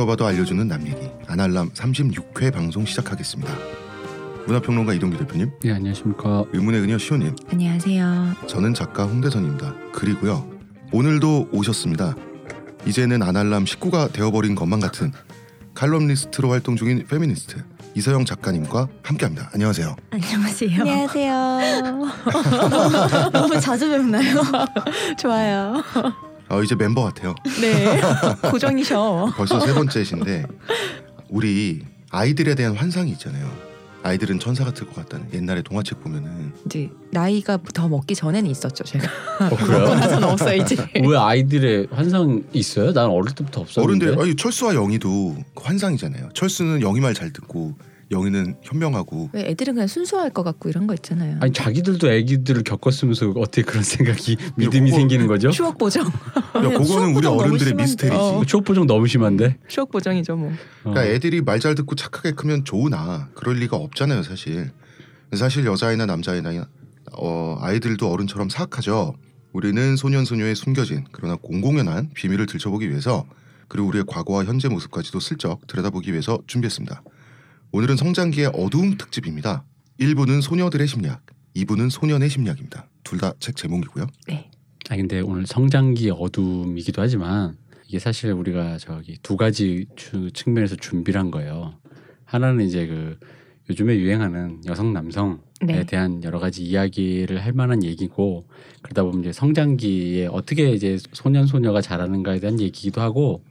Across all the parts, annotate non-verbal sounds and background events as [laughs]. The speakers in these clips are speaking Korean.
물어봐도 알려주는 남 얘기. 아날람 36회 방송 시작하겠습니다. 문화평론가 이동규 대표님, 네 안녕하십니까. 의문의 그녀 시호님, 안녕하세요. 저는 작가 홍대선입니다. 그리고요 오늘도 오셨습니다. 이제는 아날람 식구가 되어버린 것만 같은 칼럼니스트로 활동 중인 페미니스트 이서영 작가님과 함께합니다. 안녕하세요. 안녕하세요. 안녕하세요. [laughs] 너무 자주 뵙나요? [laughs] 좋아요. 어, 이제 멤버 같아요. 네. [laughs] 고정이셔. 벌써 세 번째신데 우리 아이들에 대한 환상이 있잖아요. 아이들은 천사 같을 것 같다는 옛날에 동화책 보면은 이제 나이가 더 먹기 전에는 있었죠 제가. 어, 그래요? 나서는 없어요 이제. [laughs] 왜 아이들의 환상 있어요? 난 어릴 때부터 없었는데. 어른들 아니 철수와 영희도 환상이잖아요. 철수는 영희 말 잘 듣고 영희는 현명하고 왜 애들은 그냥 순수할 것 같고 이런 거 있잖아요. 아니 자기들도 아기들을 겪었으면서 어떻게 그런 생각이 믿음이 그거- 생기는 거죠? [laughs] 추억 보정. 야 그거는 우리 어른들의. 미스테리지. 어. 추억 보정 너무 심한데. 추억 보정이죠 뭐. 어. 그러니까 애들이 말 잘 듣고 착하게 크면 좋으나 그럴 리가 없잖아요 사실. 사실 여자아이나 남자아이나 어, 아이들도 어른처럼 사악하죠. 우리는 소년 소녀의 숨겨진 그러나 공공연한 비밀을 들춰보기 위해서 그리고 우리의 과거와 현재 모습까지도 슬쩍 들여다보기 위해서 준비했습니다. 오늘은 성장기의 어두움 특집입니다. 1부는 소녀들의 심리학, 2부는 소년의 심리학입니다. 둘 다 책 제목이고요. 네. 아 근데 오늘 성장기 어둠이기도 하지만 이게 사실 우리가 저기 두 가지 주- 측면에서 준비를 한 거예요. 하나는 이제 그 요즘에 유행하는 여성 남성에 네. 대한 여러 가지 이야기를 할 만한 얘기고 그러다 보면 이제 성장기에 어떻게 이제 소년 소녀가 자라는가에 대한 얘기기도 하고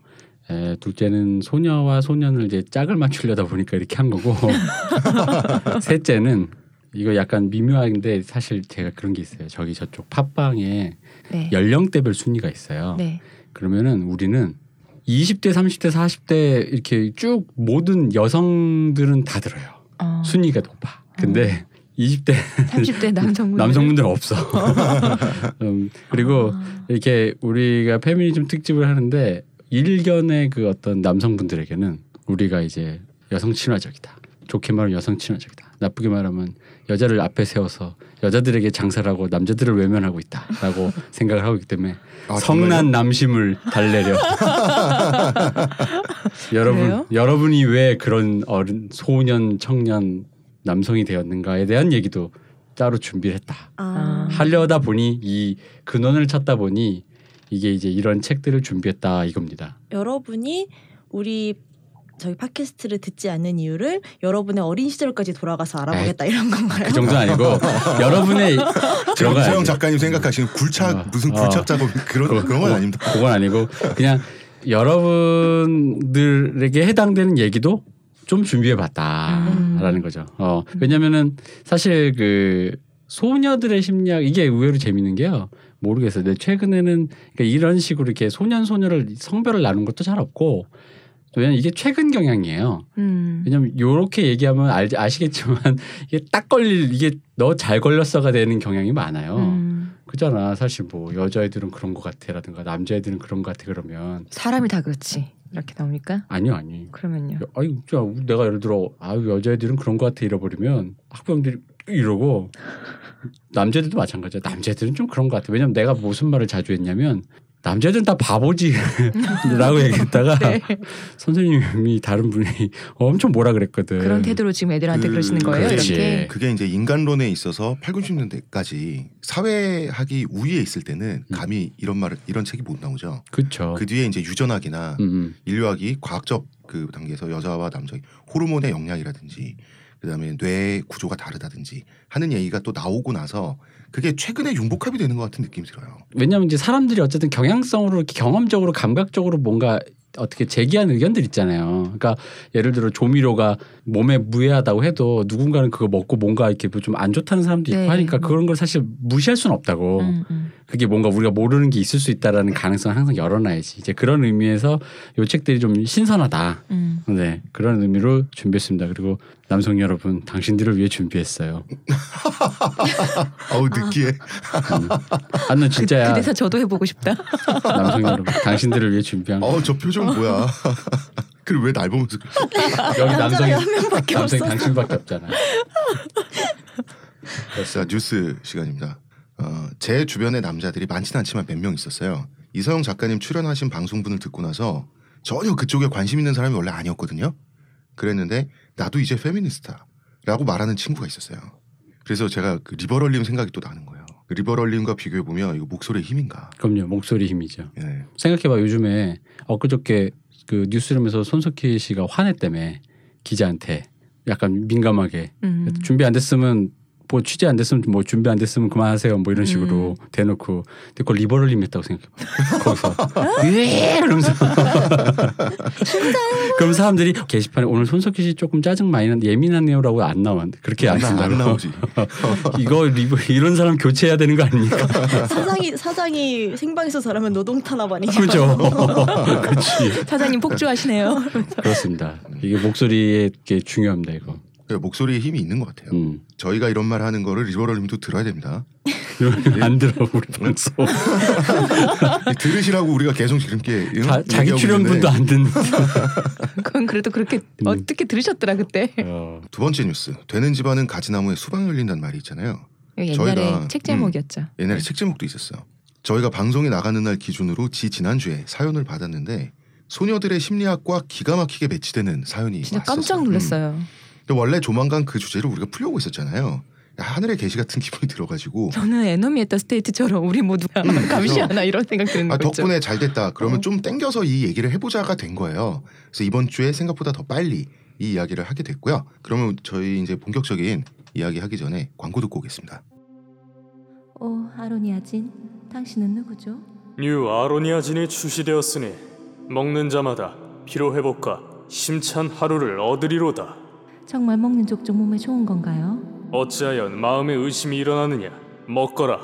에, 둘째는 소녀와 소년을 이제 짝을 맞추려다 보니까 이렇게 한 거고 [laughs] 셋째는 이거 약간 미묘한데 사실 제가 그런 게 있어요. 저기 저쪽 팟빵에 네. 연령대별 순위가 있어요. 네. 그러면은 우리는 20대, 30대, 40대 이렇게 쭉 모든 여성들은 다 들어요. 어, 순위가 높아. 근데 20대 30대 남성분. 남성분들은 없어. [laughs] 음, 그리고 아. 이렇게 우리가 페미니즘 특집을 하는데 일견의 그 어떤 남성분들에게는 우리가 이제 여성 친화적이다. 좋게 말하면 여성 친화적이다. 나쁘게 말하면 여자를 앞에 세워서 여자들에게 장사를 하고 남자들을 외면하고 있다라고 [laughs] 생각을 하고 있기 때문에 아, 성난 남심을 달래려. [laughs] 여러분 그래요? 여러분이 왜 그런 어른 소년 청년 남성이 되었는가에 대한 얘기도 따로 준비를 했다. 아. 하려다 보니 이 근원을 찾다 보니 이게 이제 이런 책들을 준비했다 이겁니다. 여러분이 우리 저희 팟캐스트를 듣지 않는 이유를 여러분의 어린 시절까지 돌아가서 알아보겠다 이런 건가요? 그 정도 는 아니고 [laughs] 여러분의 아니고 작가님 생각하시는 굴착 어. 무슨 어. 굴착 작업 그런 그거- 그런 건 그거- 아닙니다. 그건 아니고 그냥 여러분들에게 해당되는 얘기도 좀 준비해 봤다라는 음. 거죠. 어, 왜냐면은 사실 그 소녀들의 심리학 이게 의외로 재밌는 게요. 모르겠어요. 근데 최근에는 그러니까 이런 식으로 이렇게 소년 소녀를 성별을 나눈 것도 잘 없고 왜냐면 이게 최근 경향이에요. 음. 왜냐면 요렇게 얘기하면 알, 아시겠지만 [laughs] 이게 딱 걸릴 이게 너 잘 걸렸어가 되는 경향이 많아요. 음. 그잖아. 사실 뭐 여자애들은 그런 것 같아라든가 남자애들은 그런 것 같아 그러면 사람이 다 그렇지. 이렇게 나옵니까? 아니요 아니. 그러면요. 야, 아니 진짜 내가 예를 들어 아유 여자애들은 그런 것 같아 잃어버리면 학부형들이 이러고 남자애들도 마찬가지야. 남자애들은 좀 그런 것 같아. 왜냐면 내가 무슨 말을 자주 했냐면 남자애들은 다 바보지라고 [laughs] 얘기했다가 네. 선생님이 다른 분이 엄청 뭐라 그랬거든. 그런 태도로 지금 애들한테 그- 그러시는 거예요. 그렇지. 이렇게. 그게 이제 인간론에 있어서 8, 90년대까지 사회학이 우위에 있을 때는 음. 감히 이런 말을 이런 책이 못 나오죠. 그렇죠. 그 뒤에 이제 유전학이나 음, 음. 인류학이 과학적 그 단계에서 여자와 남자의 호르몬의 영향이라든지 그다음에 뇌 구조가 다르다든지 하는 얘기가 또 나오고 나서 그게 최근에 융복합이 되는 것 같은 느낌이 들어요. 왜냐하면 이제 사람들이 어쨌든 경향성으로 이렇게 경험적으로 감각적으로 뭔가 어떻게 제기한 의견들 있잖아요. 그러니까 예를 들어 조미료가 몸에 무해하다고 해도 누군가는 그거 먹고 뭔가 이렇게 좀 안 좋다는 사람도 있고 네. 하니까 그런 걸 사실 무시할 수는 없다고. 음, 음. 그게 뭔가 우리가 모르는 게 있을 수 있다라는 가능성을 항상 열어놔야지. 이제 그런 의미에서 요 책들이 좀 신선하다. 음. 네 그런 의미로 준비했습니다. 그리고 남성 여러분 당신들을 위해 준비했어요. [laughs] 아우 느끼해. 아나 그, 진짜야. 그 대사 저도 해보고 싶다. 남성 여러분 당신들을 위해 준비한 거. 어우 저 표정 뭐야? 그리고 왜 날 보면서 그래? 여기 남성이 없어. 당신밖에 없잖아. 자 뉴스 시간입니다. 어, 제 주변에 남자들이 많지는 않지만 몇 명 있었어요. 이서영 작가님 출연하신 방송분을 듣고 나서 전혀 그쪽에 관심 있는 사람이 원래 아니었거든요. 그랬는데 나도 이제 페미니스트다라고 말하는 친구가 있었어요. 그래서 제가 그 리버럴님 생각이 또 나는 거예요. 그 리버럴님과 비교해 보면 이거 목소리의 힘인가? 그럼요. 목소리 힘이죠. 예. 생각해봐 요즘에 엊그저께 그 뉴스룸에서 손석희 씨가 화냈다며 기자한테 약간 민감하게 음. 준비 안 됐으면 뭐 취재 안 됐으면 뭐 준비 안 됐으면 그만하세요. 뭐 이런 식으로 대놓고. 근데 그걸 리버럴님 했다고 생각해봐 거기서. [laughs] 예! 이러면서. 그럼 사람들이 게시판에 오늘 손석희 씨 조금 짜증 많이 난 예민하네요라고 안 나왔는데 그렇게 안 쓴다고? 안 나오지. [laughs] 이거 리버 이런 사람 교체해야 되는 거 아닙니까? [laughs] 사장이 사장이 생방에서 잘하면 노동 탄압 아니죠? 그죠. 그렇지 사장님 폭주하시네요. 그렇습니다. 이게 목소리에 게 중요합니다 이거. 예, 목소리에 힘이 있는 것 같아요. 음. 저희가 이런 말 하는 거를 리버럴림도 들어야 됩니다. [laughs] 안 들어 우리 방송 [laughs] 들으시라고 우리가 계속 이렇게 응? 자, 자기 출연분도 안 듣는 [laughs] 그건 그래도 그렇게 음. 어떻게 들으셨더라 그때. 어. 두 번째 뉴스. 되는 집안은 가지나무에 수박 열린다는 말이 있잖아요. 옛날에 저희가, 책 제목이었죠. 옛날에 책 제목도 있었어요. 저희가 방송이 나가는 날 기준으로 지 지난주에 사연을 받았는데 소녀들의 심리학과 기가 막히게 매치되는 사연이 진짜 왔었어요. 깜짝 음. 놀랐어요. 근데 원래 조만간 그 주제를 우리가 풀려고 있었잖아요. 야, 하늘의 계시 같은 기분이 들어가지고 저는 에너미 했다 스테이트처럼 우리 모두 감시하나 이런 생각 드는 아, 거죠. 덕분에 잘 됐다. 그러면 어. 좀 땡겨서 이 얘기를 해보자가 된 거예요. 그래서 이번 주에 생각보다 더 빨리 이 이야기를 하게 됐고요. 그러면 저희 이제 본격적인 이야기 하기 전에 광고 듣고 오겠습니다. 오 아로니아진 당신은 누구죠? 뉴 아로니아진이 출시되었으니 먹는 자마다 피로 회복과 힘찬 하루를 얻으리로다. 정말 먹는 족족 몸에 좋은 건가요? 어찌하여 마음에 의심이 일어나느냐? 먹거라.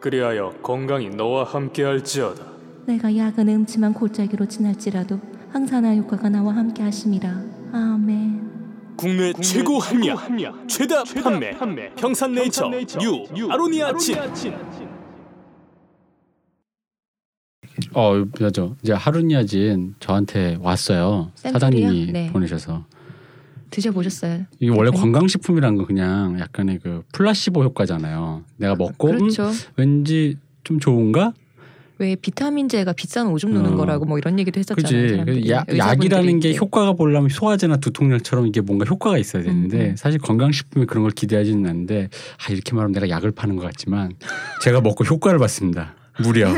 그리하여 건강이 너와 함께할지어다. 내가 야근 음침한 골짜기로 지날지라도 항산화 효과가 나와 함께 하심이라 아멘 국내, 최고 함량, 최다, 판매, 평산네이처, 뉴, 아로니아진. 어 맞아 이제 아로니아진 저한테 왔어요 샘플이요? 사장님이 네. 보내셔서 드셔보셨어요? 이게 원래 대표님? 건강식품이란 건 그냥 약간의 그 플라시보 효과잖아요 내가 먹고 음, 그렇죠. 왠지 좀 좋은가 왜 비타민제가 비싼 오줌 누는 어. 거라고 뭐 이런 얘기도 했었잖아요. 사람들이. 약, 의사분들이 약이라는 게. 효과가 보려면 소화제나 두통약처럼 이게 뭔가 효과가 있어야 되는데 음, 음. 사실 건강식품이 그런 걸 기대하지는 않는데 아 이렇게 말하면 내가 약을 파는 것 같지만 제가 먹고 효과를 봤습니다 무려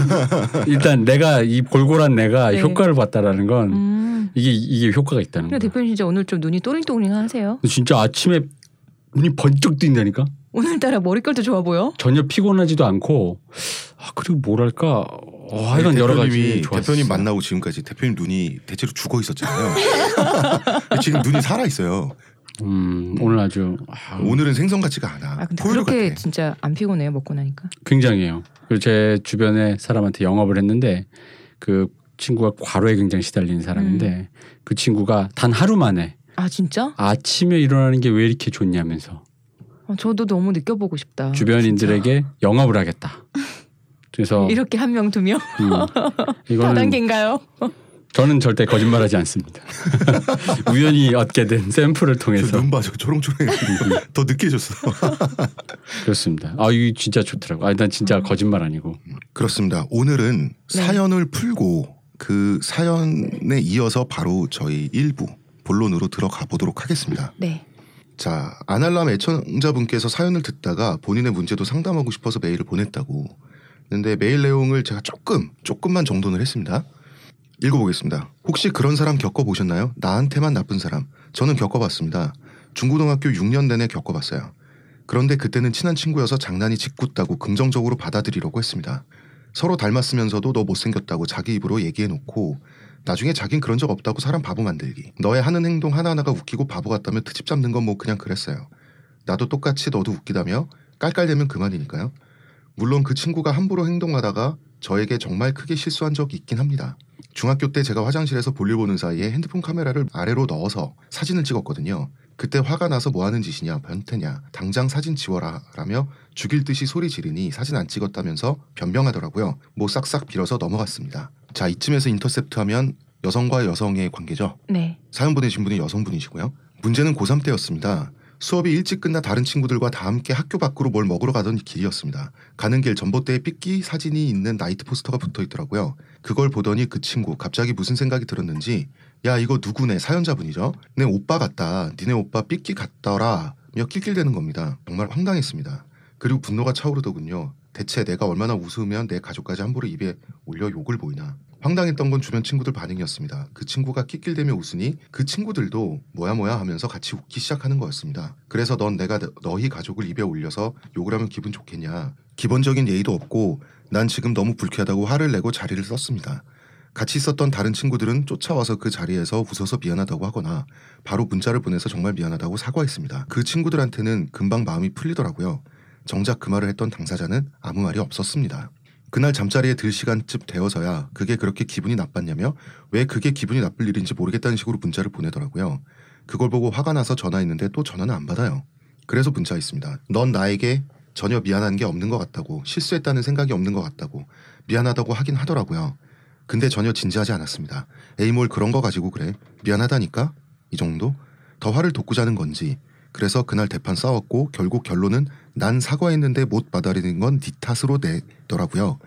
[laughs] 일단 내가 이 골골한 내가 네. 효과를 봤다라는 건 음. 이게 이게 효과가 있다는 거야 대표님 진짜 오늘 좀 눈이 또링또링하세요. 진짜 아침에 눈이 번쩍 뜬다니까 오늘따라 머릿결도 좋아 보여. 전혀 피곤하지도 않고 아 그리고 뭐랄까 어, 하여간 여러 가지 대표님이 좋았어요. 대표님 만나고 지금까지 대표님 눈이 대체로 죽어 있었잖아요. [laughs] 지금 눈이 살아 있어요. 음, 오늘 아주 아, 오늘은 생선 같지가 않아. 아 근데 그렇게 같아. 진짜 안 피곤해요 먹고 나니까. 굉장해요. 그리고 제 주변에 사람한테 영업을 했는데 그 친구가 과로에 굉장히 시달리는 사람인데 음. 그 친구가 단 하루 만에 아 진짜? 아침에 일어나는 게 왜 이렇게 좋냐면서 어, 저도 너무 느껴보고 싶다. 주변인들에게 영업을 하겠다. 그래서 진짜. [laughs] 이렇게 한 명 두 명. 음, [laughs] 이거는 다단계인가요? 저는 절대 거짓말하지 않습니다. [laughs] 우연히 얻게 된 샘플을 통해서 저눈 봐, 저 초롱초롱해. 더 느껴졌어. 그렇습니다. 아 이게 진짜 좋더라고. 아, 난 음. 진짜 거짓말 아니고. 그렇습니다. 오늘은 네. 사연을 풀고 그 사연에 이어서 바로 저희 일부 본론으로 들어가 보도록 하겠습니다. 네. 자, 아날람 애청자분께서 사연을 듣다가 본인의 문제도 상담하고 싶어서 메일을 보냈다고. 근데 메일 내용을 제가 조금, 조금만 정돈을 했습니다. 읽어보겠습니다. 혹시 그런 사람 겪어보셨나요? 나한테만 나쁜 사람. 저는 겪어봤습니다. 중고등학교 6년 내내 겪어봤어요. 그런데 그때는 친한 친구여서 장난이 짓궂다고 긍정적으로 받아들이려고 했습니다. 서로 닮았으면서도 너 못생겼다고 자기 입으로 얘기해놓고 나중에 자긴 그런 적 없다고 사람 바보 만들기. 너의 하는 행동 하나하나가 웃기고 바보 같다며 트집 잡는 건 뭐 그냥 그랬어요. 나도 똑같이 너도 웃기다며 깔깔대면 그만이니까요. 물론 그 친구가 함부로 행동하다가 저에게 정말 크게 실수한 적이 있긴 합니다. 중학교 때 제가 화장실에서 볼일 보는 사이에 핸드폰 카메라를 아래로 넣어서 사진을 찍었거든요. 그때 화가 나서 뭐 하는 짓이냐 변태냐 당장 사진 지워라 라며 죽일 듯이 소리 지르니 사진 안 찍었다면서 변명하더라고요. 뭐 싹싹 빌어서 넘어갔습니다. 자 이쯤에서 인터셉트 하면 여성과 여성의 관계죠. 네. 사연 보내신 분이 여성분이시고요. 문제는 고3 때였습니다. 수업이 일찍 끝나 다른 친구들과 다 함께 학교 밖으로 뭘 먹으러 가던 길이었습니다. 가는 길 전봇대에 삐끼 사진이 있는 나이트 포스터가 붙어 있더라고요. 그걸 보더니 그 친구 갑자기 무슨 생각이 들었는지 야 이거 누구네 사연자분이죠. 내 오빠 같다. 니네 오빠 삐끼 같더라. 며 낄낄대는 겁니다. 정말 황당했습니다. 그리고 분노가 차오르더군요. 대체 내가 얼마나 웃으면 내 가족까지 함부로 입에 올려 욕을 보이나. 황당했던 건 주변 친구들 반응이었습니다. 그 친구가 낄낄대며 웃으니 그 친구들도 뭐야 뭐야 하면서 같이 웃기 시작하는 거였습니다. 그래서 넌 내가 너- 너희 가족을 입에 올려서 욕을 하면 기분 좋겠냐. 기본적인 예의도 없고 난 지금 너무 불쾌하다고 화를 내고 자리를 썼습니다. 같이 있었던 다른 친구들은 쫓아와서 그 자리에서 웃어서 미안하다고 하거나 바로 문자를 보내서 정말 미안하다고 사과했습니다. 그 친구들한테는 금방 마음이 풀리더라고요. 정작 그 말을 했던 당사자는 아무 말이 없었습니다. 그날 잠자리에 들 시간쯤 되어서야 그게 그렇게 기분이 나빴냐며 왜 그게 기분이 나쁠 일인지 모르겠다는 식으로 문자를 보내더라고요. 그걸 보고 화가 나서 전화했는데 또 전화는 안 받아요. 그래서 문자했습니다. 넌 나에게 전혀 미안한 게 없는 것 같다고 실수했다는 생각이 없는 것 같다고 미안하다고 하긴 하더라고요. 근데 전혀 진지하지 않았습니다. 에이 뭘 그런 거 가지고 그래 미안하다니까 이 정도 더 화를 돋구자는 건지 그래서 그날 대판 싸웠고 결국 결론은 난 사과했는데 못 받아들이는 건 네 탓으로 내더라고요.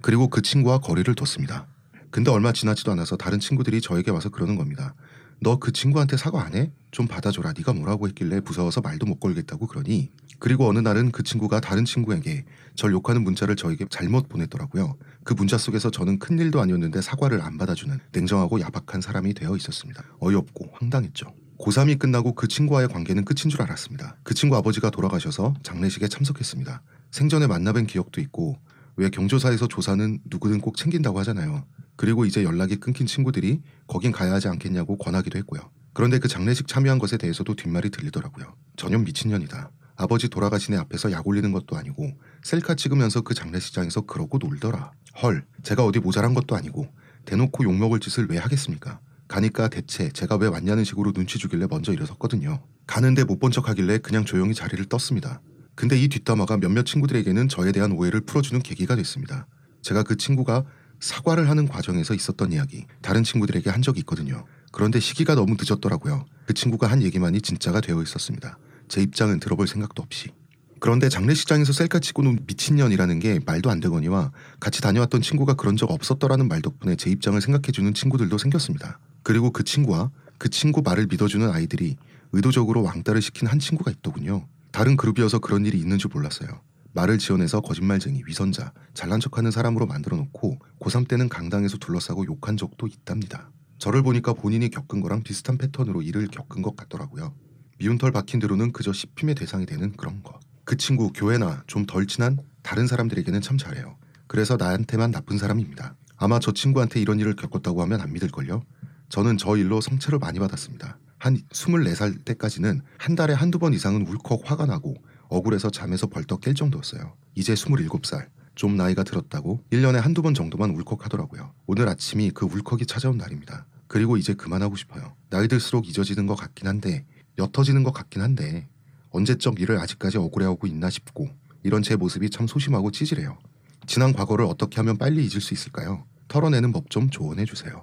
그리고 그 친구와 거리를 뒀습니다. 근데 얼마 지나지도 않아서 다른 친구들이 저에게 와서 그러는 겁니다. 너 그 친구한테 사과 안 해? 좀 받아줘라. 네가 뭐라고 했길래 무서워서 말도 못 걸겠다고 그러니. 그리고 어느 날은 그 친구가 다른 친구에게 절 욕하는 문자를 저에게 잘못 보냈더라고요. 그 문자 속에서 저는 큰 일도 아니었는데 사과를 안 받아주는 냉정하고 야박한 사람이 되어 있었습니다. 어이없고 황당했죠. 고3이 끝나고 그 친구와의 관계는 끝인 줄 알았습니다. 그 친구 아버지가 돌아가셔서 장례식에 참석했습니다. 생전에 만나뵌 기억도 있고 왜 경조사에서 조사는 누구든 꼭 챙긴다고 하잖아요. 그리고 이제 연락이 끊긴 친구들이 거긴 가야 하지 않겠냐고 권하기도 했고요. 그런데 그 장례식 참여한 것에 대해서도 뒷말이 들리더라고요. 전혀 미친년이다. 아버지 돌아가신 애 앞에서 약 올리는 것도 아니고 셀카 찍으면서 그 장례식장에서 그러고 놀더라. 헐, 제가 어디 모자란 것도 아니고 대놓고 욕먹을 짓을 왜 하겠습니까? 가니까 대체 제가 왜 왔냐는 식으로 눈치 주길래 먼저 일어섰거든요. 가는데 못 본 척하길래 그냥 조용히 자리를 떴습니다. 근데 이 뒷담화가 몇몇 친구들에게는 저에 대한 오해를 풀어주는 계기가 됐습니다. 제가 그 친구가 사과를 하는 과정에서 있었던 이야기 다른 친구들에게 한 적이 있거든요. 그런데 시기가 너무 늦었더라고요. 그 친구가 한 얘기만이 진짜가 되어 있었습니다. 제 입장은 들어볼 생각도 없이. 그런데 장례식장에서 셀카 찍고 논 미친년이라는 게 말도 안 되거니와 같이 다녀왔던 친구가 그런 적 없었더라는 말 덕분에 제 입장을 생각해주는 친구들도 생겼습니다. 그리고 그 친구와 그 친구 말을 믿어주는 아이들이 의도적으로 왕따를 시킨 한 친구가 있더군요. 다른 그룹이어서 그런 일이 있는 줄 몰랐어요. 말을 지어내서 거짓말쟁이, 위선자, 잘난 척하는 사람으로 만들어 놓고 고3 때는 강당에서 둘러싸고 욕한 적도 있답니다. 저를 보니까 본인이 겪은 거랑 비슷한 패턴으로 일을 겪은 것 같더라고요. 미운 털 박힌 대로는 그저 씹힘의 대상이 되는 그런 것. 그 친구 교회나 좀 덜 친한 다른 사람들에게는 참 잘해요. 그래서 나한테만 나쁜 사람입니다. 아마 저 친구한테 이런 일을 겪었다고 하면 안 믿을걸요? 저는 저 일로 성체를 많이 받았습니다. 한 24살 때까지는 한 달에 한두 번 이상은 울컥 화가 나고 억울해서 잠에서 벌떡 깰 정도였어요. 이제 27살. 좀 나이가 들었다고 1년에 한두 번 정도만 울컥하더라고요. 오늘 아침이 그 울컥이 찾아온 날입니다. 그리고 이제 그만하고 싶어요. 나이 들수록 잊어지는 것 같긴 한데 옅어지는 것 같긴 한데 언제적 일을 아직까지 억울해하고 있나 싶고 이런 제 모습이 참 소심하고 찌질해요. 지난 과거를 어떻게 하면 빨리 잊을 수 있을까요? 털어내는 법 좀 조언해 주세요.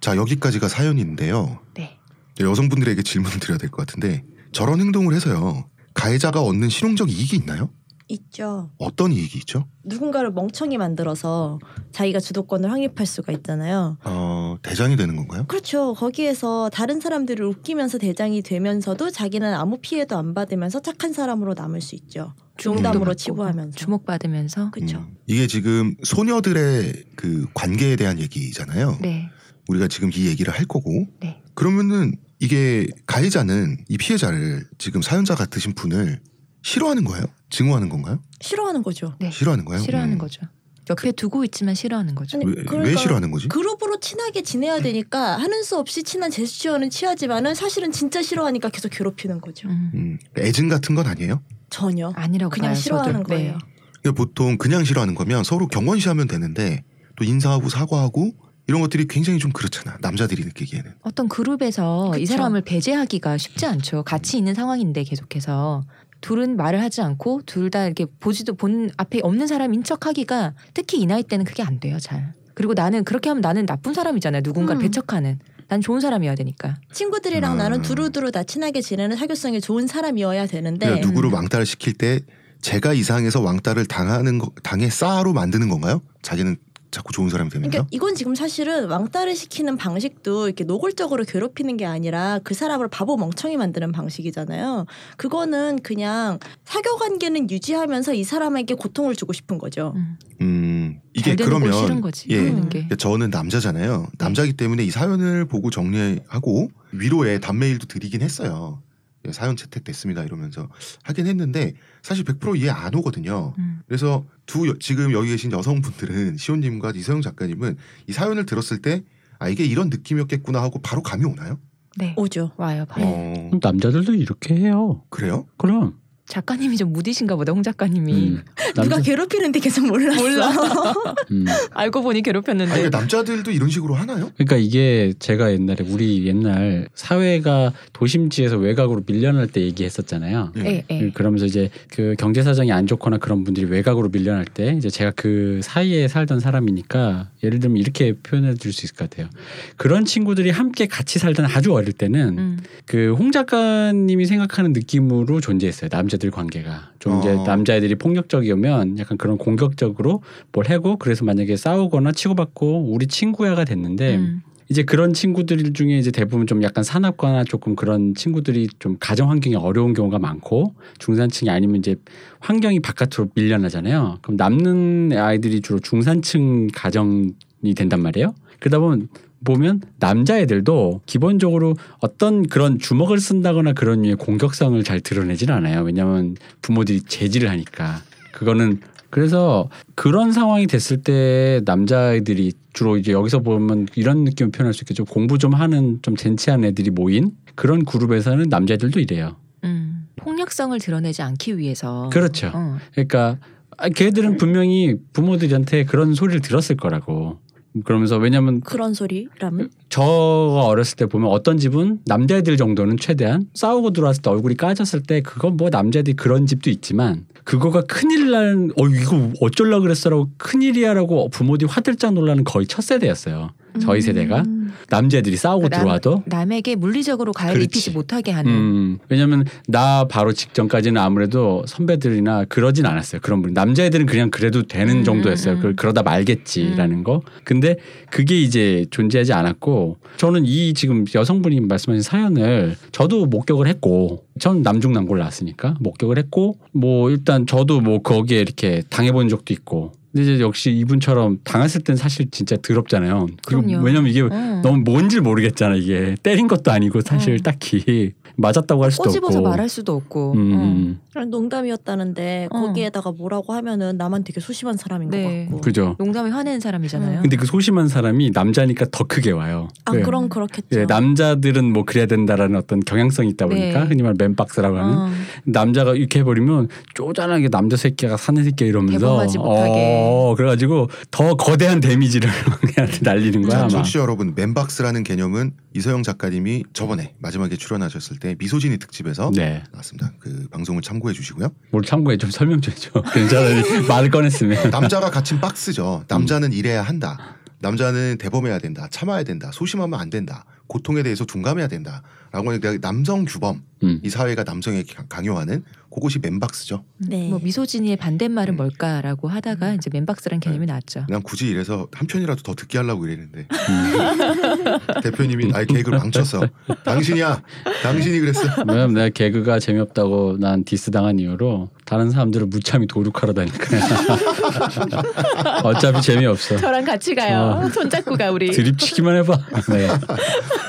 자 여기까지가 사연인데요. 네. 여성분들에게 질문을 드려야 될 것 같은데 저런 행동을 해서요 가해자가 얻는 실용적 이익이 있나요? 있죠. 어떤 이익이 있죠? 누군가를 멍청이 만들어서 자기가 주도권을 확립할 수가 있잖아요. 어 대장이 되는 건가요? 그렇죠. 거기에서 다른 사람들을 웃기면서 대장이 되면서도 자기는 아무 피해도 안 받으면서 착한 사람으로 남을 수 있죠. 농담으로 치부하면서. 주목받으면서. 그렇죠. 음, 이게 지금 소녀들의 그 관계에 대한 얘기잖아요. 네. 우리가 지금 이 얘기를 할 거고 네. 그러면은 이게 가해자는 이 피해자를 지금 사연자 같으신 분을 싫어하는 거예요? 증오하는 건가요? 싫어하는 거죠. 네. 싫어하는 거예요? 싫어하는 음. 거죠. 옆에 두고 있지만 싫어하는 거죠. 아니, 왜, 그러니까 왜 싫어하는 거지? 그룹으로 친하게 지내야 되니까 하는 수 없이 친한 제스처는 취하지만은 사실은 진짜 싫어하니까 계속 괴롭히는 거죠. 음. 음, 애증 같은 건 아니에요? 전혀. 아니라고 그냥 봐요, 싫어하는 저도. 거예요. 네. 그러니까 보통 그냥 싫어하는 거면 서로 경건시하면 되는데 또 인사하고 사과하고 이런 것들이 굉장히 좀 그렇잖아. 남자들이 느끼기에는. 어떤 그룹에서 이 그쵸. 사람을 배제하기가 쉽지 않죠. 같이 있는 상황인데 계속해서 둘은 말을 하지 않고 둘 다 이렇게 보지도 본 앞에 없는 사람인 척하기가 특히 이 나이 때는 그게 안 돼요. 잘. 그리고 나는 그렇게 하면 나는 나쁜 사람이잖아요. 누군가를 음. 배척하는. 난 좋은 사람이어야 되니까. 친구들이랑 아. 나는 두루두루 다 친하게 지내는 사교성이 좋은 사람이어야 되는데 그러니까 누구를 왕따를 시킬 때 제가 이상해서 왕따를 당하는 거, 당해 싸로 만드는 건가요? 자기는 자꾸 좋은 사람이 되면요? 그러니까 이건 지금 사실은 왕따를 시키는 방식도 이렇게 노골적으로 괴롭히는 게 아니라 그 사람을 바보 멍청이 만드는 방식이잖아요. 그거는 그냥 사교 관계는 유지하면서 이 사람에게 고통을 주고 싶은 거죠. 음. 음 이게 잘 되는 거 그러면 싫은 거지. 예. 그러니까 저는 남자잖아요. 남자기 때문에 이 사연을 보고 정리하고 위로에 단메일도 드리긴 했어요. 예, 사연 채택됐습니다 이러면서 하긴 했는데 사실 100% 이해 안 오거든요. 음. 그래서 두 여- 지금 여기 계신 여성분들은 시온님과 이서영 작가님은 이 사연을 들었을 때 아 이게 이런 느낌이었겠구나 하고 바로 감이 오나요? 네. 오죠. 와요. 바로. 어 남자들도 이렇게 해요. 그래요? 그럼 작가님이 좀 무디신가 보다. 홍 작가님이 음, [laughs] 누가 괴롭히는데 계속 몰랐어. 몰라. [laughs] 음. 알고 보니 아니, 괴롭혔는데. 그러니까 남자들도 이런 식으로 하나요? 그러니까 이게 제가 옛날에 우리 옛날 사회가 도심지에서 외곽으로 밀려날 때 얘기했었잖아요. 예, 예. 그러면서 이제 그 경제 사정이 안 좋거나 그런 분들이 외곽으로 밀려날 때 이제 제가 그 사이에 살던 사람이니까 예를 들면 이렇게 표현해 줄수 있을 것 같아요. 그런 친구들이 함께 같이 살던 아주 어릴 때는 음. 그홍 작가님이 생각하는 느낌으로 존재했어요. 남자 들 관계가 좀 이제 어. 남자애들이 폭력적이면 약간 그런 공격적으로 뭘 하고 그래서 만약에 싸우거나 치고받고 우리 친구야가 됐는데 음. 이제 그런 친구들 중에 이제 대부분 좀 약간 사납거나 조금 그런 친구들이 좀 가정 환경이 어려운 경우가 많고 중산층이 아니면 이제 환경이 바깥으로 밀려나잖아요. 그럼 남는 아이들이 주로 중산층 가정이 된단 말이에요. 그러다 보면 보면 남자애들도 기본적으로 어떤 그런 주먹을 쓴다거나 그런 류의 공격성을 잘 드러내지는 않아요. 왜냐하면 부모들이 제지를 하니까 그거는 그래서 그런 상황이 됐을 때 남자애들이 주로 이제 여기서 보면 이런 느낌을 표현할 수 있겠죠. 공부 좀 하는 좀 젠치한 애들이 모인 그런 그룹에서는 남자애들도 이래요. 음. 폭력성을 드러내지 않기 위해서. 그렇죠. 어. 그러니까 아, 걔들은 분명히 부모들한테 그런 소리를 들었을 거라고. 그러면서 왜냐하면 그런 소리라면 저가 어렸을 때 보면 어떤 집은 남자애들 정도는 최대한 싸우고 들어왔을 때 얼굴이 까졌을 때 그건 뭐 남자애들이 그런 집도 있지만 그거가 큰일 나는 어 이거 어쩔라 그랬어라고 큰일이야라고 부모들이 화들짝 놀라는 거의 첫 세대였어요. 저희 세대가 음. 남자애들이 싸우고 그 남- 들어와도 남에게 물리적으로 가해를. 입히지 못하게 하는. 음, 왜냐면 나 바로 직전까지는 아무래도 선배들이나 그러진 않았어요. 그런 분. 남자애들은 그냥 그래도 되는 음, 정도였어요. 음, 음. 그걸 그러다 말겠지라는 거. 근데 그게 이제 존재하지 않았고 저는 이 지금 여성분이 말씀하신 사연을 저도 목격을 했고 전 남중남고를 나왔으니까 목격을 했고 뭐 일단 저도 뭐 거기에 이렇게 당해본 적도 있고 근데 이제 역시 이분처럼 당했을 땐 사실 진짜 더럽잖아요. 그리고 그럼요. 왜냐면 이게 어. 너무 뭔지 모르겠잖아 이게 때린 것도 아니고 사실 어. 딱히 맞았다고 할 수도 꼬집어서 없고 말할 수도 없고. 음, 어. 음. 농담이었다는데 어. 거기에다가 뭐라고 하면은 나만 되게 소심한 사람인 네. 것 같고. 그죠. 농담에 화내는 사람이잖아요. 근데 그 소심한 사람이 남자니까 더 크게 와요. 아 네. 그럼 그렇겠죠. 예, 남자들은 뭐 그래야 된다라는 어떤 경향성이 있다 보니까 네. 흔히 말 맨박스라고 하는 어. 남자가 이렇게 해버리면 쪼잔하게 남자 새끼가 사는 새끼 이러면서. 어, 그래가지고 더 거대한 데미지를 [laughs] 날리는 거야 자, 아마. 청취자 여러분, 맨박스라는 개념은 이서영 작가님이 저번에 마지막에 출연하셨을 때 미소진이 특집에서 네. 나왔습니다. 그 방송을 참고해 주시고요. 뭘 참고해 좀 설명 좀 해줘. [laughs] 괜찮아. 말을 꺼냈으면. 남자가 갇힌 박스죠. 남자는 일해야 한다. 남자는 대범해야 된다. 참아야 된다. 소심하면 안 된다. 고통에 대해서 둔감해야 된다. 라고 하니까 남성 규범, 음. 이 사회가 남성에게 강- 강요하는 그것이 맨박스죠. 네. 뭐 미소진이의 반대말은 음. 뭘까라고 하다가 이제 맨박스란 개념이 나왔죠. 난 굳이 이래서 한 편이라도 더 듣게 하려고 이랬는데 음. [laughs] 대표님이 나의 계획을 망쳤어. 당신이야. 당신이 그랬어. 왜냐면 내가 개그가 재미없다고 난 디스 당한 이유로 다른 사람들을 무참히 도륙하러 다니까. [laughs] 어차피 재미없어. 저랑 같이 가요. 손잡고 가 우리. 드립치기만 해봐. 네.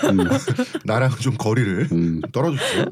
음, 나랑 좀 거리 를 음. [laughs] 떨어주세요.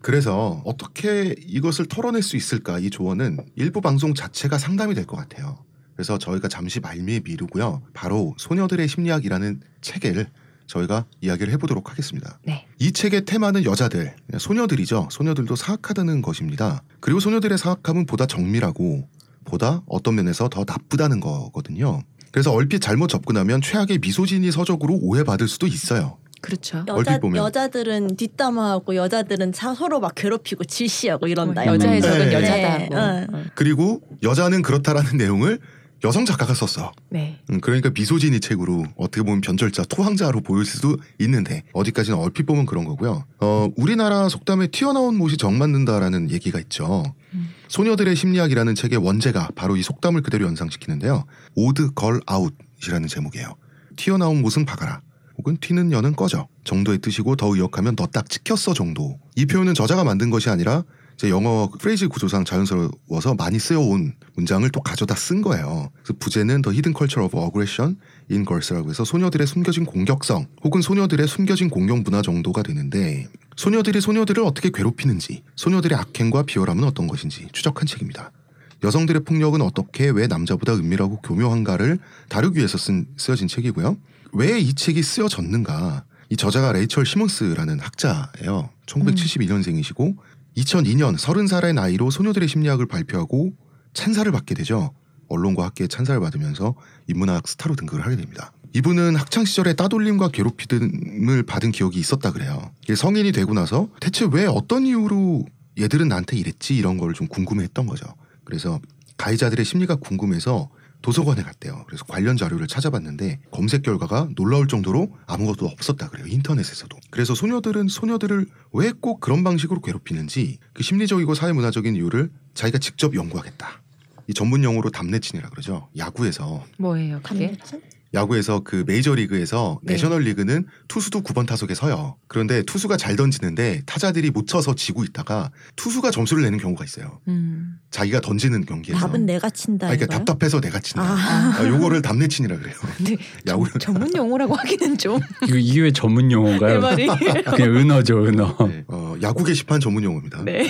그래서 어떻게 이것을 털어낼 수 있을까 이 조언은 일부 방송 자체가 상담이 될 것 같아요. 그래서 저희가 잠시 말미에 미루고요. 바로 소녀들의 심리학이라는 책을 저희가 이야기를 해보도록 하겠습니다. 네. 이 책의 테마는 여자들, 소녀들이죠. 소녀들도 사악하다는 것입니다. 그리고 소녀들의 사악함은 보다 정밀하고 보다 어떤 면에서 더 나쁘다는 거거든요. 그래서 얼핏 잘못 접근하면 최악의 미소진이 서적으로 오해받을 수도 있어요. 그렇죠. 여자. 여자들은 뒷담화하고 여자들은 사, 서로 막 괴롭히고 질시하고 이런다. 여자의 음. 적은 네. 여자다. 네. 뭐. 어. 어. 그리고 여자는 그렇다라는 내용을 여성 작가가 썼어. 네. 음, 그러니까 미소진이 책으로 어떻게 보면 변절자, 토항자로 보일 수도 있는데 어디까지는 얼핏 보면 그런 거고요. 어, 우리나라 속담에 튀어나온 못이 정 맞는다라는 얘기가 있죠. 음. 소녀들의 심리학이라는 책의 원제가 바로 이 속담을 그대로 연상시키는데요. Odd Girl Out이라는 제목이에요. 튀어나온 못은 박아라. 혹은 튀는 년은 꺼져 정도의 뜻이고 더 의역하면 너 딱 찍혔어 정도. 이 표현은 저자가 만든 것이 아니라 이제 영어 phrase 구조상 자연스러워서 많이 쓰여온 문장을 또 가져다 쓴 거예요. 그래서 부제는 The Hidden Culture of Aggression in Girls라고 해서 소녀들의 숨겨진 공격성 혹은 소녀들의 숨겨진 공격 문화 정도가 되는데 소녀들이 소녀들을 어떻게 괴롭히는지 소녀들의 악행과 비열함은 어떤 것인지 추적한 책입니다. 여성들의 폭력은 어떻게 왜 남자보다 은밀하고 교묘한가를 다루기 위해서 쓴, 쓰여진 책이고요. 왜 이 책이 쓰여졌는가? 이 저자가 레이철 시몬스라는 학자예요. 1972년생이시고 2002년 30살의 나이로 소녀들의 심리학을 발표하고 찬사를 받게 되죠. 언론과 학계의 찬사를 받으면서 인문학 스타로 등극을 하게 됩니다. 이분은 학창 시절에 따돌림과 괴롭힘을 받은 기억이 있었다 그래요. 성인이 되고 나서 대체 왜 어떤 이유로 얘들은 나한테 이랬지 이런 걸 좀 궁금해했던 거죠. 그래서 가해자들의 심리가 궁금해서 도서관에 갔대요. 그래서 관련 자료를 찾아봤는데 검색 결과가 놀라울 정도로 아무것도 없었다 그래요. 인터넷에서도. 그래서 소녀들은 소녀들을 왜 꼭 그런 방식으로 괴롭히는지 그 심리적이고 사회문화적인 이유를 자기가 직접 연구하겠다. 이 전문 용어로 담내친이라 그러죠. 야구에서 뭐예요 그게? 감독진? 야구에서 그 메이저리그에서 네. 내셔널리그는 투수도 9번 타석에 서요. 그런데 투수가 잘 던지는데 타자들이 못 쳐서 지고 있다가 투수가 점수를 내는 경우가 있어요. 음. 자기가 던지는 경기에서. 답은 내가 친다 아, 그러니까 이거요? 답답해서 내가 친다. 아. 아, 요거를 담내친이라 그래요. [laughs] 근데 [laughs] 야구 전문 용어라고 하기는 좀 [laughs] 이거 이게 왜 전문 용어인가요? 내 말이. 그냥 은어죠 은어. 네, 어, 야구 게시판 전문 용어입니다. 네.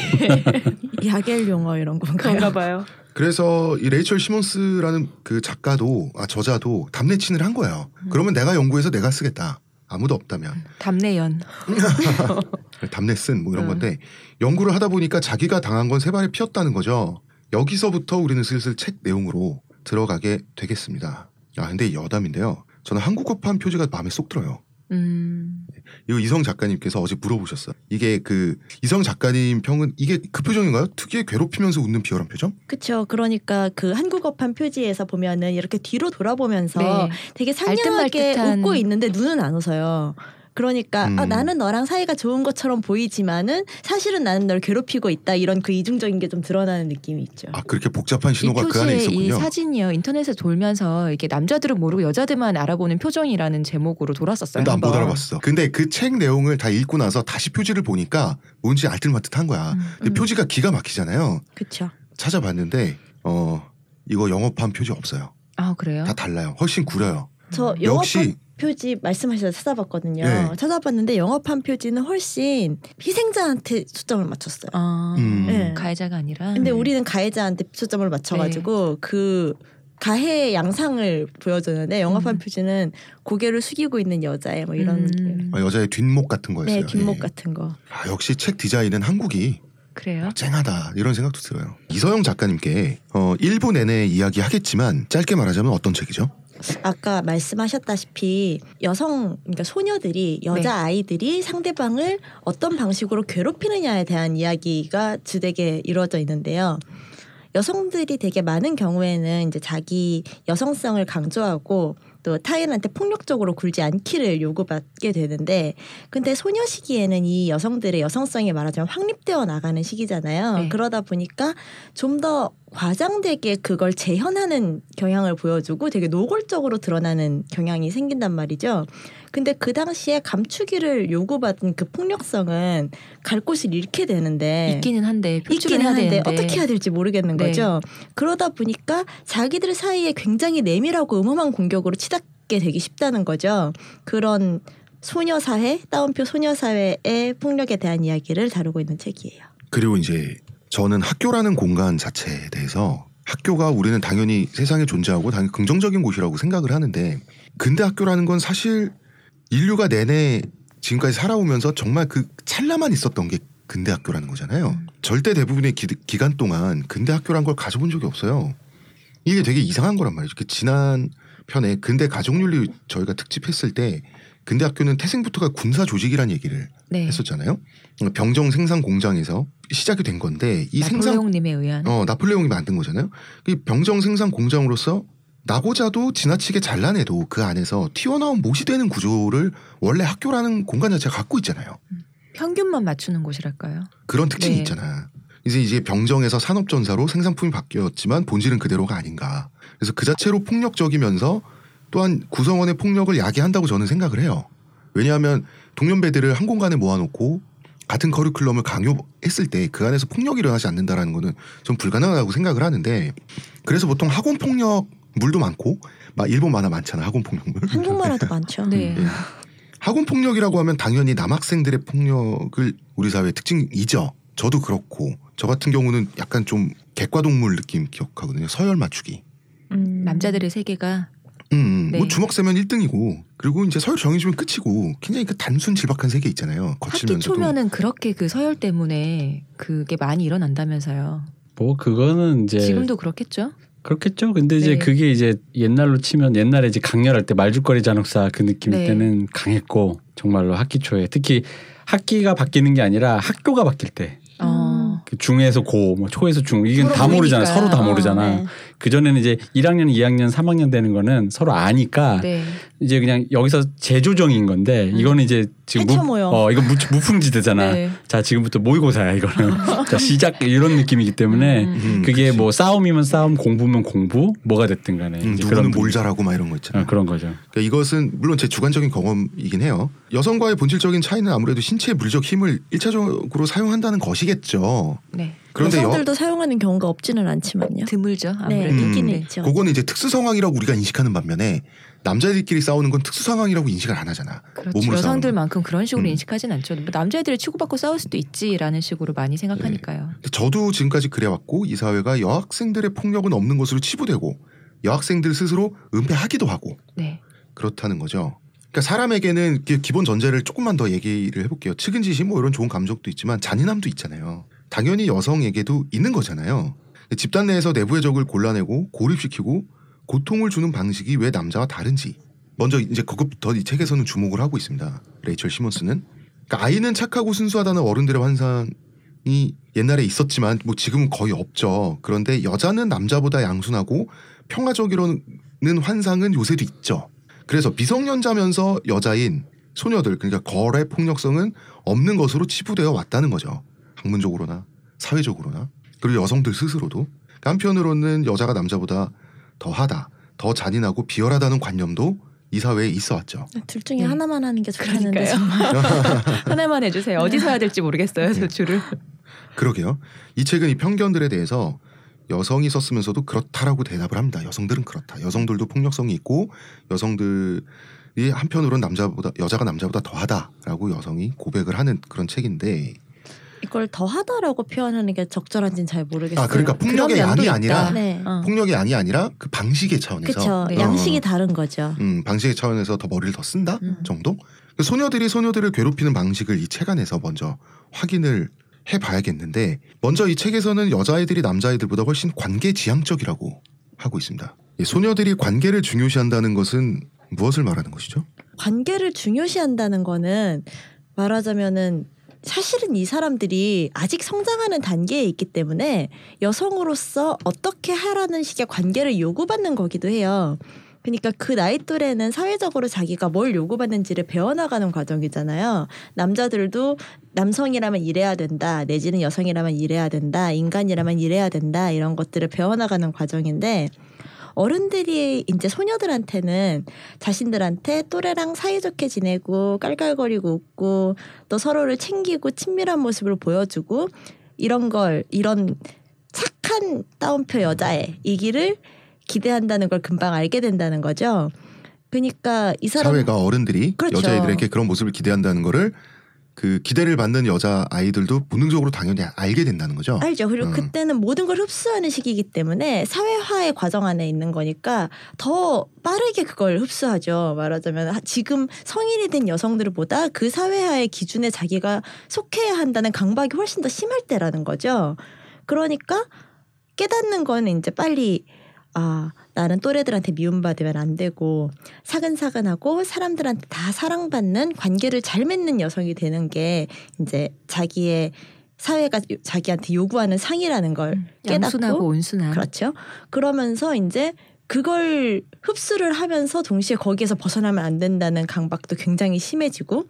야겔 용어 이런 건가요? 그런가 봐요. 그래서 이 레이첼 시몬스라는 그 작가도 아 저자도 답내친을 한 거예요. 음. 그러면 내가 연구해서 내가 쓰겠다. 아무도 없다면 담내연. [laughs] 답내 쓴뭐 이런 음. 건데 연구를 하다 보니까 자기가 당한 건 세 발에 피었다는 거죠. 여기서부터 우리는 슬슬 책 내용으로 들어가게 되겠습니다. 아 근데 이 여담인데요. 저는 한국어판 표지가 마음에 쏙 들어요. 음. 이거 이성 작가님께서 어제 물어보셨어요. 이게 그 이성 작가님 평은 이게 그 표정인가요? 특유의 괴롭히면서 웃는 비열한 표정? 그렇죠. 그러니까 그 한국어판 표지에서 보면은 이렇게 뒤로 돌아보면서 네. 되게 상냥하게 웃고 있는데 눈은 안 웃어요. 그러니까 아, 음. 나는 너랑 사이가 좋은 것처럼 보이지만은 사실은 나는 널 괴롭히고 있다 이런 그 이중적인 게 좀 드러나는 느낌이 있죠. 아 그렇게 복잡한 이 신호가 그 안에 표지의 이 있었군요. 사진이요 인터넷에 돌면서 이게 남자들은 모르고 여자들만 알아보는 표정이라는 제목으로 돌았었어요. 난못 한번. 알아봤어. 근데 그 책 내용을 다 읽고 나서 다시 표지를 보니까 뭔지 알뜰마뜻한 거야. 음. 근데 음. 표지가 기가 막히잖아요. 그렇죠. 찾아봤는데 어 이거 영어판 표지 없어요. 아 그래요? 다 달라요. 훨씬 구려요. 저 영어판 역시 표지 말씀하셔서 찾아봤거든요. 네. 찾아봤는데 영어판 표지는 훨씬 희생자한테 초점을 맞췄어요. 아, 음. 네. 가해자가 아니라. 근데 음. 우리는 가해자한테 초점을 맞춰가지고 네. 그 가해의 양상을 보여주는데 영화판 음. 표지는 고개를 숙이고 있는 여자의 뭐 이런 음, 아, 여자의 뒷목 같은 거였어요. 네 뒷목 예. 같은 거. 아, 역시 책 디자인은 한국이 그래요? 쨍하다 이런 생각도 들어요. 이서영 작가님께 어, 1부 내내 이야기하겠지만 짧게 말하자면 어떤 책이죠? 아까 말씀하셨다시피 여성 그러니까 소녀들이 여자 네. 아이들이 상대방을 어떤 방식으로 괴롭히느냐에 대한 이야기가 주되게 이루어져 있는데요. 여성들이 되게 많은 경우에는 이제 자기 여성성을 강조하고 또 타인한테 폭력적으로 굴지 않기를 요구받게 되는데 근데 소녀 시기에는 이 여성들의 여성성이 말하자면 확립되어 나가는 시기잖아요. 네. 그러다 보니까 좀 더 과장되게 그걸 재현하는 경향을 보여주고 되게 노골적으로 드러나는 경향이 생긴단 말이죠. 근데 그 당시에 감추기를 요구받은 그 폭력성은 갈 곳을 잃게 되는데 있기는 한데 있기는 해야 한데 되는데 어떻게 해야 될지 모르겠는 네. 거죠. 그러다 보니까 자기들 사이에 굉장히 내밀하고 음험한 공격으로 치닫게 되기 쉽다는 거죠. 그런 소녀 사회, 따옴표 소녀 사회의 폭력에 대한 이야기를 다루고 있는 책이에요. 그리고 이제 저는 학교라는 공간 자체에 대해서 학교가 우리는 당연히 세상에 존재하고 당연히 긍정적인 곳이라고 생각을 하는데 근대 학교라는 건 사실 인류가 내내 지금까지 살아오면서 정말 그 찰나만 있었던 게 근대 학교라는 거잖아요. 음. 절대 대부분의 기, 기간 동안 근대 학교란 걸 가져본 적이 없어요. 이게 되게 이상한 거란 말이죠. 그 지난 편에 근대 가족윤리 저희가 특집했을 때 근대 학교는 태생부터가 군사 조직이라는 얘기를 네. 했었잖아요. 병정 생산 공장에서 시작이 된 건데 이 생산 나폴레옹님에 의한 어 나폴레옹이 만든 거잖아요. 이 병정 생산 공장으로서 나고자도 지나치게 잘라내도 그 안에서 튀어나온 못이 되는 구조를 원래 학교라는 공간 자체가 갖고 있잖아요. 평균만 맞추는 곳이랄까요? 그런 특징이 네. 있잖아. 이제 이제 병정에서 산업전사로 생산품이 바뀌었지만 본질은 그대로가 아닌가. 그래서 그 자체로 폭력적이면서 또한 구성원의 폭력을 야기한다고 저는 생각을 해요. 왜냐하면 동년배들을 한 공간에 모아놓고 같은 커리큘럼을 강요했을 때 그 안에서 폭력이 일어나지 않는다라는 거는 좀 불가능하다고 생각을 하는데 그래서 보통 학원 폭력 물도 많고 막 일본 만화 많잖아 학원 폭력물. 한국 만화도 많죠. 네. 예. 학원 폭력이라고 하면 당연히 남학생들의 폭력을 우리 사회의 특징이죠. 저도 그렇고 저 같은 경우는 약간 좀 객과동물 느낌 기억하거든요. 서열 맞추기. 음. 남자들의 세계가 음, 음. 네. 뭐 주먹 세면 1등이고 그리고 이제 서열 정해주면 끝이고 굉장히 그 단순 질박한 세계 있잖아요. 학기 거칠면서도. 초면은 그렇게 그 서열 때문에 그게 많이 일어난다면서요. 뭐 그거는 이제 지금도 그렇겠죠? 그렇겠죠. 근데 이제 네. 그게 이제 옛날로 치면 옛날에 이제 강렬할 때 말죽거리 잔혹사 그 느낌 네. 때는 강했고 정말로 학기 초에 특히 학기가 바뀌는 게 아니라 학교가 바뀔 때. 어. 그 중에서 고, 뭐 초에서 중 이건 다 모르잖아. 서로 다 어, 모르잖아. 네. 그 전에는 이제 1학년, 2학년, 3학년 되는 거는 서로 아니까 네. 이제 그냥 여기서 재조정인 건데 음. 이거는 이제 지금 모여. 어 이거 무, 무풍지대잖아. 네. 자 지금부터 모의고사야 이거는. [laughs] 자 시작 이런 느낌이기 때문에 음. 음, 그게 그치. 뭐 싸움이면 싸움, 공부면 공부, 뭐가 됐든 간에 음, 누구는. 뭘 잘하고 막 이런 거 있잖아. 어, 그런 거죠. 그러니까 이것은 물론 제 주관적인 경험이긴 해요. 여성과의 본질적인 차이는 아무래도 신체의 물리적 힘을 일차적으로 사용한다는 것이겠죠. 네. 그런데 여, 여성들도 사용하는 경우가 없지는 않지만요. 드물죠. 네, 아무래도. 음. 네. 있죠. 그거는 이제 특수 상황이라고 우리가 인식하는 반면에 남자들끼리 싸우는 건 특수 상황이라고 인식을 안 하잖아. 그렇죠. 몸으로 여성들만큼 그런 식으로 음. 인식하진 않죠. 뭐 남자애들이 치고받고 싸울 수도 있지라는 식으로 많이 생각하니까요. 근데 저도 지금까지 그래왔고 이 사회가 여학생들의 폭력은 없는 것으로 치부되고 여학생들 스스로 은폐하기도 하고 네. 그렇다는 거죠. 그러니까 사람에게는 기- 기본 전제를 조금만 더 얘기를 해볼게요. 측은지심 뭐 이런 좋은 감정도 있지만 잔인함도 있잖아요. 당연히 여성에게도 있는 거잖아요. 집단 내에서 내부의 적을 골라내고 고립시키고 고통을 주는 방식이 왜 남자와 다른지 먼저 이제 그것부터 이 책에서는 주목을 하고 있습니다. 레이첼 시몬스는 그러니까 아이는 착하고 순수하다는 어른들의 환상이 옛날에 있었지만 뭐 지금은 거의 없죠. 그런데 여자는 남자보다 양순하고 평화적이라는 환상은 요새도 있죠. 그래서 미성년자면서 여자인 소녀들 그러니까 거래 폭력성은 없는 것으로 치부되어 왔다는 거죠. 학문적으로나 사회적으로나 그리고 여성들 스스로도 그러니까 한편으로는 여자가 남자보다 더 하다, 더 잔인하고 비열하다는 관념도 이 사회에 있어 왔죠. 둘 중에 네. 하나만 하는 게 좋겠는데. [laughs] 하나만 해주세요. 어디서 해야 될지 모르겠어요. 저 줄을. 그러게요. 이 책은 이 편견들에 대해서 여성이 썼으면서도 그렇다라고 대답을 합니다. 여성들은 그렇다. 여성들도 폭력성이 있고 여성들이 한편으로는 남자보다 여자가 남자보다 더하다라고 여성이 고백을 하는 그런 책인데 이걸 더하다라고 표현하는 게 적절한지는 잘 모르겠어요. 아 그러니까 폭력의 양이 있다. 아니라 네. 어. 폭력의 양이 아니라 그 방식의 차원에서 그렇죠. 네. 양식이 어. 다른 거죠. 음, 방식의 차원에서 더 머리를 더 쓴다 음. 정도. 그 소녀들이 소녀들을 괴롭히는 방식을 이 책 안에서 먼저 확인을 해봐야겠는데 먼저 이 책에서는 여자아이들이 남자아이들보다 훨씬 관계 지향적이라고 하고 있습니다. 이 소녀들이 관계를 중요시한다는 것은 무엇을 말하는 것이죠? 관계를 중요시한다는 거는 말하자면은 사실은 이 사람들이 아직 성장하는 단계에 있기 때문에 여성으로서 어떻게 하라는 식의 관계를 요구받는 거기도 해요. 그러니까 그 나이 또래는 사회적으로 자기가 뭘 요구받는지를 배워나가는 과정이잖아요. 남자들도 남성이라면 이래야 된다, 내지는 여성이라면 이래야 된다, 인간이라면 이래야 된다 이런 것들을 배워나가는 과정인데 어른들이 이제 소녀들한테는 자신들한테 또래랑 사이좋게 지내고 깔깔거리고 웃고 또 서로를 챙기고 친밀한 모습을 보여주고 이런 걸 이런 착한 따옴표 여자애 이기를 기대한다는 걸 금방 알게 된다는 거죠. 그러니까 이 사람 사회가 어른들이 그렇죠. 여자아이들에게 그런 모습을 기대한다는 거를 그 기대를 받는 여자 아이들도 본능적으로 당연히 알게 된다는 거죠. 알죠. 그리고 음. 그때는 모든 걸 흡수하는 시기이기 때문에 사회화의 과정 안에 있는 거니까 더 빠르게 그걸 흡수하죠. 말하자면 하- 지금 성인이 된 여성들보다 그 사회화의 기준에 자기가 속해야 한다는 강박이 훨씬 더 심할 때라는 거죠. 그러니까 깨닫는 거는 이제 빨리 아 나는 또래들한테 미움받으면 안 되고 사근사근하고 사람들한테 다 사랑받는 관계를 잘 맺는 여성이 되는 게 이제 자기의 사회가 요- 자기한테 요구하는 상이라는 걸 깨닫고 양순하고 온순한. 그렇죠. 그러면서 이제 그걸 흡수를 하면서 동시에 거기에서 벗어나면 안 된다는 강박도 굉장히 심해지고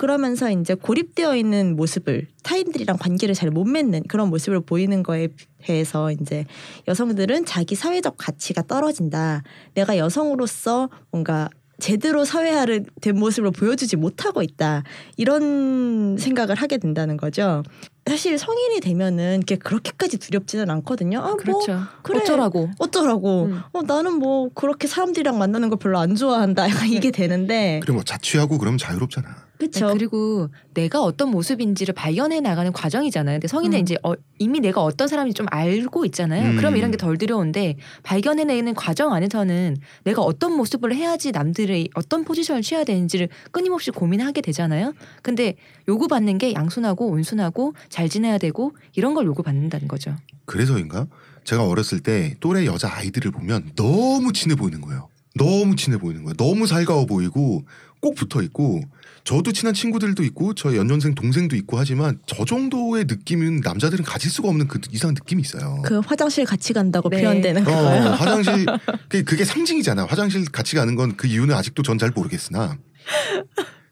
그러면서 이제 고립되어 있는 모습을 타인들이랑 관계를 잘 못 맺는 그런 모습을 보이는 거에 대해서 이제 여성들은 자기 사회적 가치가 떨어진다. 내가 여성으로서 뭔가 제대로 사회화를 된 모습을 보여주지 못하고 있다. 이런 생각을 하게 된다는 거죠. 사실 성인이 되면은 이게 그렇게까지 두렵지는 않거든요. 아, 뭐 그렇죠. 그래. 어쩌라고. 어쩌라고. 음. 어, 나는 뭐 그렇게 사람들이랑 만나는 걸 별로 안 좋아한다. [laughs] 이게 되는데. 그리고 뭐 자취하고 그러면 자유롭잖아. 그렇죠. 네, 그리고 내가 어떤 모습인지를 발견해 나가는 과정이잖아요. 근데 성인은 음. 이제 어, 이미 내가 어떤 사람인지 좀 알고 있잖아요. 음. 그럼 이런 게 덜 두려운데 발견해내는 과정 안에서는 내가 어떤 모습을 해야지 남들의 어떤 포지션을 취해야 되는지를 끊임없이 고민하게 되잖아요. 근데 요구받는 게 양순하고 온순하고 잘 지내야 되고 이런 걸 요구받는다는 거죠. 그래서인가? 제가 어렸을 때 또래 여자 아이들을 보면 너무 친해 보이는 거예요. 너무 친해 보이는 거예요. 너무 살가워 보이고 꼭 붙어 있고 저도 친한 친구들도 있고 저희 연년생 동생도 있고 하지만 저 정도의 느낌은 남자들은 가질 수가 없는 그 이상한 느낌이 있어요. 그 화장실 같이 간다고 네. 표현되는 어, 거예요. 화장실 [laughs] 그게, 그게 상징이잖아. 화장실 같이 가는 건 그 이유는 아직도 전 잘 모르겠으나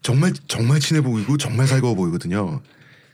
정말 정말 친해 보이고 정말 살가워 보이거든요.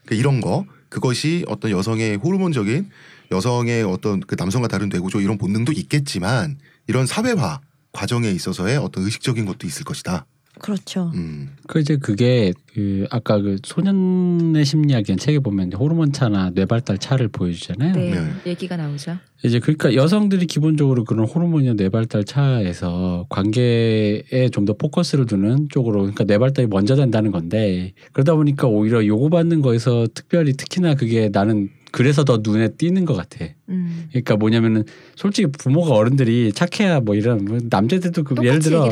그러니까 이런 거 그것이 어떤 여성의 호르몬적인 여성의 어떤 그 남성과 다른 대구조 이런 본능도 있겠지만 이런 사회화 과정에 있어서의 어떤 의식적인 것도 있을 것이다. 그렇죠. 음. 그 이제 그게 그 아까 그 소년의 심리학이란 책에 보면 호르몬 차나 뇌발달 차를 보여주잖아요. 네, 네. 얘기가 나오죠. 이제 그러니까 여성들이 기본적으로 그런 호르몬이나 뇌발달 차에서 관계에 좀 더 포커스를 두는 쪽으로 그러니까 뇌발달이 먼저 된다는 건데 그러다 보니까 오히려 요구받는 거에서 특별히 특히나 그게 나는 그래서 더 눈에 띄는 것 같아. 음. 그러니까 뭐냐면은 솔직히 부모가 어른들이 착해야 뭐 이런 뭐 남자들도 그 예를 들어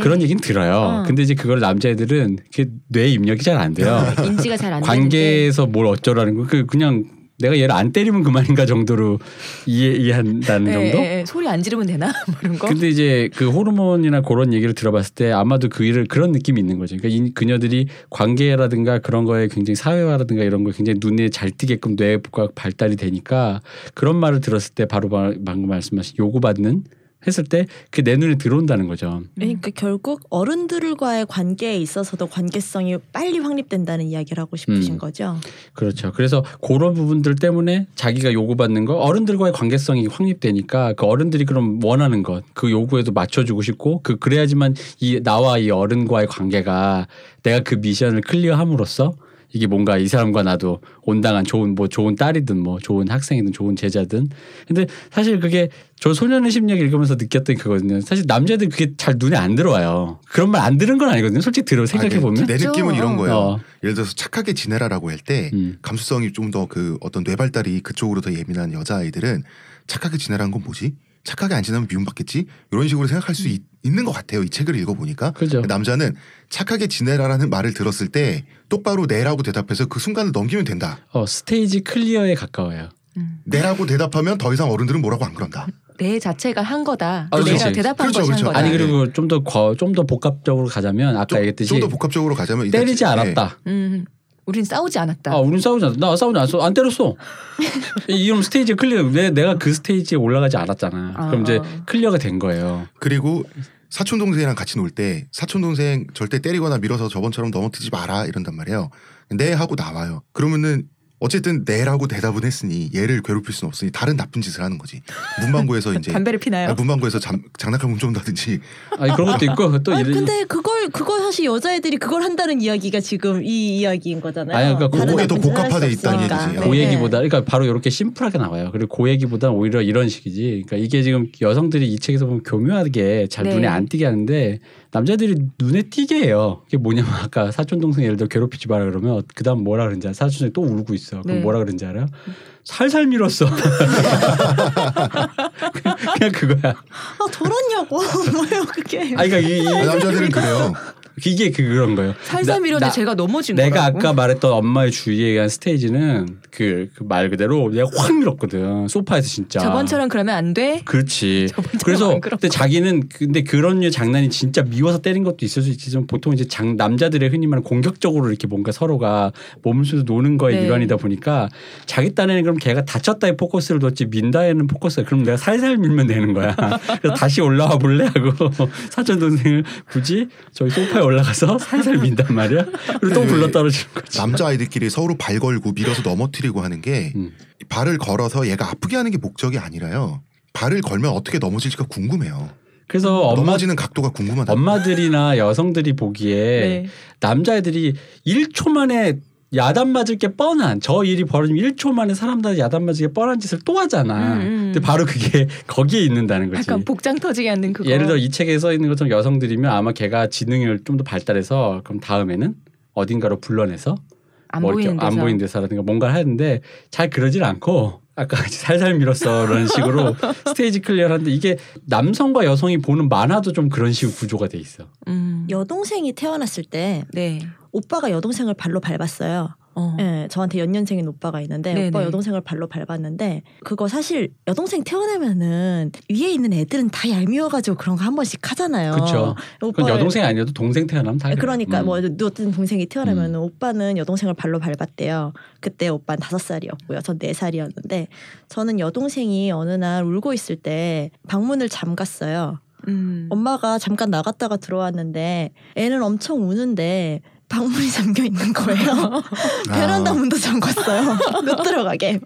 그런 얘기는 들어요. 어. 근데 이제 그걸 남자애들은 그뇌 입력이 잘 안 돼요. 인지가 잘안 되는데 관계에서 뭘 어쩌라는 거. 그 그냥 내가 얘를 안 때리면 그만인가 정도로 이해 이해한다는 예, 정도. 예, 예. 소리 안 지르면 되나 [laughs] 뭐 이런 거. 근데 이제 그 호르몬이나 그런 얘기를 들어봤을 때 아마도 그 일을 그런 느낌이 있는 거죠. 그러니까 이 그녀들이 관계라든가 그런 거에 굉장히 사회화라든가 이런 거 굉장히 눈에 잘 띄게끔 뇌가 발달이 되니까 그런 말을 들었을 때 바로 바- 방금 말씀하신 요구받는 했을 때 그 내 눈에 들어온다는 거죠. 그러니까 결국 어른들과의 관계에 있어서도 관계성이 빨리 확립된다는 이야기를 하고 싶으신 음. 거죠. 그렇죠. 그래서 그런 부분들 때문에 자기가 요구받는 거 어른들과의 관계성이 확립되니까 그 어른들이 그럼 원하는 것 그 요구에도 맞춰주고 싶고 그 그래야지만 이 나와 이 어른과의 관계가 내가 그 미션을 클리어함으로써 이게 뭔가 이 사람과 나도 온당한 좋은 뭐 좋은 딸이든 뭐 좋은 학생이든 좋은 제자든 근데 사실 그게 저 소년의 심리학 읽으면서 느꼈던 그거거든요. 사실 남자들 그게 잘 눈에 안 들어와요. 그런 말 안 들은 건 아니거든요. 솔직히 들어 생각해 보면. 아, 내 느낌은 이런 거예요. 어. 예를 들어서 착하게 지내라라고 할때 음. 감수성이 좀 더 그 어떤 뇌 발달이 그쪽으로 더 예민한 여자 아이들은 착하게 지내라는 건 뭐지? 착하게 안 지내면 미움받겠지? 이런 식으로 생각할 수 있, 는것 같아요. 이 책을 읽어보니까. 그죠. 남자는 착하게 지내라라는 말을 들었을 때 똑바로 네라고 대답해서 그 순간을 넘기면 된다. 어, 스테이지 클리어에 가까워요. 음. 네라고 대답하면 더 이상 어른들은 뭐라고 안 그런다. 내 자체가 한 거다. 아, 내가 그렇지. 대답한 그렇죠, 것이 그렇죠. 한 거다. 아니 네. 그리고 좀더 좀 더 복합적으로 가자면 아까 얘기했듯이 좀 더 복합적으로 가자면 때리지 네. 않았다. 음, 우린 싸우지 않았다. 아, 우린 싸우지 않았어. 나 싸우지 않았어. 안 때렸어. [laughs] 이런 stage clear. 내, 내가 그 stage에 올라가지 않았잖아. 아, 그럼 이제 아. clear가 된 거예요. 그리고 사촌 동생이랑 같이 놀 때 사촌 동생 절대 때리거나 밀어서 저번처럼 넘어뜨지 마라 이런단 말이에요. 네 하고 나와요. 그러면은 어쨌든 네라고 대답은 했으니 얘를 괴롭힐 수는 없으니 다른 나쁜 짓을 하는 거지. 문방구에서 [laughs] 이제 담배를 피나요? 아, 문방구에서 잠, 장난감 훔쳐온다든지 아니 그런 것도 있고 또 아 이런 근데 그걸 그걸 사실 여자애들이 그걸 한다는 이야기가 지금 이 이야기인 거잖아요. 아니, 그러니까 그게 더 복합화돼 있다는. 얘기지. 네. 그 얘기보다 그러니까 바로 이렇게 심플하게 나와요. 그리고 그 얘기보다 오히려 이런 식이지. 그러니까 이게 지금 여성들이 이 책에서 보면 교묘하게 잘 네. 눈에 안 띄게 하는데 남자들이 눈에 띄게 해요. 그게 뭐냐면 [laughs] 아까 사촌 동생 예를 들어 괴롭히지 마라 그러면 그다음 뭐라 그런지 알아? 사촌 동생 또 울고 있어. 그럼 네. 뭐라 그런지 알아요? 살살 밀었어. [laughs] 그냥 그거야. 아 돌았냐고 [laughs] 뭐예요 그게. 아니 그러니까 이, 이 아, 남자들은 그래요. 이게 그- 그런 거예요. 살살 나- 밀었는데 나- 제가 넘어진 내가 거라고. 아까 말했던 엄마의 주의에 의한 스테이지는 그 말 그대로 내가 확 밀었거든 소파에서 진짜. 저번처럼 그러면 안 돼. 그렇지. [laughs] 그래서. 근데 자기는 근데 그런 류 장난이 진짜 미워서 때린 것도 있을 수 있지만 보통 이제 장, 남자들의 흔히 말하는 공격적으로 이렇게 뭔가 서로가 몸수도 노는 거의 네. 일환이다 보니까 자기 딴에는 그럼 걔가 다쳤다에 포커스를 뒀지 민다에는 포커스 그럼 내가 살살 밀면 되는 거야. [laughs] 그래서 다시 올라와 볼래 하고 [laughs] 사촌 동생을 굳이 저기 소파에 올라가서 [laughs] 살살 민단 말이야. 그리고 또 네. 굴러 떨어지는 거지. 남자 아이들끼리 서로 발 걸고 밀어서 넘어뜨리고 하는 게 음. 발을 걸어서 얘가 아프게 하는 게 목적이 아니라요. 발을 걸면 어떻게 넘어질지가 궁금해요. 그래서 엄마 넘어지는 각도가 궁금하다. 엄마들이나 여성들이 보기에 네. 남자애들이 1초 만에 야단 맞을 게 뻔한 저 일이 벌어지면 1초 만에 사람들 야단 맞을 게 뻔한 짓을 또 하잖아. 음, 음. 근데 바로 그게 [laughs] 거기에 있는다는 거지. 약간 복장 터지게 하는 그거. 예를 들어 이 책에 써 있는 것처럼 여성들이면 아마 걔가 지능을 좀 더 발달해서 그럼 다음에는 어딘가로 불러내서 안뭐 이렇게 보이는 데서. 안 보이는 데서라든가 뭔가를 하는데 잘 그러질 않고 아까 살살 밀었어 그런 식으로 [laughs] 스테이지 클리어하는데 이게 남성과 여성이 보는 만화도 좀 그런 식으로 구조가 돼 있어. 음. 여동생이 태어났을 때 네. 오빠가 여동생을 발로 밟았어요. 어. 예, 저한테 연년생인 오빠가 있는데 네네. 오빠 여동생을 발로 밟았는데 그거 사실 여동생 태어나면은 위에 있는 애들은 다 얄미워가지고 그런 거 한 번씩 하잖아요. 그렇죠. 그건 여동생 아니어도 동생 태어나면 다 그래. 그러니까 음. 뭐 어떤 동생이 태어나면 은 오빠는 여동생을 발로 밟았대요. 그때 오빠는 다섯 살이었고요. 전 네 살이었는데 저는 여동생이 어느 날 울고 있을 때 방문을 잠갔어요. 음. 엄마가 잠깐 나갔다가 들어왔는데 애는 엄청 우는데 방문이 잠겨 있는 거예요. [laughs] 베란다 문도 잠갔어요. [laughs] 못 들어가게.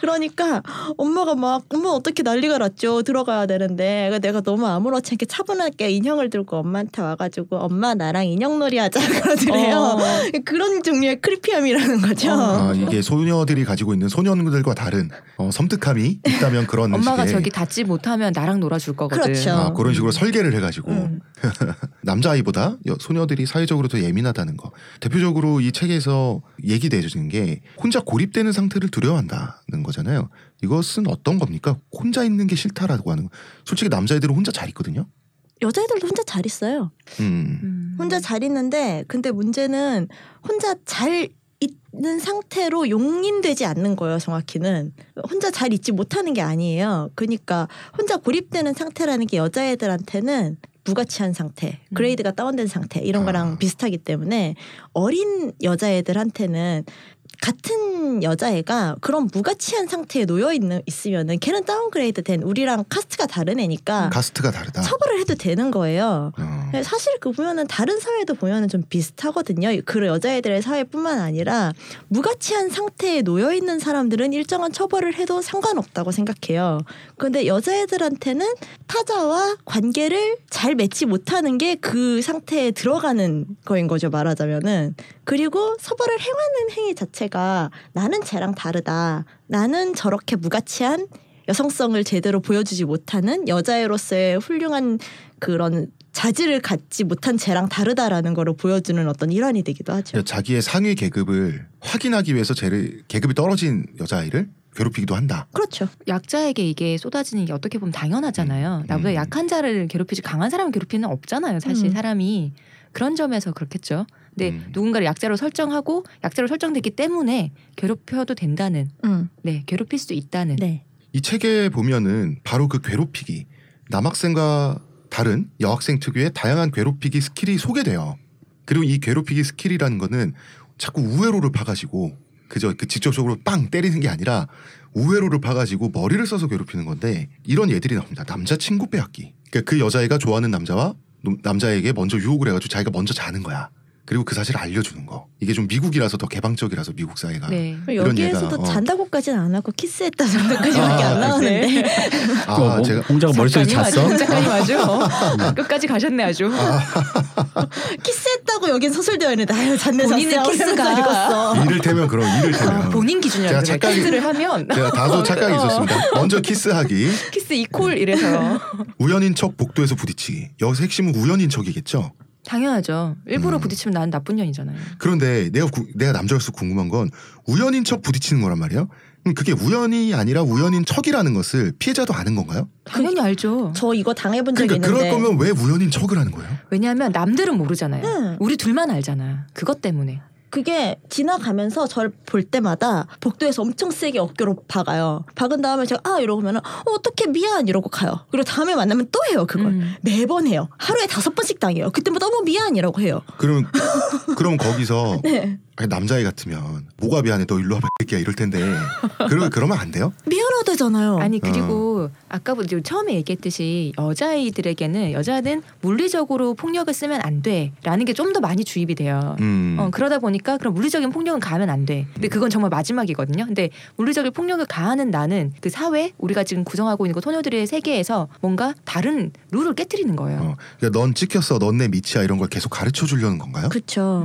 그러니까 엄마가 막 엄마 어떻게 난리가 났죠. 들어가야 되는데 내가 너무 아무렇지 않게 차분하게 인형을 들고 엄마한테 와가지고 엄마 나랑 인형놀이 하자 [laughs] 그러더래요. 어. 그런 종류의 크리피함이라는 거죠. 아, 이게 소녀들이 가지고 있는 소년들과 다른 어, 섬뜩함이 있다면 그런 엄마가 식의 저기 닿지 못하면 나랑 놀아줄 거거든. 그렇죠. 아, 그런 식으로 설계를 해가지고 음. [laughs] 남자아이보다 여- 소녀들이 사회적으로 더 예민하다는 거. 대표적으로 이 책에서 얘기되어지는 게 혼자 고립되는 상태를 두려워한다는 거잖아요. 이것은 어떤 겁니까? 혼자 있는 게 싫다라고 하는 거. 솔직히 남자애들은 혼자 잘 있거든요. 여자애들도 혼자 잘 있어요. 음. 음. 혼자 잘 있는데 근데 문제는 혼자 잘 있는 상태로 용인되지 않는 거예요. 정확히는 혼자 잘 있지 못하는 게 아니에요. 그러니까 혼자 고립되는 상태라는 게 여자애들한테는 무가치한 상태, grade가 다운된 상태 이런 아. 거랑 비슷하기 때문에 어린 여자애들한테는 같은 여자애가 그런 무가치한 상태에 놓여 있는 있으면은 걔는 downgrade 된 우리랑 카스트가 다른 애니까 가스트가 다르다. 처벌을 해도 되는 거예요. 어. 네, 사실 그 보면은 다른 사회도 보면은 좀 비슷하거든요. 그 여자애들의 사회뿐만 아니라 무가치한 상태에 놓여 있는 사람들은 일정한 처벌을 해도 상관없다고 생각해요. 그런데 여자애들한테는 타자와 관계를 잘 맺지 못하는 게 그 상태에 들어가는 거인 거죠. 말하자면은 그리고 처벌을 행하는 행위 자체가 나는 쟤랑 다르다. 나는 저렇게 무가치한 여성성을 제대로 보여주지 못하는 여자애로서의 훌륭한 그런 자질을 갖지 못한 쟤랑 다르다라는 거를 보여주는 어떤 일환이 되기도 하죠. 자기의 상위 계급을 확인하기 위해서 쟤를 계급이 떨어진 여자아이를 괴롭히기도 한다. 그렇죠. 약자에게 이게 쏟아지는 게 어떻게 보면 당연하잖아요. 나보다 음. 약한 자를 괴롭히지 강한 사람을 괴롭히는 없잖아요. 사실 음. 사람이 그런 점에서 그렇겠죠. 근데 음. 누군가를 약자로 설정하고 약자로 설정됐기 때문에 괴롭혀도 된다는, 음. 네, 괴롭힐 수도 있다는. 네. 이 책에 보면은 바로 그 괴롭히기 남학생과 다른 여학생 특유의 다양한 괴롭히기 스킬이 소개돼요. 그리고 이 괴롭히기 스킬이라는 거는 자꾸 우회로를 파가지고 그저 그 직접적으로 빵 때리는 게 아니라 우회로를 파가지고 머리를 써서 괴롭히는 건데 이런 예들이 나옵니다. 남자 친구 빼앗기. 그러니까 그 여자애가 좋아하는 남자와 노- 남자에게 먼저 유혹을 해가지고 자기가 먼저 자는 거야. 그리고 그 사실을 알려주는 거. 이게 좀 미국이라서 더 개방적이라서 미국 사회가. 네. 이런 여기에서도 얘가, 어. 잔다고까지는 안 하고 키스했다 정도까지밖에 아, 안 나오는데 아, 그거 뭐, 제가 혼자 머릿속에 잤어? 아주, 작가님 아주 끝까지 가셨네 아주. [laughs] 키스했다고 여긴 서술되어 있는데 아유 잤네 본인의. 키스가 읽었어. 이를테면 그럼 이를테면 아, 본인 기준이라 제가. 착각이- 키스를 하면 제가 다소 착각이 어. 있었습니다. 먼저 키스하기, 키스 equal 이래서 우연인 척 복도에서 부딪히기. 여기서 핵심은 우연인 척이겠죠. 당연하죠. 일부러 음. 부딪히면 나는 나쁜 년이잖아요. 그런데 내가 구- 내가 남자로서 궁금한 건 우연인 척 부딪히는 거란 말이에요. 그게 우연이 아니라 우연인 척이라는 것을 피해자도 아는 건가요? 당연히 알죠. 저 이거 당해본 적이 그러니까 있는데. 그럴 거면 왜 우연인 척을 하는 거예요? 왜냐하면 남들은 모르잖아요. 응. 우리 둘만 알잖아. 그것 때문에. 그게 지나가면서 저를 볼 때마다 복도에서 엄청 세게 어깨로 박아요. 박은 다음에 제가 아 이러면은 어, 어떻게 미안 이러고 가요. 그리고 다음에 만나면 또 해요 그걸 음. 매번 해요. 하루에 다섯 번씩 당해요. 그때마다 너무 미안 이라고 해요. 그럼 [laughs] 그럼 거기서 네 아니, 남자애 같으면 뭐가 미안해 너 일로 와봐 새끼야 이럴 텐데 그러 그러면 안 돼요? [laughs] 미안하대잖아요. 아니 그리고 아까부터 처음에 얘기했듯이 여자아이들에게는 여자는 물리적으로 폭력을 쓰면 안 돼라는 게 좀 더 많이 주입이 돼요. 음. 어, 그러다 보니까 그럼 물리적인 폭력은 가하면 안 돼. 근데 그건 정말 마지막이거든요. 근데 물리적인 폭력을 가하는 나는 그 사회 우리가 지금 구성하고 있는 그 소녀들의 세계에서 뭔가 다른 룰을 깨뜨리는 거예요. 어, 그러니까 넌 찍혔어, 넌내 밑이야 이런 걸 계속 가르쳐 주려는 건가요?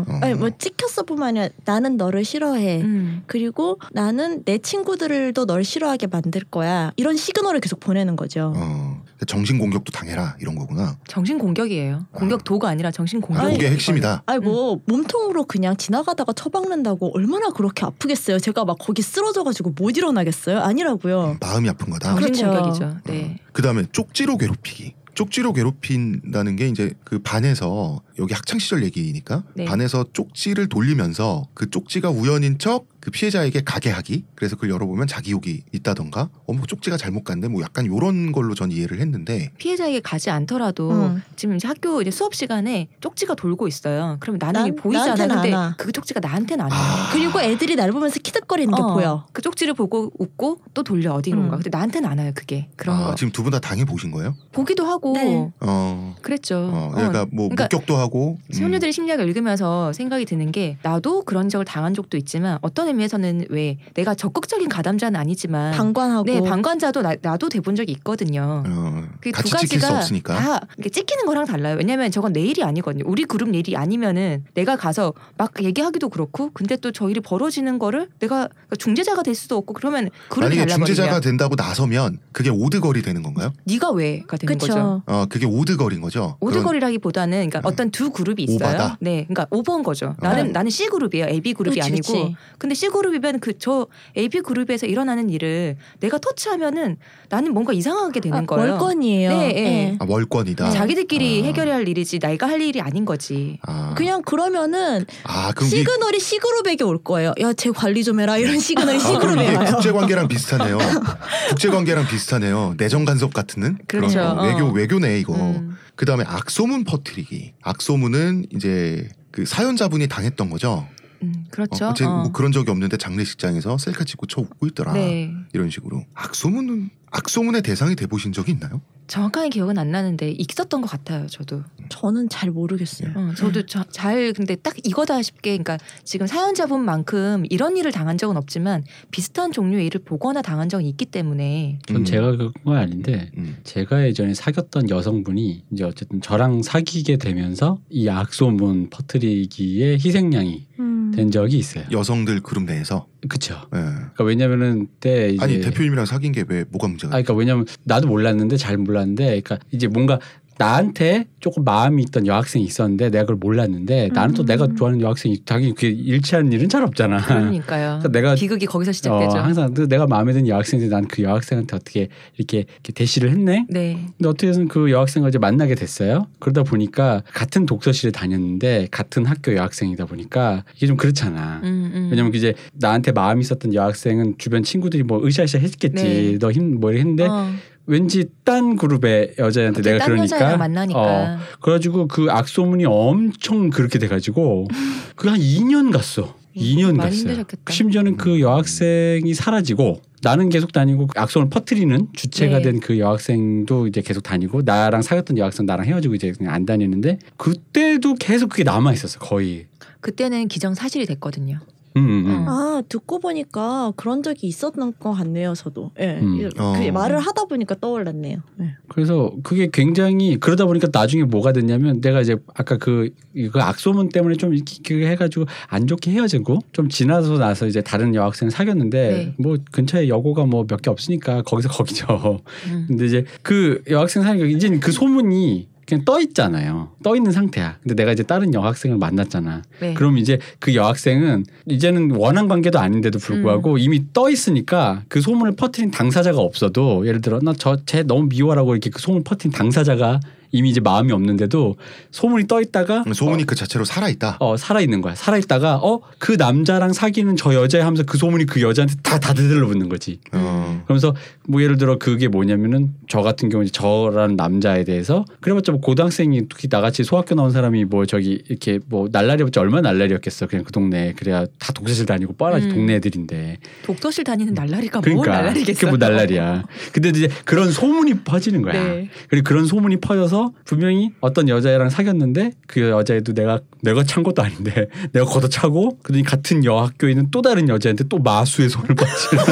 어. 아니 뭐 찍혔어 뿐만 아니라 나는 너를 싫어해. 음. 그리고 나는 내 친구들도 널 싫어하게 만들 거야. 이런 시그널을 계속 보내는 거죠. 어, 정신 공격도 당해라 이런 거구나. 정신 공격이에요. 공격 도가 아니라 정신 공격. 아, 그게 핵심이다. 아니 뭐 몸통으로 그냥 지나가다가 처박는다고 얼마나 그렇게 아프겠어요. 제가 막 거기 쓰러져가지고 못 일어나겠어요. 아니라고요. 마음이 아픈 거다. 정신 그렇죠. 공격이죠. 네. 그 다음에 쪽지로 괴롭히기. 쪽지로 괴롭힌다는 게 이제 그 반에서 여기 학창 시절 얘기니까 네. 반에서 쪽지를 돌리면서 그 쪽지가 우연인 척 그 피해자에게 가게 하기. 그래서 그걸 열어보면 자기 욕이 있다던가. 어머 쪽지가 잘못 갔네. 뭐 약간 요런 걸로 전 이해를 했는데. 피해자에게 가지 않더라도 음. 지금 이제 학교 이제 수업 시간에 쪽지가 돌고 있어요. 그럼 나는 난- 이게 보이잖아. 근데 안 와. 그 쪽지가 나한테는 안 와요. 아. 그리고 애들이 날 보면서 키득거리는 게 어, 보여. 그 쪽지를 보고 웃고 또 돌려 어디론가. 음. 근데 나한테는 안 와요. 그게 그런 아, 거 지금 두 분 다 당해 보신 거예요? 보기도 하고 네. 어. 그랬죠. 어, 어, 그러니까 뭐 그러니까 목격도 하고 음. 소녀들의 심리학을 읽으면서 생각이 드는 게 나도 그런 적을 당한 적도 있지만 어떤 의미에서는 왜 내가 적극적인 가담자는 아니지만 방관하고. 네 방관자도 나, 나도 돼본 적이 있거든요. 어, 그 같이 두 찍힐 수 가지가 없으니까. 다 이렇게 찍히는 거랑 달라요. 왜냐하면 저건 내 일이 아니거든요. 우리 그룹 일이 아니면은 내가 가서 막 얘기하기도 그렇고, 근데 또 저 일이 벌어지는 거를 내가 그러니까 중재자가 될 수도 없고 그러면 그룹이 만약에 중재자가. 된다고 나서면 그게 오드거리 되는 건가요? 네가 왜가 되는 거죠. 그쵸. 어, 그게 오드거리인 거죠. 오드거리라기보다는 그러니까 어. 어떤 두 그룹이 있어요. 오바다? 네, 그러니까 오버인 거죠. 나는 어. 나는 C 그룹이에요. A B 그룹이 그렇지, 아니고. 그렇지. 근데 C 그룹이면 그 저 A B 그룹에서 일어나는 일을 내가 터치하면은 나는 뭔가 이상하게 되는 아, 거예요. 월권이에요. 네, 네. 아, 월권이다. 자기들끼리 아. 해결해야 할 일이지 내가 할 일이 아닌 거지. 아, 그냥 그러면은 아, 그럼 위- 시그널이 C그룹에게 올 거예요. 야, 쟤 관리 좀 해라. 이런 시그널이 아, 그럼 C그룹에 이게 와요. 국제 관계랑 비슷하네요. [laughs] 국제 관계랑 비슷하네요. 내정 간섭 같은 그런 그렇죠. 거. 외교 어. 외교네 이거. 음. 그 다음에 악소문 퍼뜨리기. 악소문은 이제 그 사연자분이 당했던 거죠. 음, 그렇죠. 어, 제 어. 뭐 그런 적이 없는데 장례식장에서 셀카 찍고 쳐 웃고 있더라. 네. 이런 식으로. 악소문은 악소문의 대상이 돼 보신 적이 있나요? 정확하게 기억은 안 나는데 있었던 것 같아요. 저도. 저는 잘 모르겠어요. 어, 저도 저- 잘 근데 딱 이거다 싶게 그러니까 지금 사연자분만큼 이런 일을 당한 적은 없지만 비슷한 종류의 일을 보거나 당한 적이 있기 때문에 전 음. 제가 그런 건 아닌데 음. 제가 예전에 사귀었던 여성분이 이제 어쨌든 저랑 사귀게 되면서 이 악소문 퍼뜨리기에 희생양이 음. 된 적이 있어요. 여성들 그룹 내에서. 그쵸. 예. 그러니까 왜냐면은 이제 아니 대표님이랑 사귄 게 왜 뭐가 문제가? 아, 그러니까 왜냐면 나도 몰랐는데 잘 몰랐는데, 그러니까 이제 뭔가 나한테 조금 마음이 있던 여학생이 있었는데 내가 그걸 몰랐는데 나는 또 음. 내가 좋아하는 여학생이 당연히 그게 일치하는 일은 잘 없잖아. 그러니까요. 그러니까 내가 비극이 거기서 어, 시작되죠. 항상 그 내가 마음에 드는 여학생인데 난 그 여학생한테 어떻게 이렇게, 이렇게 대시를 했네. 네. 근데 어떻게든 그 여학생을 이제 만나게 됐어요. 그러다 보니까 같은 독서실에 다녔는데 같은 학교 여학생이다 보니까 이게 좀 그렇잖아. 음, 음. 왜냐면 이제 나한테 마음이 있었던 여학생은 주변 친구들이 뭐 으쌰으쌰 했겠지. 네. 너힘뭐 이랬는데 어, 왠지 딴 그룹의 여자한테 내가 딴 그러니까 만나니까 어, 그래가지고 그 악소문이 엄청 그렇게 돼가지고 그 한 2년 갔어. 2년 음, 많이 갔어요. 힘드셨겠다. 심지어는 그 여학생이 사라지고 나는 계속 다니고 악소문을 퍼뜨리는 주체가 네. 된그 여학생도 이제 계속 다니고 나랑 사귀었던 여학생 나랑 헤어지고 이제 그냥 안 다니는데 그때도 계속 그게 남아 있었어 거의. 그때는 기정 사실이 됐거든요. 음, 음, 음. 어. 아 듣고 보니까 그런 적이 있었던 것 같네요. 저도. 예. 음. 이- 어. 그 말을 하다 보니까 떠올랐네요. 예. 그래서 그게 굉장히 그러다 보니까 나중에 뭐가 됐냐면 내가 이제 아까 그, 그 악소문 때문에 좀 이렇게 해가지고 안 좋게 헤어지고 좀 지나서 나서 이제 다른 여학생 사귀었는데 네. 뭐 근처에 여고가 뭐 몇 개 없으니까 거기서 [laughs] 거기죠. 음. 근데 이제 그 여학생 사귀니까 이제 그 소문이 그냥 떠 있잖아요. 떠 있는 상태야. 근데 내가 이제 다른 여학생을 만났잖아. 네. 그럼 이제 그 여학생은 이제는 원한 관계도 아닌데도 불구하고 음. 이미 떠 있으니까 그 소문을 퍼뜨린 당사자가 없어도 예를 들어 나 저 쟤 너무 미워라고 이렇게 그 소문 퍼뜨린 당사자가 이미 이제 마음이 없는데도 소문이 떠 있다가 소문이 그 자체로 살아 있다. 어 살아 있는 거야. 살아 있다가 어 그 남자랑 사귀는 저 여자 하면서 그 소문이 그 여자한테 다 다들러 붙는 거지. 어. 그러면서 뭐 예를 들어 그게 뭐냐면은 저 같은 경우 이제 저라는 남자에 대해서 그래봤자 뭐 고등학생이 특히 나같이 소학교 나온 사람이 뭐 저기 이렇게 뭐 날라리였자 얼마나 날라리였겠어 그냥 그 동네 그래야 다 독서실 다니고 뻔하지 음. 동네 애들인데 독서실 다니는 날라리가 뭘 그러니까 날라리겠어. 그게 뭐 날라리야. [laughs] 근데 이제 그런 소문이 퍼지는 거야. 네. 그리고 그런 소문이 퍼져서 분명히 어떤 여자애랑 사귀었는데 그 여자애도 내가 내가 찬 것도 아닌데 [laughs] 내가 걷어 차고 그러니 같은 여학교에 있는 또 다른 여자한테 또 마수의 손을 [laughs] 뻗치는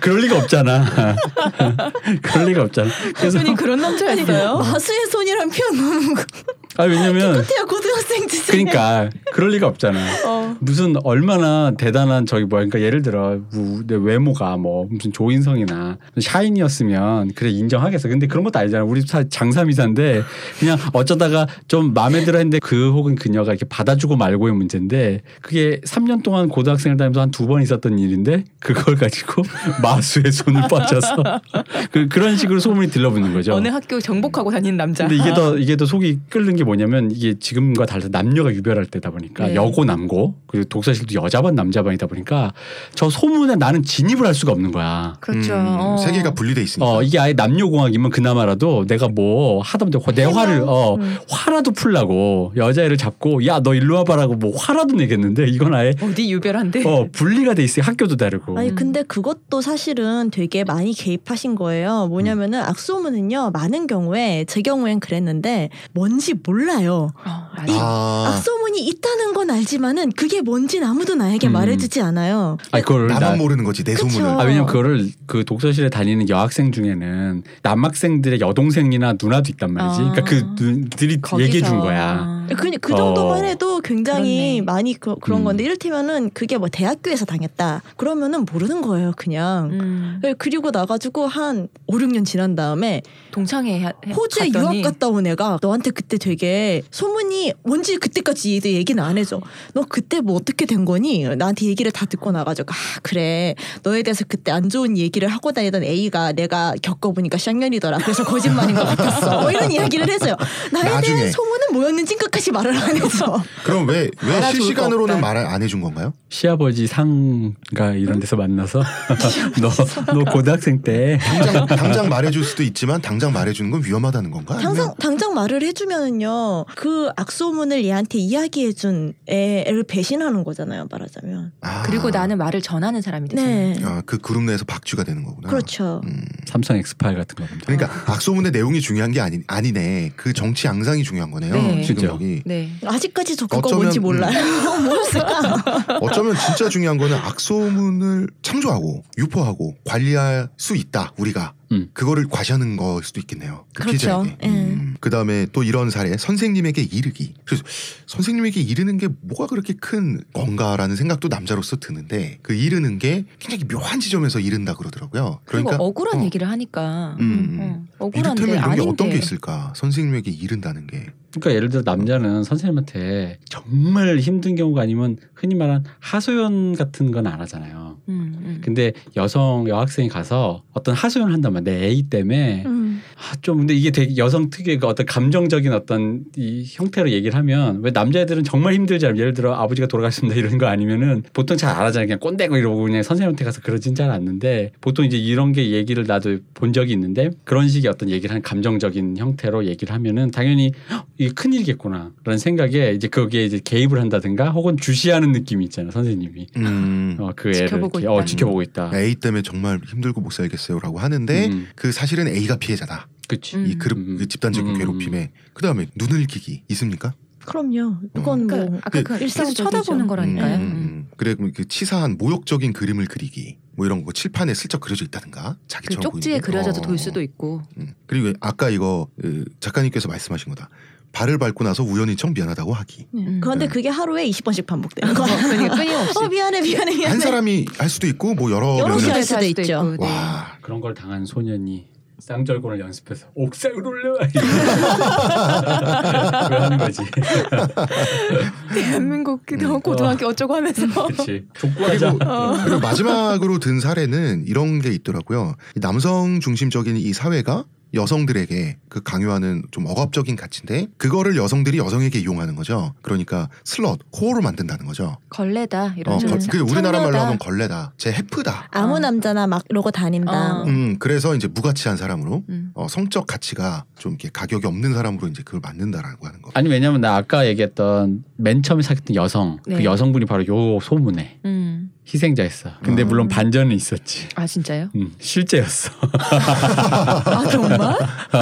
그럴 리가 없잖아. [laughs] 그럴 리가 없잖아. 그래서 선생님 그런 남자였어요? 마수의 손이란 표현 너무 [laughs] 아 왜냐면 같아요 고등학생 주제. 그러니까 그럴 리가 없잖아. 어. 무슨 얼마나 대단한 저기 뭐야 그러니까 예를 들어 뭐 내 외모가 뭐 무슨 조인성이나 샤인이었으면 그래 인정하겠어. 근데 그런 것도 아니잖아. 우리 사 장삼이사인데 그냥 어쩌다가 좀 마음에 들어 했는데 그 혹은 그녀가 이렇게 받아주고 말고의 문제인데 그게 3년 동안 고등학생을 다니면서 한 두 번 있었던 일인데 그걸 가지고 [laughs] 마수의 손을 뻗쳐서 그 그런 식으로 소문이 들러붙는 거죠. 어느 학교 정복하고 다니는 남자. 근데 이게 더 이게 더 속이 끓는 게 뭐냐면 이게 지금과 달라서 남녀가 유별할 때다 보니까 네. 여고 남고 그리고 독서실도 여자반 남자반이다 보니까 저 소문에 나는 진입을 할 수가 없는 거야. 그렇죠. 음, 어. 세계가 분리돼 있으니까. 어 이게 아예 남녀공학이면 그나마라도 내가 뭐 하다못해 내 화를 어 화라도 풀라고 여자애를 잡고 야 너 일로 와봐라고 뭐 화라도 내겠는데 이건 아예 어디 유별한데? 어 분리가 돼 있어요 학교도 다르고 아니 음. 근데 그것 도 사실은 되게 많이 개입하신 거예요. 뭐냐면은 악소문은요 많은 경우에 제 경우엔 그랬는데 뭔지 몰라요. 어, 맞아. 아, 악소문이 있다는 건 알지만은 그게 뭔진 아무도 나에게 음. 말해주지 않아요. 아니 그걸 나만 나- 모르는 거지 내 그쵸. 소문을. 아 왜냐면 그거를 그 독서실에 다니는 여학생 중에는 남학생들의 여동생이나 누나도 있단 말이지. 아. 그러니까 그 누들이 거기서. 얘기해 준 거야. 그, 그 어. 정도만 해도 굉장히 그렇네. 많이 그, 런 음. 건데 이를테면은 그게 뭐 대학교에서 당했다 그러면은 모르는 거예요 그냥 음, 네, 그리고 나가지고 한 5, 6년 지난 다음에 동창회 호주에 유학 갔다 온 애가 너한테 그때 되게 소문이 뭔지 그때까지 얘도 얘기는 안 해줘. 너 그때 뭐 어떻게 된 거니? 나한테 얘기를 다 듣고 나가지고 아 그래 너에 대해서 그때 안 좋은 얘기를 하고 다니던 A가 내가 겪어보니까 쌍년이더라. 그래서 거짓말인 것 같았어. 뭐 이런 이야기를 해줘요. 나에 나중에. 대한 소문은 뭐였는지 끝까지 말을 안 해줘. [laughs] 그럼 왜 왜 실시간으로는. 말을 안 해준 건가요? 시아버지 상가 이런 데서 만나서 [laughs] 너 너 고등학생 때 당장 당장 말해줄 수도 있지만 당장 말해주는 건 위험하다는 건가? 아니면- 당장 당장 말을 해주면은요 그 악소문을 얘한테 이야기해준 애를 배신하는 거잖아요 말하자면. 아, 그리고 나는 말을 전하는 사람이 되잖아요. 네. 아, 그 그룹 내에서 박쥐가 되는 거구나. 그렇죠. 음. 삼성 엑스파일 같은 거 보면 그러니까 악소문의 내용이 중요한 게 아니 아니네. 그 정치 양상이 중요한 거네요. 네. 지금 여기 네. 아직까지 저 그거 어쩌면- 뭔지 몰라요. [laughs] 뭐였을까? [laughs] 어쩌면 진짜 중요한 거는 악소문을 창조하고 유포하고 관리할 수 있다 우리가 음. 그거를 과시하는 걸 수도 있겠네요. 그 그렇죠. 피해자에게. 예. 음. 그다음에 또 이런 사례 선생님에게 이르기. 그래서 선생님에게 이르는 게 뭐가 그렇게 큰 건가라는 생각도 남자로서 드는데 그 이르는 게 굉장히 묘한 지점에서 이른다 그러더라고요. 그러니까 억울한 어, 얘기를 하니까 음. 어, 억울한데 이를테면 이런 게 아닌데 어떤 게 있을까? 선생님에게 이른다는 게. 그러니까 예를 들어 남자는 선생님한테 정말 힘든 경우가 아니면 흔히 말하는 하소연 같은 건 안 하잖아요. 음, 음. 근데 여성 여학생이 가서 어떤 하소연을 한단 말이야. 내 애이 때문에 음. 아, 좀 근데 이게 되게 여성 특유의 그 어떤 감정적인 어떤 이 형태로 얘기를 하면 왜 남자애들은 정말 힘들잖아요. 예를 들어 아버지가 돌아가셨습니다 이런 거 아니면은 보통 잘안 하잖아요. 그냥 꼰대고 이러고 그냥 선생님한테 가서 그러진 잘 않는데 보통 이제 이런 게 얘기를 나도 본 적이 있는데 그런 식의 어떤 얘기를 한 감정적인 형태로 얘기를 하면은 당연히 헉, 이게 큰일이겠구나라는 생각에 이제 거기에 이제 개입을 한다든가 혹은 주시하는 느낌이 있잖아요. 선생님이 음. 어, 그 애를 지켜보고 이렇게, 어, 있다. 지켜보고 있다. A 때문에 정말 힘들고 못 살겠어요라고 하는데 음. 그 사실은 A가 피해자다. 그치. 음. 이 그룹 음. 그 집단적인 음. 괴롭힘에 그 다음에 눈을 기기 있습니까? 그럼요. 이건 그러니까 뭐 아까 그 계속 일상적이죠. 쳐다보는 거라니까요. 음, 음. 음. 그래 그 치사한 모욕적인 그림을 그리기 뭐 이런 거 칠판에 슬쩍 그려져 있다든가 그 자기처럼 쪽지에 보이는데. 그려져도 어. 돌 수도 있고. 음. 그리고 아까 이거 그 작가님께서 말씀하신 거다. 발을 밟고 나서 우연히 청 미안하다고 하기. 네. 음. 그런데 네. 그게 하루에 20번씩 반복되는 거야. 그러니까 [laughs] 끊임없이. 어 미안해 미안해 미안해. 한 사람이 할 수도 있고 뭐 여러 여럿이 명이 할할 수도 있죠. 네. 와 그런 걸 당한 소년이 쌍절곤을 연습해서 옥상으로 올려와 그걸 하는 거지. 대한민국 그 음. 고등학교 어쩌고 하면서 그렇지. 족구하자. 그리고 마지막으로 든 사례는 이런 게 있더라고요. 이 남성 중심적인 이 사회가 여성들에게 그 강요하는 좀 억압적인 가치인데 그거를 여성들이 여성에게 이용하는 거죠. 그러니까 슬럿, 코어로 만든다는 거죠. 걸레다 이런 어, 그 우리나라 말로. 하면 걸레다. 제 해프다. 아무 어. 남자나 막 이러고 다닌다. 어. 음, 그래서 이제 무가치한 사람으로 음. 어, 성적 가치가 좀 이렇게 가격이 없는 사람으로 이제 그걸 만든다라고 하는 거. 아니 왜냐면 나 아까 얘기했던 맨 처음에 사귀었던 여성 그 네. 여성분이 바로 요 소문에 음. 희생자였어. 근데 음. 물론 반전은 있었지. 아 진짜요? 음, 실제였어. [laughs] 아 정말?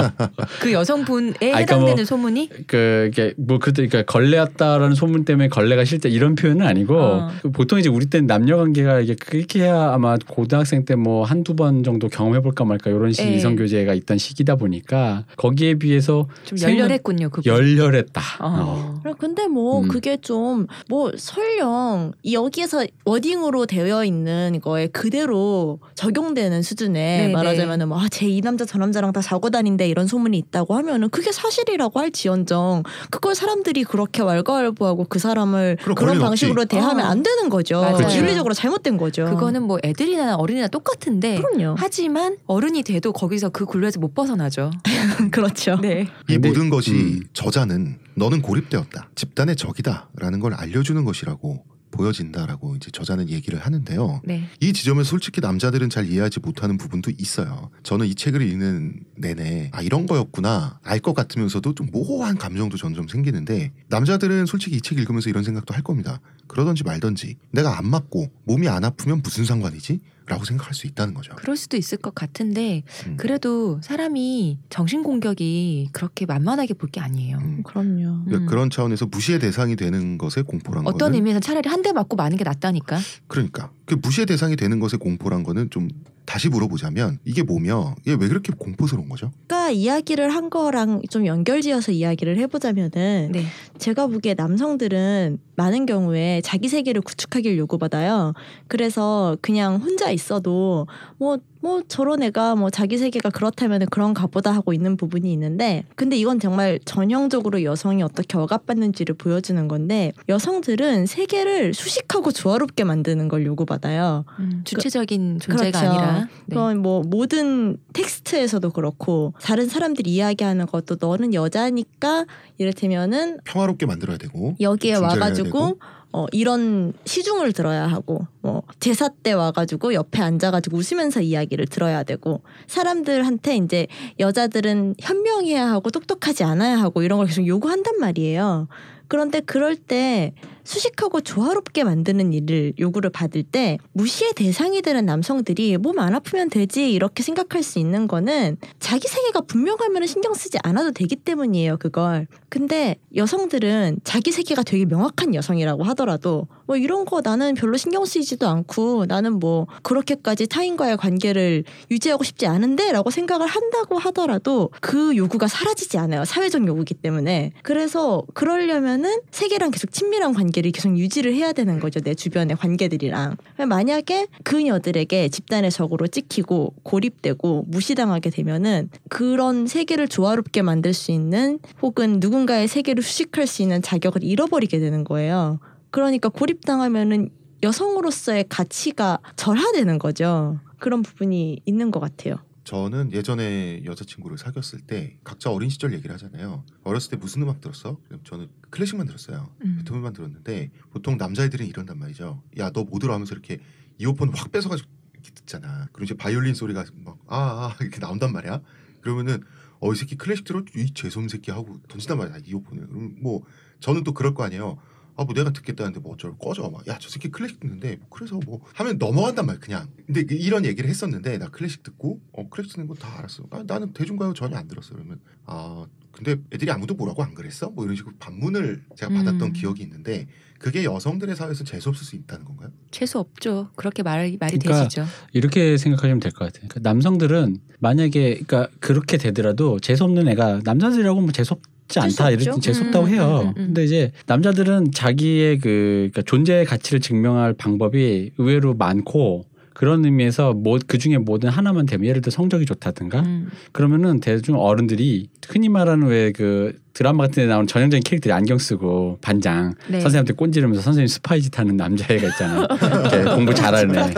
[laughs] 그 여성분에 그러니까 해당되는 뭐- 소문이? 그 이게 뭐 그때 그러니까 걸레였다라는 소문 때문에 걸레가 실제 이런 표현은 아니고 어. 그 보통 이제 우리 때는 남녀 관계가 이게 그렇게 해야 아마 고등학생 때 뭐 한두 번 정도 경험해 볼까 말까 이런 식 예. 이성 교제가 있던 시기다 보니까 거기에 비해서 좀 열렬했군요. 그 열렬했다. 어. 어. 근데 뭐 음. 그게 좀 뭐 설령 여기에서 워딩으로 되어 있는 거에 그대로 적용되는 수준에 네, 말하자면은 뭐제이 남자 저 남자랑 다 자고 다닌데 이런 소문이 있다고 하면은 그게 사실이라고 할지언정 그걸 사람들이 그렇게 왈가왈부하고 그 사람을 그런 방식으로 없지. 대하면 어. 안 되는 거죠. 맞아요. 윤리적으로 잘못된 거죠. 그거는 뭐 애들이나 어린이나 똑같은데 그럼요. 하지만 어른이 돼도 거기서 그 굴레에서 못 벗어나죠. [laughs] 그렇죠. 네. 이 모든 것이 음. 저자는 너는 고립되었다. 집단의 적이다라는 걸 알려주는 것이라고 보여진다라고 이제 저자는 얘기를 하는데요. 네. 이 지점에 솔직히 남자들은 잘 이해하지 못하는 부분도 있어요. 저는 이 책을 읽는 내내 아 이런 거였구나 알 것 같으면서도 좀 모호한 감정도 점점 생기는데 남자들은 솔직히 이 책 읽으면서 이런 생각도 할 겁니다. 그러던지 말던지 내가 안 맞고 몸이 안 아프면 무슨 상관이지? 라고 생각할 수 있다는 거죠. 그럴 수도 있을 것 같은데 음. 그래도 사람이 정신 공격이 그렇게 만만하게 볼 게 아니에요. 음. 그럼요. 그러니까 음. 그런 차원에서 무시의 대상이 되는 것의 공포란 어떤 거는 의미에서 차라리 한 대 맞고 마는 게 낫다니까. 그러니까 그 무시의 대상이 되는 것의 공포란 거는 좀 다시 물어보자면 이게 뭐며 이게 왜 그렇게 공포스러운 거죠? 아까 이야기를 한 거랑 좀 연결지어서 이야기를 해보자면은 네. 제가 보기에 남성들은 많은 경우에 자기 세계를 구축하길 요구받아요. 그래서 그냥 혼자 있어도 뭐, 뭐 저런 애가 뭐 자기 세계가 그렇다면 그런가 보다 하고 있는 부분이 있는데 근데 이건 정말 전형적으로 여성이 어떻게 억압받는지를 보여주는 건데 여성들은 세계를 수식하고 조화롭게 만드는 걸 요구받아요. 음, 주체적인 존재가 그렇죠. 아니라. 네. 그건 뭐 모든 텍스트에서도 그렇고 다른 사람들이 이야기하는 것도 너는 여자니까 이를테면은 평화롭게 만들어야 되고 여기에 와가지고 되고. 어 이런 시중을 들어야 하고 뭐 제사 때 와가지고 옆에 앉아가지고 웃으면서 이야기를 들어야 되고 사람들한테 이제 여자들은 현명해야 하고 똑똑하지 않아야 하고 이런 걸 계속 요구한단 말이에요. 그런데 그럴 때 수식하고 조화롭게 만드는 일을 요구를 받을 때 무시의 대상이 되는 남성들이 몸 안 아프면 되지 이렇게 생각할 수 있는 거는 자기 세계가 분명하면 신경 쓰지 않아도 되기 때문이에요 그걸. 근데 여성들은 자기 세계가 되게 명확한 여성이라고 하더라도 뭐 이런 거 나는 별로 신경 쓰이지도 않고 나는 뭐 그렇게까지 타인과의 관계를 유지하고 싶지 않은데 라고 생각을 한다고 하더라도 그 요구가 사라지지 않아요 사회적 요구기 때문에 그래서 그러려면은 세계랑 계속 친밀한 관계를 계속 유지를 해야 되는 거죠 내 주변의 관계들이랑 만약에 그녀들에게 집단의 적으로 찍히고 고립되고 무시당하게 되면은 그런 세계를 조화롭게 만들 수 있는 혹은 누군가의 세계를 수식할 수 있는 자격을 잃어버리게 되는 거예요. 그러니까 고립당하면은 여성으로서의 가치가 절하되는 거죠. 그런 부분이 있는 것 같아요. 저는 예전에 여자친구를 사귀었을 때 각자 어린 시절 얘기를 하잖아요. 어렸을 때 무슨 음악 들었어? 저는 클래식만 들었어요. 음. 베토벤만 들었는데 보통 남자애들은 이런단 말이죠. 야 너 뭐 들어 하면서 이렇게 이어폰 확 뺏어가지고 듣잖아. 그럼 이제 바이올린 소리가 막아아 이렇게 나온단 말이야. 그러면은 어 이 새끼 클래식 들어 이 재수없는 새끼 하고 던진단 말이야 이어폰을. 그럼 뭐 저는 또 그럴 거 아니에요. 아 뭐 내가 듣겠다는데 뭐 어쩔 꺼져 막 야 저 새끼 클래식 듣는데 뭐 그래서 뭐 하면 넘어간단 말이야 그냥 근데 그 이런 얘기를 했었는데 나 클래식 듣고 어 클래식 듣는 거 다 알았어 나, 나는 대중가요 전혀 안 들었어 그러면 아 근데 애들이 아무도 뭐라고 안 그랬어 뭐 이런 식으로 반문을 제가 받았던 음. 기억이 있는데 그게 여성들의 사회에서 재수 없을 수 있다는 건가요? 재수 없죠. 그렇게 말 말이 그러니까 되시죠. 이렇게 생각하시면 될 것 같아요. 그러니까 남성들은 만약에 그러니까 그렇게 되더라도 재수 없는 애가 남자들이라고 뭐 재수 없 지 않다 이렇게 없죠. 재수 없다고 음, 해요. 음, 음, 음. 근데 이제 남자들은 자기의 그 그러니까 존재의 가치를 증명할 방법이 의외로 많고 그런 의미에서 뭐그 중에 뭐든 하나만 되면 예를 들어 성적이 좋다든가 음. 그러면은 대중 어른들이 흔히 말하는 왜 그 드라마 같은 데 나오는 전형적인 캐릭터들이 안경 쓰고 반장 네. 선생님한테 꼰지르면서 선생님 스파이짓 하는 남자애가 있잖아요. [laughs] 공부 잘하는 애.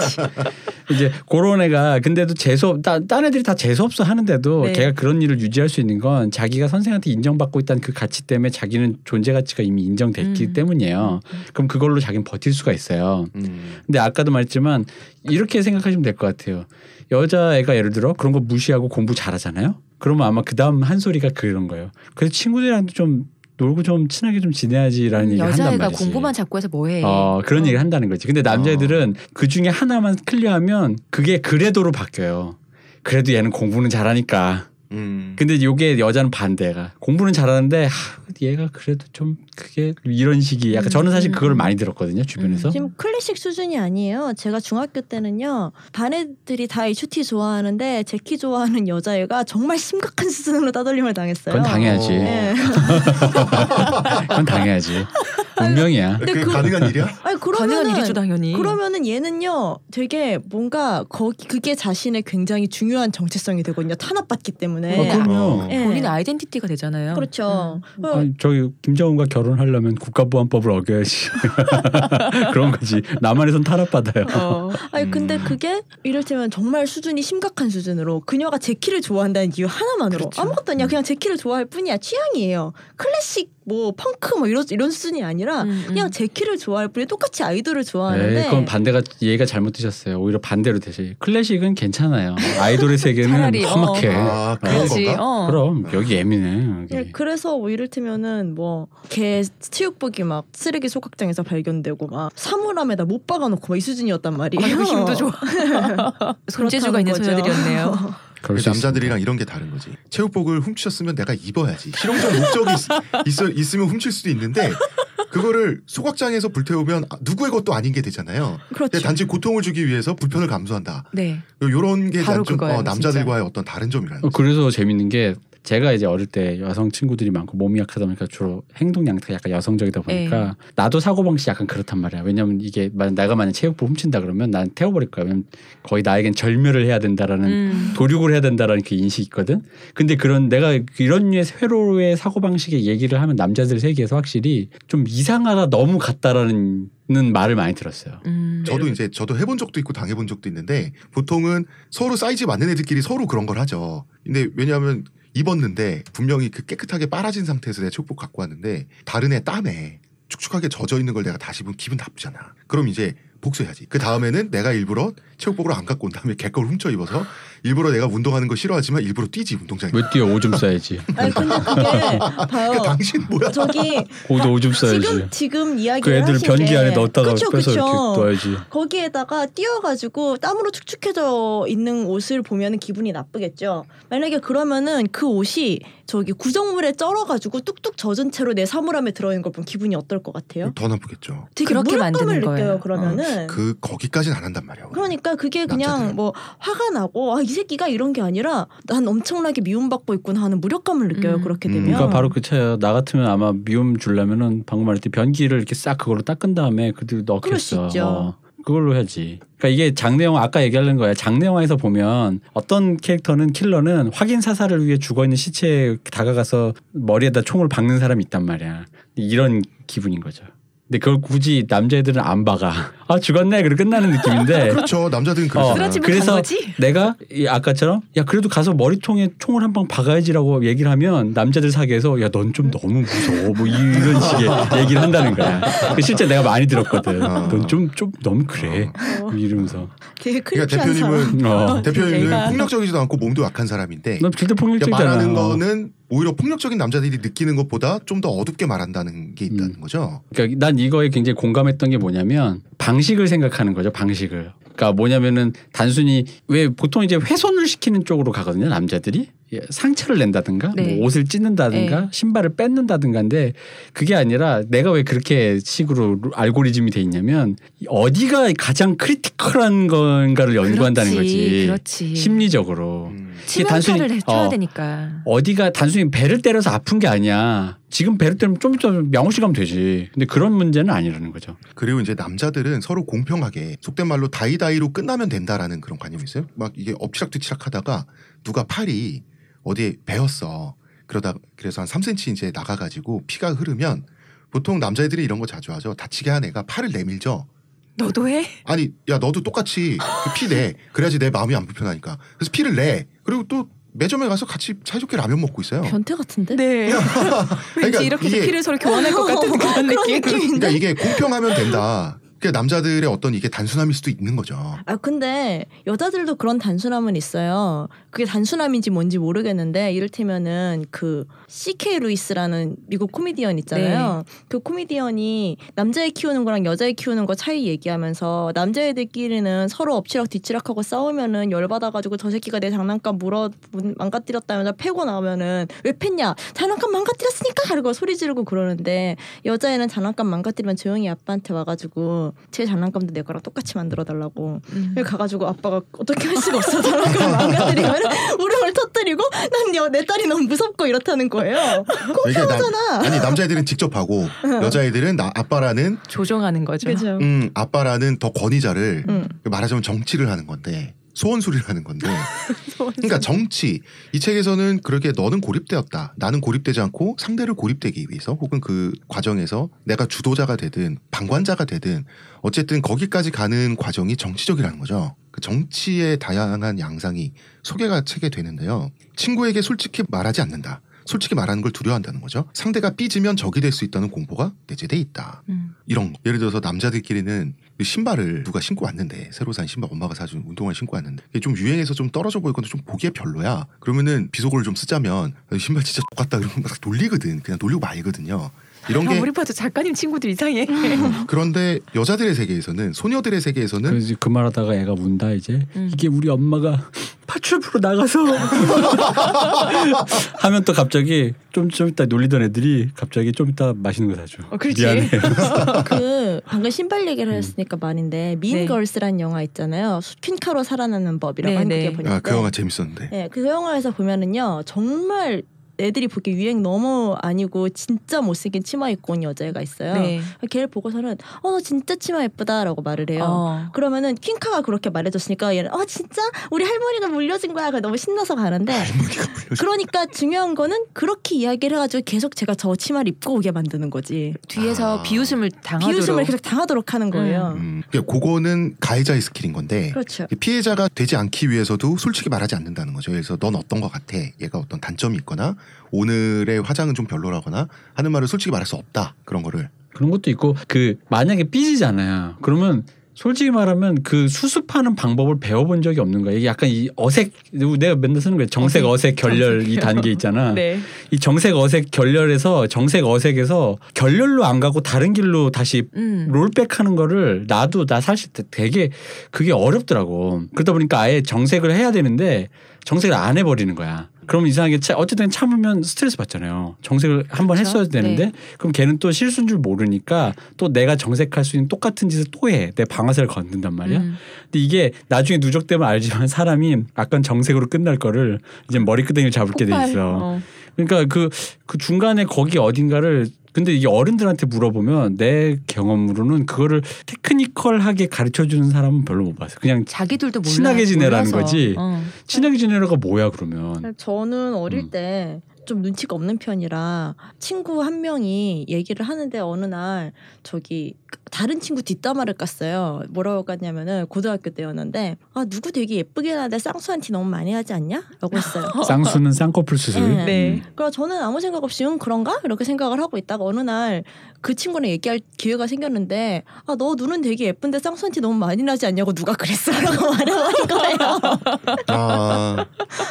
이제 그런 애가 근데도 재수 딴, 딴 애들이 다 재수 없어 하는데도 네. 걔가 그런 일을 유지할 수 있는 건 자기가 선생한테 인정받고 있다는 그 가치 때문에 자기는 존재 가치가 이미 인정됐기 음. 때문이에요. 그럼 그걸로 자기는 버틸 수가 있어요. 음. 근데 아까도 말했지만 이렇게 생각하시면 될 것 같아요. 여자애가 예를 들어 그런 거 무시하고 공부 잘하잖아요. 그러면 아마 그 다음 한 소리가 그런 거예요. 그래서 친구들이랑도 좀 놀고 좀 친하게 좀 지내야지라는 얘기를 한단 여자애가 말이지. 공부만 자꾸 해서 뭐해? 어 그런 얘기를 한다는 거지. 근데 남자애들은 그 중에 하나만 클리어하면 그게 그래도로 바뀌어요. 그래도 얘는 공부는 잘하니까. 음. 근데 요게 여자는 반대가 공부는 잘하는데 하, 얘가 그래도 좀 그게 이런 식이 약간 저는 사실 그걸 많이 들었거든요 주변에서. 지금 클래식 수준이 아니에요. 제가 중학교 때는요 반 애들이 다 HT 좋아하는데 제 키 좋아하는 여자애가 정말 심각한 수준으로 따돌림을 당했어요. 그건 당해야지. 어. 네. [laughs] 그건 당해야지. 운명이야. 근데 그게 그- 가능한 일이야? 아니 가능한 일이죠 당연히. 그러면은 얘는요 되게 뭔가 거기 그게 자신의 굉장히 중요한 정체성이 되거든요 탄압받기 때문에. 어, 그럼요. 예. 본인의 아이덴티티가 되잖아요. 그렇죠. 어, 아니, 저기 김정은과 결혼하려면 국가보안법을 어겨야지. [laughs] 그런 거지. 남한에선 탄압받아요. 어. [laughs] 아니 근데 음. 그게 이를테면 정말 수준이 심각한 수준으로 그녀가 제키를 좋아한다는 이유 하나만으로 그렇죠. 아무것도 아니야 그냥 제키를 좋아할 뿐이야 취향이에요 클래식 뭐 펑크 뭐 이런 이런 수준이 아니라 음, 음. 그냥 제 키를 좋아할 뿐이 똑같이 아이돌을 좋아하는데 네, 그건 반대가 얘가 잘못 드셨어요. 오히려 반대로 되시. 클래식은 괜찮아요. 아이돌의 세계는 차라리, 험악해. 아, 그런 그렇지. 건가? 어. 그럼 여기 예민해. 네, 여기. 그래서 뭐 이를테면은 뭐 개 체육복이 막 쓰레기 소각장에서 발견되고 막 사물함에다 못 박아놓고 막 이 수준이었단 말이에요. 아이고 힘도 좋아. [laughs] 손재주가 있는 거죠. 소녀들이었네요. [laughs] 수 남자들이랑 이런 게 다른 거지. 체육복을 훔쳤으면 내가 입어야지. 실용적 목적이 있, 있어, 있으면 훔칠 수도 있는데 그거를 소각장에서 불태우면 아, 누구의 것도 아닌 게 되잖아요. 그렇죠. 단지 고통을 주기 위해서 불편을 감수한다. 네. 요런 게 그거예요, 어, 남자들과의 어떤 다른 점이라는 어, 거지. 그래서 재밌는 게 제가 이제 어릴 때 여성 친구들이 많고 몸이 약하다 보니까 주로 행동 양태가 약간 여성적이다 보니까 나도 사고 방식이 약간 그렇단 말이야. 왜냐면 이게 만약 내가 만약 체육복 훔친다 그러면 난 태워버릴 거야. 왜냐면 거의 나에겐 절멸을 해야 된다라는 음. 도륙을 해야 된다라는 그 인식이 있거든. 근데 그런 내가 이런 류의 회로의 사고 방식의 얘기를 하면 남자들 세계에서 확실히 좀 이상하다 너무 같다라는 말을 많이 들었어요. 음. 저도 이제 저도 해본 적도 있고 당해본 적도 있는데 보통은 서로 사이즈 맞는 애들끼리 서로 그런 걸 하죠. 근데 왜냐하면 입었는데 분명히 그 깨끗하게 빨아진 상태에서 내 체육복 갖고 왔는데 다른 애 땀에 축축하게 젖어 있는 걸 내가 다시 보면 기분 나쁘잖아. 그럼 이제 복수해야지. 그 다음에는 내가 일부러 체육복을 안 갖고 온 다음에 걔 걸 훔쳐 입어서 일부러 내가 운동하는 거 싫어하지만 일부러 뛰지 운동장에. 왜 뛰어 오줌 싸야지. [laughs] 아니 근데 그게 봐요. 그러니까 당신 뭐야? 저기 고도 오줌 싸야지. 지금 지금 이야기를 그 애들 변기 게 안에 넣었다가 그쵸, 빼서 그쵸. 이렇게 놔야지. 거기에다가 띄어가지고 땀으로 축축해져 있는 옷을 보면 기분이 나쁘겠죠. 만약에 그러면은 그 옷이 저기 구정물에 쩔어가지고 뚝뚝 젖은 채로 내 사물함에 들어있는 걸 보면 기분이 어떨 것 같아요? 더 나쁘겠죠. 되게 그렇게 만드는 느껴요. 거예요. 그러면은 그 거기까지는 안 한단 말이야. 그러니까 그게 그냥 남자들은. 뭐 화가 나고 아, 이 새끼가 이런 게 아니라 난 엄청나게 미움받고 있구나 하는 무력감을 느껴요. 음. 그렇게 음. 되면. 그러니까 바로 그 차야. 나 같으면 아마 미움 주려면은 방금 말했듯이 변기를 이렇게 싹 그걸로 닦은 다음에 그대로 넣겠어. 어, 그걸로 해야지. 그러니까 이게 영화 아까 얘기하는 거야. 장르 영화에서 보면 어떤 캐릭터는 킬러는 확인 사살을 위해 죽어 있는 시체에 다가가서 머리에다 총을 박는 사람이 있단 말이야. 이런 기분인 거죠. 근데 그걸 굳이 남자애들은 안 박아. 아 죽었네. 그리고 끝나는 느낌인데. [laughs] 그렇죠. 남자들은 어, 그렇죠. 쓰러지면 그래서 간 거지? 내가 이 아까처럼 야 그래도 가서 머리통에 총을 한 방 박아야지라고 얘기를 하면 남자들 사이에서 야 넌 좀 너무 무서워 뭐 이런 식의 [laughs] 얘기를 한다는 거야. 그 실제 내가 많이 들었거든. 어. 넌좀좀 너무 그래 어, 이러면서. 되게 그러니까. 대표님은 어. 대표님은. 폭력적이지도 않고 몸도 약한 사람인데 넌 절대 그러니까 폭력적이잖아. 말하는 거는 오히려 폭력적인 남자들이 느끼는 것보다 좀 더 어둡게 말한다는 게 있다는 음. 거죠. 그러니까 난 이거에 굉장히 공감했던 게 뭐냐면 방식을 생각하는 거죠. 방식을. 그러니까 뭐냐면은 단순히 왜 보통 이제 훼손을 시키는 쪽으로 가거든요. 남자들이 예, 상처를 낸다든가 네. 뭐 옷을 찢는다든가 네. 신발을 뺏는다든가인데 그게 아니라 내가 왜 그렇게 식으로 알고리즘이 돼 있냐면 어디가 가장 크리티컬한 건가를 연구한다는 그렇지, 거지 그렇지. 심리적으로 음. 이게 단순히- 어. 되니까. 어디가 단순히 배를 때려서 아픈 게 아니야 지금 배를 때리면 좀 이따 명호씨 가면 되지 근데 그런 문제는 아니라는 거죠 그리고 이제 남자들은 서로 공평하게 속된 말로 다이다이로 끝나면 된다라는 그런 관념이 있어요. 막 이게 엎치락뒤치락 하다가 누가 팔이 어디에 베었어. 그러다 그래서 한 3cm 이제 나가가지고 피가 흐르면 보통 남자애들이 이런 거 자주 하죠. 다치게 한 애가 팔을 내밀죠. 너도 해? 아니 야 너도 똑같이 그피 내. 그래야지 내 마음이 안 불편하니까. 그래서 피를 내. 그리고 또 매점에 가서 같이 사이좋게 라면 먹고 있어요. 변태 같은데? 네. [laughs] 그러니까 왠지 이렇게 피를 서로 교환할 것 같은 [laughs] 그런 느낌. 그러니까 이게 공평하면 된다. 그게 남자들의 어떤 이게 단순함일 수도 있는 거죠. 아 근데 여자들도 그런 단순함은 있어요. 그게 단순함인지 뭔지 모르겠는데 이를테면은 그 C.K. 루이스라는 미국 코미디언 있잖아요. 그 코미디언이 남자애 키우는 거랑 여자애 키우는 거 차이 얘기하면서 남자애들끼리는 서로 엎치락 뒤치락하고 싸우면은 열받아가지고 저 새끼가 내 장난감 물어 문- 망가뜨렸다면서 패고 나오면은 왜 팼냐 장난감 망가뜨렸으니까 하고 소리 지르고 그러는데 여자애는 장난감 망가뜨리면 조용히 아빠한테 와가지고 제 장난감도 내 거랑 똑같이 만들어 달라고 음. 여기 가가지고 아빠가 어떻게 할 수가 없어 장난감 망가뜨리면 울음을 터뜨리고 난 내 딸이 너무 무섭고 이렇다는 거예요. 공평하잖아. 아니 남자애들은 직접 하고 여자애들은 나 아빠라는 조종하는 거죠. 그죠. 음 아빠라는 더 권위자를 응. 말하자면 정치를 하는 건데 소원술이를 하는 건데. [laughs] 그러니까 정치. 이 책에서는 그렇게 너는 고립되었다. 나는 고립되지 않고 상대를 고립되기 위해서 혹은 그 과정에서 내가 주도자가 되든 방관자가 되든 어쨌든 거기까지 가는 과정이 정치적이라는 거죠. 그 정치의 다양한 양상이 소개가 책에 되는데요. 친구에게 솔직히 말하지 않는다 솔직히 말하는 걸 두려워한다는 거죠. 상대가 삐지면 적이 될 수 있다는 공포가 내재돼 있다. 음. 이런 거. 예를 들어서 남자들끼리는 그 신발을 누가 신고 왔는데 새로 산 신발 엄마가 사준 운동화 신고 왔는데 이게 좀 유행해서 좀 떨어져 보일 건데 좀 보기에 별로야. 그러면은 비속어를 좀 쓰자면 신발 진짜 똑같다 그러면 막 놀리거든. 그냥 놀리고 말거든요 이런 게 아, 우리 봐도 작가님 친구들 이상해. 그런데 여자들의 세계에서는 소녀들의 세계에서는 그래서 그 말하다가 애가 운다 이제 음. 이게 우리 엄마가 파출부로 나가서 [laughs] 하면 또 갑자기 좀 좀 이따 놀리던 애들이 갑자기 좀 이따 맛있는 거 사줘. 어, 그렇지. 미안해. [laughs] 그 방금 신발 얘기를 했으니까 말인데 네. 민걸스란 영화 있잖아요. 퀸카로 살아나는 법이라고 네, 한국에 네. 보니까. 아, 그 영화 재밌었는데 네, 그 영화에서 보면은요 정말 애들이 보기 유행 너무 아니고 진짜 못생긴 치마 입고 온 여자애가 있어요. 네. 걔를 보고서는 어너 진짜 치마 예쁘다라고 말을 해요. 어. 그러면은 퀸카가 그렇게 말해줬으니까 얘는 어 진짜 우리 할머니가 물려준 거야. 그래서 너무 신나서 가는데 그러니까 중요한 거는 그렇게 이야기를 해가지고 계속 제가 저 치마를 입고 오게 만드는 거지. 뒤에서 아. 비웃음을 당하도록. 비웃음을 계속 당하도록 하는 거예요. 음, 그러니까 그거는 가해자의 스킬인 건데 그렇죠. 피해자가 되지 않기 위해서도 솔직히 말하지 않는다는 거죠. 그래서 넌 어떤 것 같아? 얘가 어떤 단점이 있거나 오늘의 화장은 좀 별로라거나 하는 말을 솔직히 말할 수 없다. 그런 거를 그런 것도 있고 그 만약에 삐지잖아요. 그러면 솔직히 말하면 그 수습하는 방법을 배워본 적이 없는 거야. 이게 약간 이 어색 내가 맨날 쓰는 거야. 정색 어색 결렬 이 단계 있잖아. [laughs] 네. 이 정색 어색 결렬에서 정색 어색에서 결렬로 안 가고 다른 길로 다시 음. 롤백하는 거를 나도 나 사실 되게 그게 어렵더라고. 그러다 보니까 아예 정색을 해야 되는데 정색을 안 해버리는 거야. 그럼 이상하게 차- 어쨌든 참으면 스트레스 받잖아요. 정색을 한번 그렇죠. 했어야 되는데 그럼 걔는 또 실수인 줄 모르니까 또 내가 정색할 수 있는 똑같은 짓을 또 해. 내 방아쇠를 건든단 말이야. 음. 근데 이게 나중에 누적되면 알지만 사람이 아까 정색으로 끝날 거를 이제 머리끄댕이를 잡을 게 돼. 있어. 어. 그러니까 그, 그 중간에 거기 어딘가를 근데 이게 어른들한테 물어보면 내 경험으로는 그거를 테크니컬하게 가르쳐 주는 사람은 별로 못 봤어요. 그냥 자기들도 몰라. 친하게 지내라는 몰라서. 거지. 어. 친하게 지내라가 뭐야 그러면. 저는 어릴 음. 때 좀 눈치가 없는 편이라 친구 한 명이 얘기를 하는데 어느 날 저기 다른 친구 뒷담화를 깠어요. 뭐라고 깠냐면은 고등학교 때였는데 아 누구 되게 예쁘게 나는데 쌍수한 티 너무 많이 하지 않냐? 라고 했어요. [laughs] 쌍수는 쌍꺼풀 수술. 네. 네. 그래서 저는 아무 생각 없이 응 그런가 이렇게 생각을 하고 있다가 어느 날 그 친구랑 얘기할 기회가 생겼는데 아 너 눈은 되게 예쁜데 쌍수한 티 너무 많이 나지 않냐고 누가 그랬어라고 [laughs] 말해버린 거예요. 아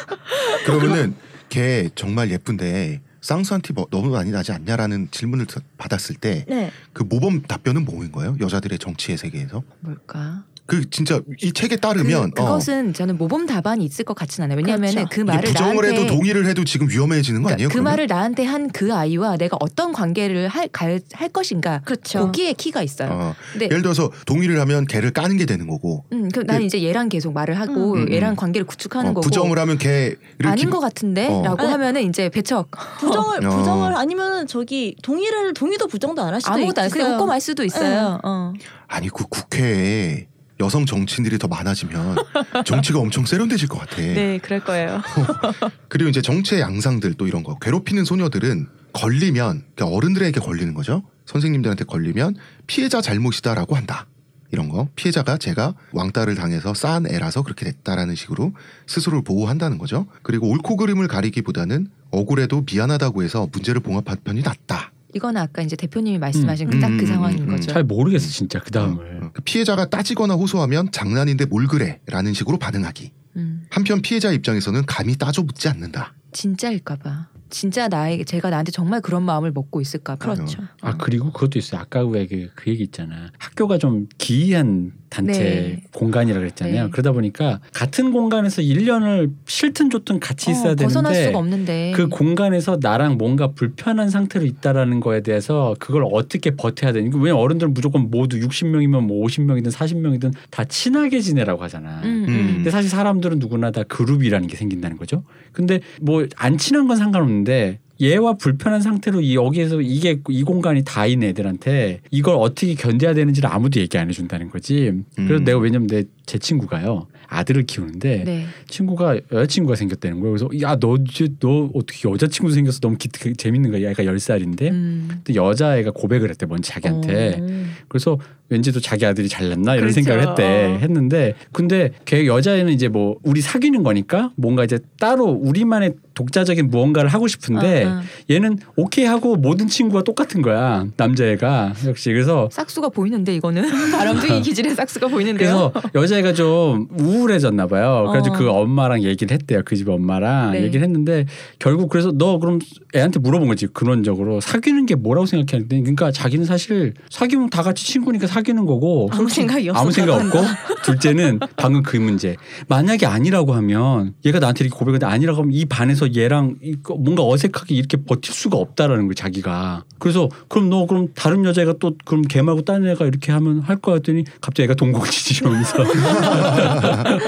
[laughs] 그러면은 걔 정말 예쁜데 쌍수한 티 뭐- 너무 많이 나지 않냐라는 질문을 드- 받았을 때그 네. 모범 답변은 뭐인 거예요? 여자들의 정치의 세계에서 뭘까? 그 진짜 이 책에 따르면 그, 어, 그것은 저는 모범 답안이 있을 것 같진 않아요. 왜냐하면 그렇죠. 그 말을 부정을 나한테 해도 동의를 해도 지금 위험해지는 거 그러니까 아니에요? 그 그러면? 말을 나한테 한 그 아이와 내가 어떤 관계를 할, 갈, 할 것인가 그렇죠. 거기에 키가 있어요. 어, 근데 예를 들어서 동의를 하면 걔를 까는 게 되는 거고 음, 그, 난 이제 얘랑 계속 말을 하고 음, 음. 얘랑 관계를 구축하는 어, 거고 부정을 하면 걔를 아닌 기- 것 같은데라고 어. 하면은 이제 배척 부정을 어. 부정을 아니면 저기 동의를 동의도 부정도 안 할 수도 아무것도 안 그냥. 웃고 말 수도 있어요. 어. 아니 그 국회에 여성 정치인들이 더 많아지면 [laughs] 정치가 엄청 세련돼질 것 같아. 네, 그럴 거예요. [laughs] 그리고 이제 정치의 양상들 또 이런 거 괴롭히는 소녀들은 걸리면 그러니까 어른들에게 걸리는 거죠. 선생님들한테 걸리면 피해자 잘못이다라고 한다. 이런 거 피해자가 제가 왕따를 당해서 쌓은 애라서 그렇게 됐다라는 식으로 스스로를 보호한다는 거죠. 그리고 옳고 그름을 가리기보다는 억울해도 미안하다고 해서 문제를 봉합한 편이 낫다. 이거는 아까 이제 대표님이 말씀하신 음, 딱그 음, 상황인 음, 음. 거죠. 잘 모르겠어 진짜 그 다음을. 어, 그 피해자가 따지거나 호소하면 장난인데 뭘 그래라는 식으로 반응하기. 음, 한편 피해자 입장에서는 감히 따져 묻지 않는다. 진짜일까봐. 진짜 나에게 제가 나한테 정말 그런 마음을 먹고 있을까봐. 그렇죠. 아 그리고 그것도 있어요. 아까 왜그 그 얘기 있잖아. 학교가 좀 기이한 단체 네. 공간이라 그랬잖아요. 네. 그러다 보니까 같은 공간에서 1년을 싫든 좋든 같이 있어야 어, 되는데 벗어날 수가 없는데. 그 공간에서 나랑 뭔가 불편한 상태로 있다라는 거에 대해서 그걸 어떻게 버텨야 되는지 왜냐면 어른들은 무조건 모두 60명이면 뭐 50명이든 40명이든 다 친하게 지내라고 하잖아. 음, 음. 음. 근데 사실 사람들은 누구나 다 그룹이라는 게 생긴다는 거죠. 근데 뭐 안 친한 건 상관없는데 얘와 불편한 상태로 이 여기에서 이게 이 공간이 다인 애들한테 이걸 어떻게 견뎌야 되는지를 아무도 얘기 안 해준다는 거지. 그래서 음. 내가 왜냐면 내 제 친구가요 아들을 키우는데 네. 친구가 여자친구가 생겼다는 거예요. 그래서 야너 너 어떻게 여자친구 생겨서 너무 기, 그 재밌는 거야. 얘가 열 살인데 음. 또 여자애가 고백을 했대 먼저 자기한테. 어. 그래서 왠지 또 자기 아들이 잘났나 이런 그렇죠. 생각을 했대 어. 했는데 근데 걔 여자애는 이제 뭐 우리 사귀는 거니까 뭔가 이제 따로 우리만의 독자적인 무언가를 하고 싶은데 어, 어. 얘는 오케이 하고 모든 친구가 똑같은 거야 남자애가 역시 그래서 싹수가 보이는데 이거는 [laughs] 바람둥이 기질의 싹수가 보이는데요. 그래서 여자애가 좀 우울해졌나 봐요. 그래가지고 어. 그 엄마랑 얘기를 했대요. 그 집 엄마랑 네. 얘기를 했는데 결국 그래서 너 그럼 애한테 물어본 거지 근원적으로 사귀는 게 뭐라고 생각하는데 그러니까 자기는 사실 사귀면 다 같이 친구니까 사귀는 거고 아무 생각이 아무 생각 없고 [laughs] 둘째는 방금 그 문제 만약에 아니라고 하면 얘가 나한테 이렇게 고백했는데 아니라고 하면 이 반에서 얘랑 이거 뭔가 어색하게 이렇게 버틸 수가 없다라는 거예요 자기가. 그래서 그럼 너 그럼 다른 여자애가 또 그럼 걔 말고 다른 애가 이렇게 하면 할거 같더니 갑자기 애가 동공지지면서. [laughs]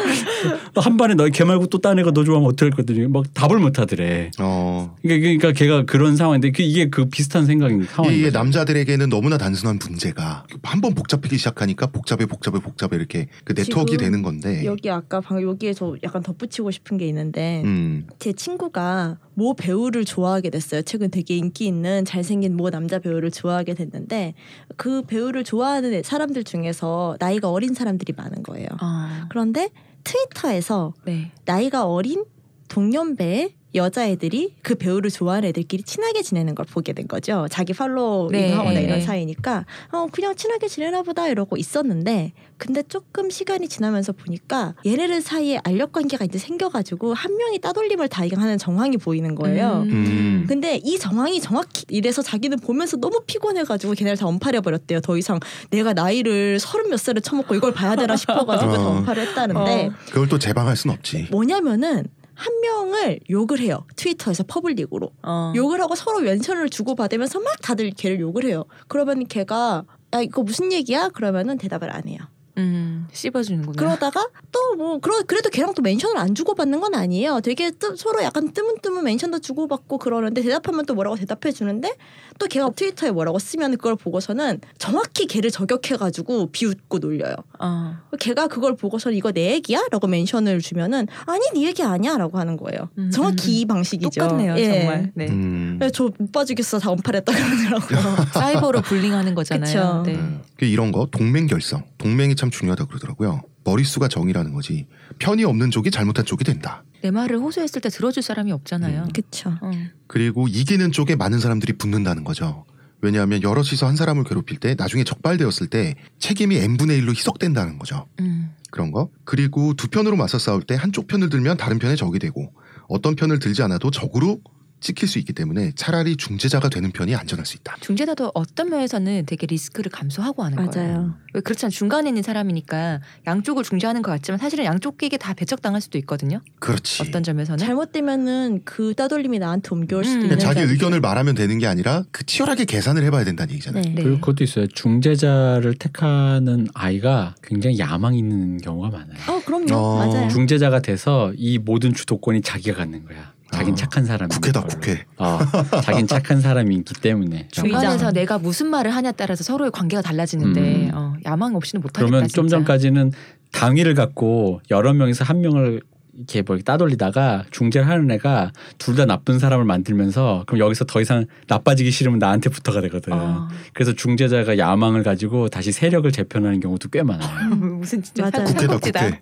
한 반에 너 걔 말고 또 다른 애가 너 좋아하면 어떡할 거더니 막 답을 못 하더래. 어, 그러니까, 그러니까 걔가 그런 상황인데 그 이게 그 비슷한 생각인 상황인 이게. 남자들에게는 너무나 단순한 문제가 한 번 복잡하기 시작하니까 복잡해 복잡해 복잡해 이렇게 그 네트워크 지금 되는 건데. 여기 아까 방 여기에 저 약간 덧붙이고 싶은 게 있는데 음, 제 친구 가 모 배우를 좋아하게 됐어요. 최근 되게 인기 있는 잘생긴 모 남자 배우를 좋아하게 됐는데 그 배우를 좋아하는 사람들 중에서 나이가 어린 사람들이 많은 거예요. 아, 그런데 트위터에서 네. 나이가 어린 동년배의 여자애들이 그 배우를 좋아하는 애들끼리 친하게 지내는 걸 보게 된 거죠. 자기 팔로우 네, 하거나 네, 이런 네. 사이니까 어 그냥 친하게 지내나 보다 이러고 있었는데 근데 조금 시간이 지나면서 보니까 얘네들 사이에 알력 관계가 이제 생겨가지고 한 명이 따돌림을 당하는 정황이 보이는 거예요. 음. 음. 근데 이 정황이 정확히 이래서 자기는 보면서 너무 피곤해가지고 걔네를 다 언팔해 버렸대요. 더 이상 내가 나이를 서른 몇 살을 처먹고 이걸 봐야 되나 싶어가지고 어. 다 언팔을 했다는데 어. 그걸 또 재방할 순 없지. 뭐냐면은 한 명을 욕을 해요. 트위터에서 public으로. 어. 욕을 하고 서로 mention을 주고받으면서 막 다들 걔를 욕을 해요. 그러면 걔가 야 이거 무슨 얘기야? 그러면은 대답을 안 해요. 음, 씹어주는구나. 그러다가 또 뭐 그러 그래도 걔랑 또 mention을 안 주고받는 건 아니에요. 되게 뜨, 서로 약간 뜨문뜨문 mention도 주고받고 그러는데 대답하면 또 뭐라고 대답해 주는데 또 걔가 트위터에 뭐라고 쓰면 그걸 보고서는 정확히 걔를 저격해가지고 비웃고 놀려요. 어. 걔가 그걸 보고서는 이거 내 얘기야?라고 멘션을 주면은 아니 네 얘기 아니야라고 하는 거예요. 음, 정확히 음, 이 방식이죠. 똑같네요, 예. 정말. 네. 음. 네, 저못 봐주겠어 다 언팔했다 그러더라고요. [laughs] 사이버로 불링하는 거잖아요. 네. 음. 그 이런 거 동맹 결성, 동맹이 참 중요하다 그러더라고요. 머릿수가 정이라는 거지. 편이 없는 쪽이 잘못한 쪽이 된다. 내 말을 호소했을 때 들어줄 사람이 없잖아요. 그쵸. 어. 그리고 이기는 쪽에 많은 사람들이 붙는다는 거죠. 왜냐하면 여럿이서 한 사람을 괴롭힐 때 나중에 적발되었을 때 책임이 n분의 1로 희석된다는 거죠. 음. 그런 거. 그리고 두 편으로 맞서 싸울 때 한쪽 편을 들면 다른 편의 적이 되고 어떤 편을 들지 않아도 적으로 찍힐 수 있기 때문에 차라리 중재자가 되는 편이 안전할 수 있다. 중재자도 어떤 면에서는 되게 리스크를 감수하고 하는 거예요. 맞아요. 왜 그렇잖아 중간에 있는 사람이니까 양쪽을 중재하는 것 같지만 사실은 양쪽에게 다 배척당할 수도 있거든요. 그렇지. 어떤 점에서는 잘못되면은 그 따돌림이 나한테 옮겨올 수도 음. 있는 그러니까 자기. 의견을 말하면 되는 게 아니라 그 치열하게 계산을 해봐야 된다는 얘기잖아요. 네. 네. 그리고 그것도 있어요. 중재자를 택하는 아이가 굉장히 야망 있는 경우가 많아요. 어 그럼요. 어. 맞아요. 중재자가 돼서 이 모든 주도권이 자기가 갖는 거야. 자긴 어. 착한 사람이 국회다 국회. 어, 자긴 착한 사람이기 때문에. [laughs] 중간에서 주의장. 내가 무슨 말을 하냐 따라서 서로의 관계가 달라지는데 음. 어, 야망 없이는 못하겠다. 그러면 좀 진짜. 전까지는 당위를 갖고 여러 명에서 한 명을 이렇게 뭐 따돌리다가 중재를 하는 애가 둘 다 나쁜 사람을 만들면서 그럼 여기서 더 이상 나빠지기 싫으면 나한테 붙어가 되거든. 어. 그래서 중재자가 야망을 가지고 다시 세력을 재편하는 경우도 꽤 많아요. [laughs] 무슨 진짜 맞아요. 살- 국회다. 국회.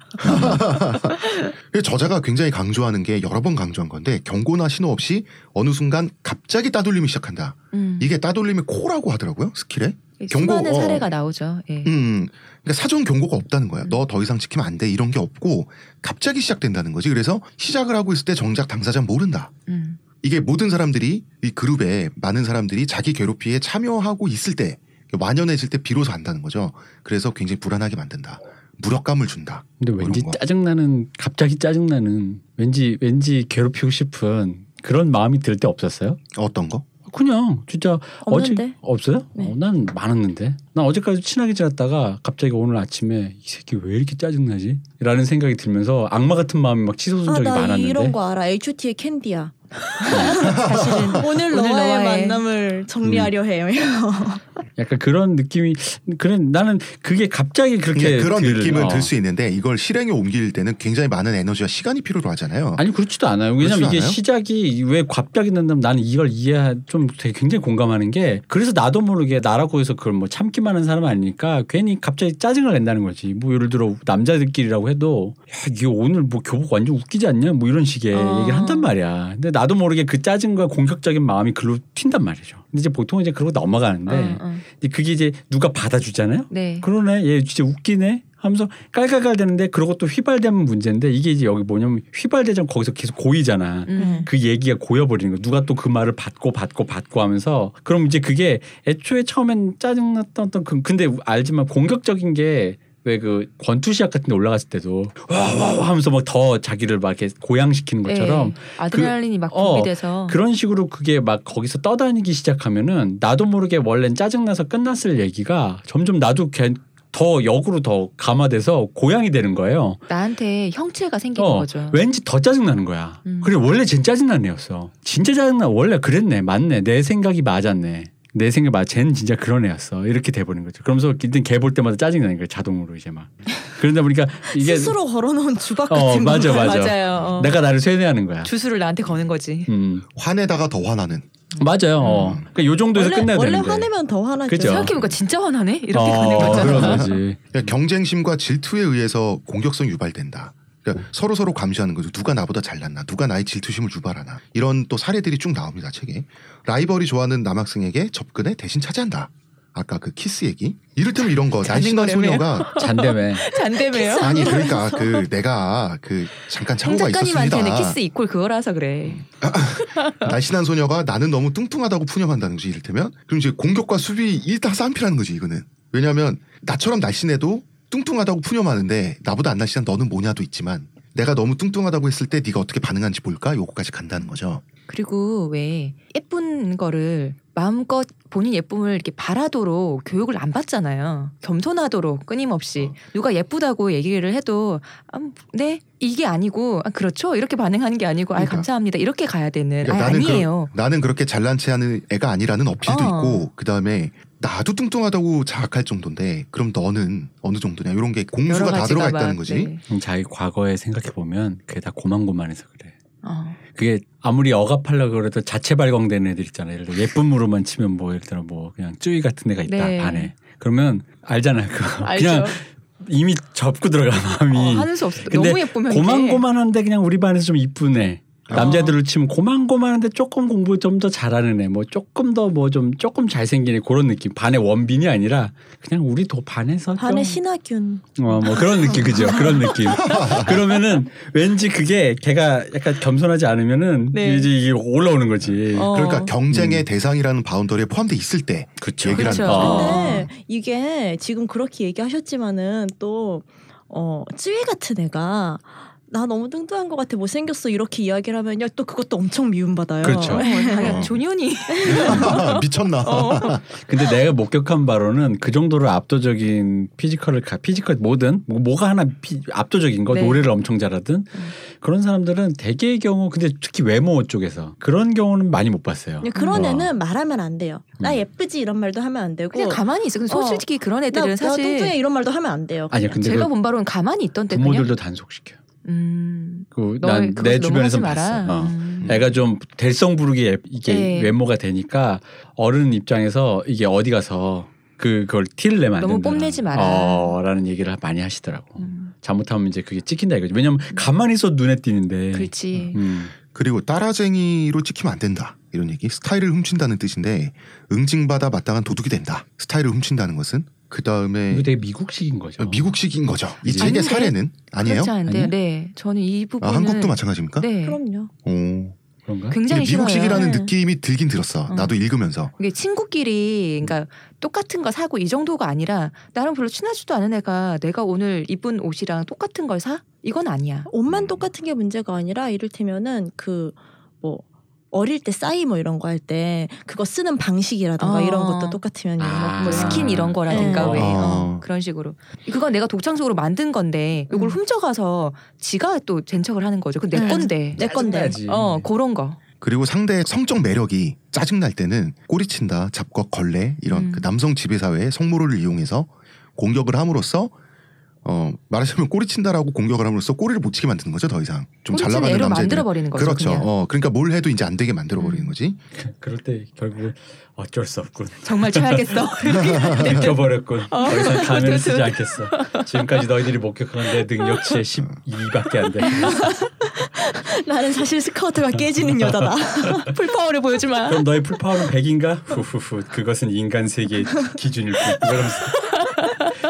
저자가 굉장히 강조하는 게 여러 번 강조한 건데 경고나 신호 없이 어느 순간 갑자기 따돌림이 시작한다. 음. 이게 따돌림의 코라고 하더라고요 스킬에. 경고, 수많은 어. 사례가 나오죠. 예. 음, 그러니까 사전 경고가 없다는 거야. 너 더 이상 지키면 안 돼. 이런 게 없고 갑자기 시작된다는 거지. 그래서 시작을 하고 있을 때 정작 당사자는 모른다. 음. 이게 모든 사람들이 이 그룹에 많은 사람들이 자기 괴롭히에 참여하고 있을 때 완연해질 때 비로소 안다는 거죠. 그래서 굉장히 불안하게 만든다. 무력감을 준다. 근데 뭐 왠지. 짜증나는 갑자기 짜증나는 왠지 왠지 괴롭히고 싶은 그런 마음이 들 때 없었어요? 어떤 거? 그냥 진짜 없는데? 어제 없어요? 네. 어, 난 많았는데 난 어제까지 친하게 지냈다가 갑자기 오늘 아침에 이 새끼 왜 이렇게 짜증나지? 라는 생각이 들면서 악마 같은 마음이 막 치솟은 적이 아나 많았는데 이런 거 알아. H.O.T의 캔디야. 사실은 [laughs] 오늘 오늘 너와의 너와의 만남을 정리하려 해요. [laughs] 약간 그런 느낌이 그래 나는 그게 갑자기 그렇게 그러니까 그런 들- 느낌은 어. 들수 있는데 이걸 실행에 옮길 때는 굉장히 많은 에너지와 시간이 필요로 하잖아요. 아니 그렇지도 않아요. 왜냐면 이게 않아요? 시작이 왜 갑자기 난다면 나는 이걸 이해 좀 되게 굉장히 공감하는 게 그래서 나도 모르게 나라고 해서 그걸 뭐 참기만 하는 사람 아니니까 괜히 갑자기 짜증을 낸다는 거지. 뭐 예를 들어 남자들끼리라고 해도 야 이게 오늘 뭐 교복 완전 웃기지 않냐 뭐 이런 식의 어. 얘기를 한단 말이야. 근데 나도 모르게 그 짜증과 공격적인 마음이 글로 튄단 말이죠. 근데 이제 보통 이제 그러고 넘어가는데 어, 어. 근데 그게 이제 누가 받아주잖아요. 네. 그러네 얘 진짜 웃기네 하면서 깔깔깔 되는데 그러고 또 휘발되면 문제인데 이게 이제 여기 뭐냐면 휘발되자면 거기서 계속 고이잖아. 음. 그 얘기가 고여버리는 거. 누가 또 그 말을 받고 받고 받고 하면서 그럼 이제 그게 애초에 처음엔 짜증났던 어떤 그 근데 알지만 공격적인 게 왜 그 권투 시합 같은 데 올라갔을 때도 와와와 하면서 막 더 자기를 막 이렇게 고양시키는 것처럼 네. 아드레날린이 막 어, 분비돼서 그런 식으로 그게 막 거기서 떠다니기 시작하면은 나도 모르게 원래는 짜증나서 끝났을 얘기가 점점 나도 걔- 더 역으로 더 감화돼서 고양이 되는 거예요. 나한테 형체가 생기는 어, 거죠. 왠지 더 짜증나는 거야. 음. 그래 원래 진 짜증나는 애였어. 진짜 짜증나. 원래 그랬네. 맞네. 내 생각이 맞았네. 내 생각 맞. 쟤는 진짜 그런 애였어. 이렇게 돼버린 거죠. 그러면서 일단 걔 볼 때마다 짜증 나는 거야. 자동으로 이제 막. 그러다 보니까 이게 스스로 걸어놓은 주박 어, 같은 거. 맞아, 맞아. 맞아요. 어. 내가 나를 쇠뇌하는 거야. 주술을 나한테 거는 거지. 음 화내다가 더 화나는. 맞아요. 어. 그러니까 요 정도에서 원래, 끝내야 원래 되는데. 화내면 더 화나죠. 그죠. 생각해보니까 진짜 화나네 이렇게 어, 가는 거잖아. 그런 거지. 그러니까 경쟁심과 질투에 의해서 공격성 유발된다. 그러니까 서로 서로 감시하는 거죠. 누가 나보다 잘났나, 누가 나의 질투심을 유발하나 이런 또 사례들이 쭉 나옵니다 책에. 라이벌이 좋아하는 남학생에게 접근해 대신 차지한다. 아까 그 키스 얘기. 이를테면 이런 거 날씬한 거라며요? 소녀가 잔대매. [laughs] 잔대매요. 아니 그러니까 그 내가 그 잠깐 작가님한테는 있었습니다. 키스 equal 그거라서 그래. [laughs] 날씬한 소녀가 나는 너무 뚱뚱하다고 푸념한다는 거지 이를테면 그럼 이제 공격과 수비 일타쌍피라는 거지 이거는 왜냐하면 나처럼 날씬해도 뚱뚱하다고 푸념하는데 나보다 안 날씬한 너는 뭐냐도 있지만 내가 너무 뚱뚱하다고 했을 때 네가 어떻게 반응하는지 볼까 요거까지 간다는 거죠 그리고 왜 예쁜 거를 마음껏 본인 예쁨을 이렇게 바라도록 교육을 안 받잖아요. 겸손하도록 끊임없이 누가 예쁘다고 얘기를 해도 아, 네 이게 아니고 아, 그렇죠 이렇게 반응하는 게 아니고 아 그러니까. 감사합니다 이렇게 가야 되는 그러니까 아, 나는 아니에요. 그, 나는 그렇게 잘난 체하는 애가 아니라는 어필도 어. 있고 그 다음에 나도 뚱뚱하다고 자학할 정도인데 그럼 너는 어느 정도냐 이런 게 공수가 다 들어가 막, 있다는 거지 네. 자기 과거에 생각해 보면 그게 다 고만고만해서 그래. 어. 그게 아무리 억압하려고 그래도 자체 발광되는 애들 있잖아요. 예를 들어 예쁨으로만 치면 뭐 예를 들어 뭐 그냥 쭈이 같은 애가 있다 네. 반에. 그러면 알잖아요. 그거. [laughs] 알죠. 그냥 이미 접고 들어가 마음이. 어, 하는 수 없어. 근데 너무 예쁘면. 고만고만한데 그냥 우리 반에서 좀 애. 남자들로 치면 고만고만한데 조금 공부 좀 더 잘하는 애, 뭐 조금 더 뭐 좀 조금 잘생긴 애 그런 느낌. 반의 원빈이 아니라 그냥 우리 도 반에서 반의 좀 신하균. 어, 뭐 그런 느낌 그죠? 그런 느낌. [laughs] 그러면은 왠지 그게 걔가 약간 겸손하지 않으면은 네. 이제 이게 올라오는 거지. 어. 그러니까 경쟁의 대상이라는 바운더리에 포함돼 있을 때 그쵸. 얘기를 그쵸. 하는 거죠. 어. 근데 이게 지금 그렇게 얘기하셨지만은 또 어, 쯔위 같은 애가 나 너무 뚱뚱한 것 같아 못생겼어 이렇게 이야기를 하면요 또 그것도 엄청 미움받아요. 그렇죠. 어, 당연 어. 존윤이 [laughs] 미쳤나? 어. 근데 내가 목격한 바로는 그 정도로 압도적인 physical을 가, physical 뭐든 뭐, 뭐가 하나 피- 압도적인 거 네. 노래를 엄청 잘하든 그런 사람들은 대개의 경우 근데 특히 외모 쪽에서 그런 경우는 많이 못 봤어요. 그런 어. 애는 말하면 안 돼요. 나 음. 예쁘지 이런 말도 하면 안 되고 그냥 가만히 있어. 근데 어. 솔직히 그런 나, 애들은 나 사실 뚱뚱해 이런 말도 하면 안 돼요. 아니야 그냥. 근데 제가 그본 바로는 가만히 있던데 그냥 부모들도 단속시켜. 음. 그너난 그것을 내 너무 주변에서 봤어. 어. 음. 애가 좀 될성 부르게 예- 이게 네. 외모가 되니까 어른 입장에서 이게 어디 가서 그 그걸 티를 내면 안 너무 된다. 뽐내지 마라. 어 라는 얘기를 많이 하시더라고. 음. 잘못하면 이제 그게 찍힌다 이거지. 왜냐면 가만히 있어 눈에 띄는데. 그렇지. 음. 그리고 따라쟁이로 찍히면 안 된다. 이런 얘기. 스타일을 훔친다는 뜻인데 응징받아 마땅한 도둑이 된다. 스타일을 훔친다는 것은 그 다음에 이거 되게 미국식인 거죠. 미국식인 거죠. 이? 책의 아닌데? 사례는 아니에요? 그렇지 않은데? 네 저는 이 아, 부분은 한국도 마찬가지입니까? 네 그럼요. 오. 그런가? 굉장히 미국식이라는 싫어요. 느낌이 들긴 들었어. 어. 나도 읽으면서. 이게 친구끼리 그러니까 똑같은 거 사고 이 정도가 아니라 나랑 별로 친하지도 않은 애가 내가 오늘 입은 옷이랑 똑같은 걸 사? 이건 아니야. 옷만 똑같은 게 문제가 아니라 이를테면은 그 뭐 어릴 때 싸이 뭐 이런 거 할 때 그거 쓰는 방식이라든가 어. 이런 것도 똑같으면 아. 뭐 스킨 이런 거라든가 네. 왜 어. 어, 그런 식으로 그건 내가 독창적으로 만든 건데 이걸 음. 훔쳐가서 지가 또 젠척을 하는 거죠. 그내 네. 건데. 내 건데. 짜증나지. 어 그런 거. 그리고 상대의 성적 매력이 짜증날 때는 꼬리친다, 잡거, 걸레 이런 음. 그 남성 지배 사회의 성모를 이용해서 공격을 함으로써 어 말하자면 꼬리 친다라고 공격을 함으로써 꼬리를 못 치게 만드는 거죠 더 이상 좀 잘 나가는 남자들 만들어 버리는 거죠. 그렇죠. 그냥. 어 그러니까 뭘 해도 이제 안 되게 만들어 버리는 음. 거지. [laughs] 그럴 때 결국 어쩔 수 없군. 정말 쳐야겠어. [laughs] 느껴버렸군. 더 이상 가면을 쓰지. 않겠어. 지금까지 너희들이 목격한 내 능력치의 12밖에 안 돼. [laughs] 나는 사실 scouter가 깨지는 여자다. full power를 보여주마. 그럼 너의 full power는 100인가? 후후후. 그것은 인간 세계의 기준일 뿐. 이러면서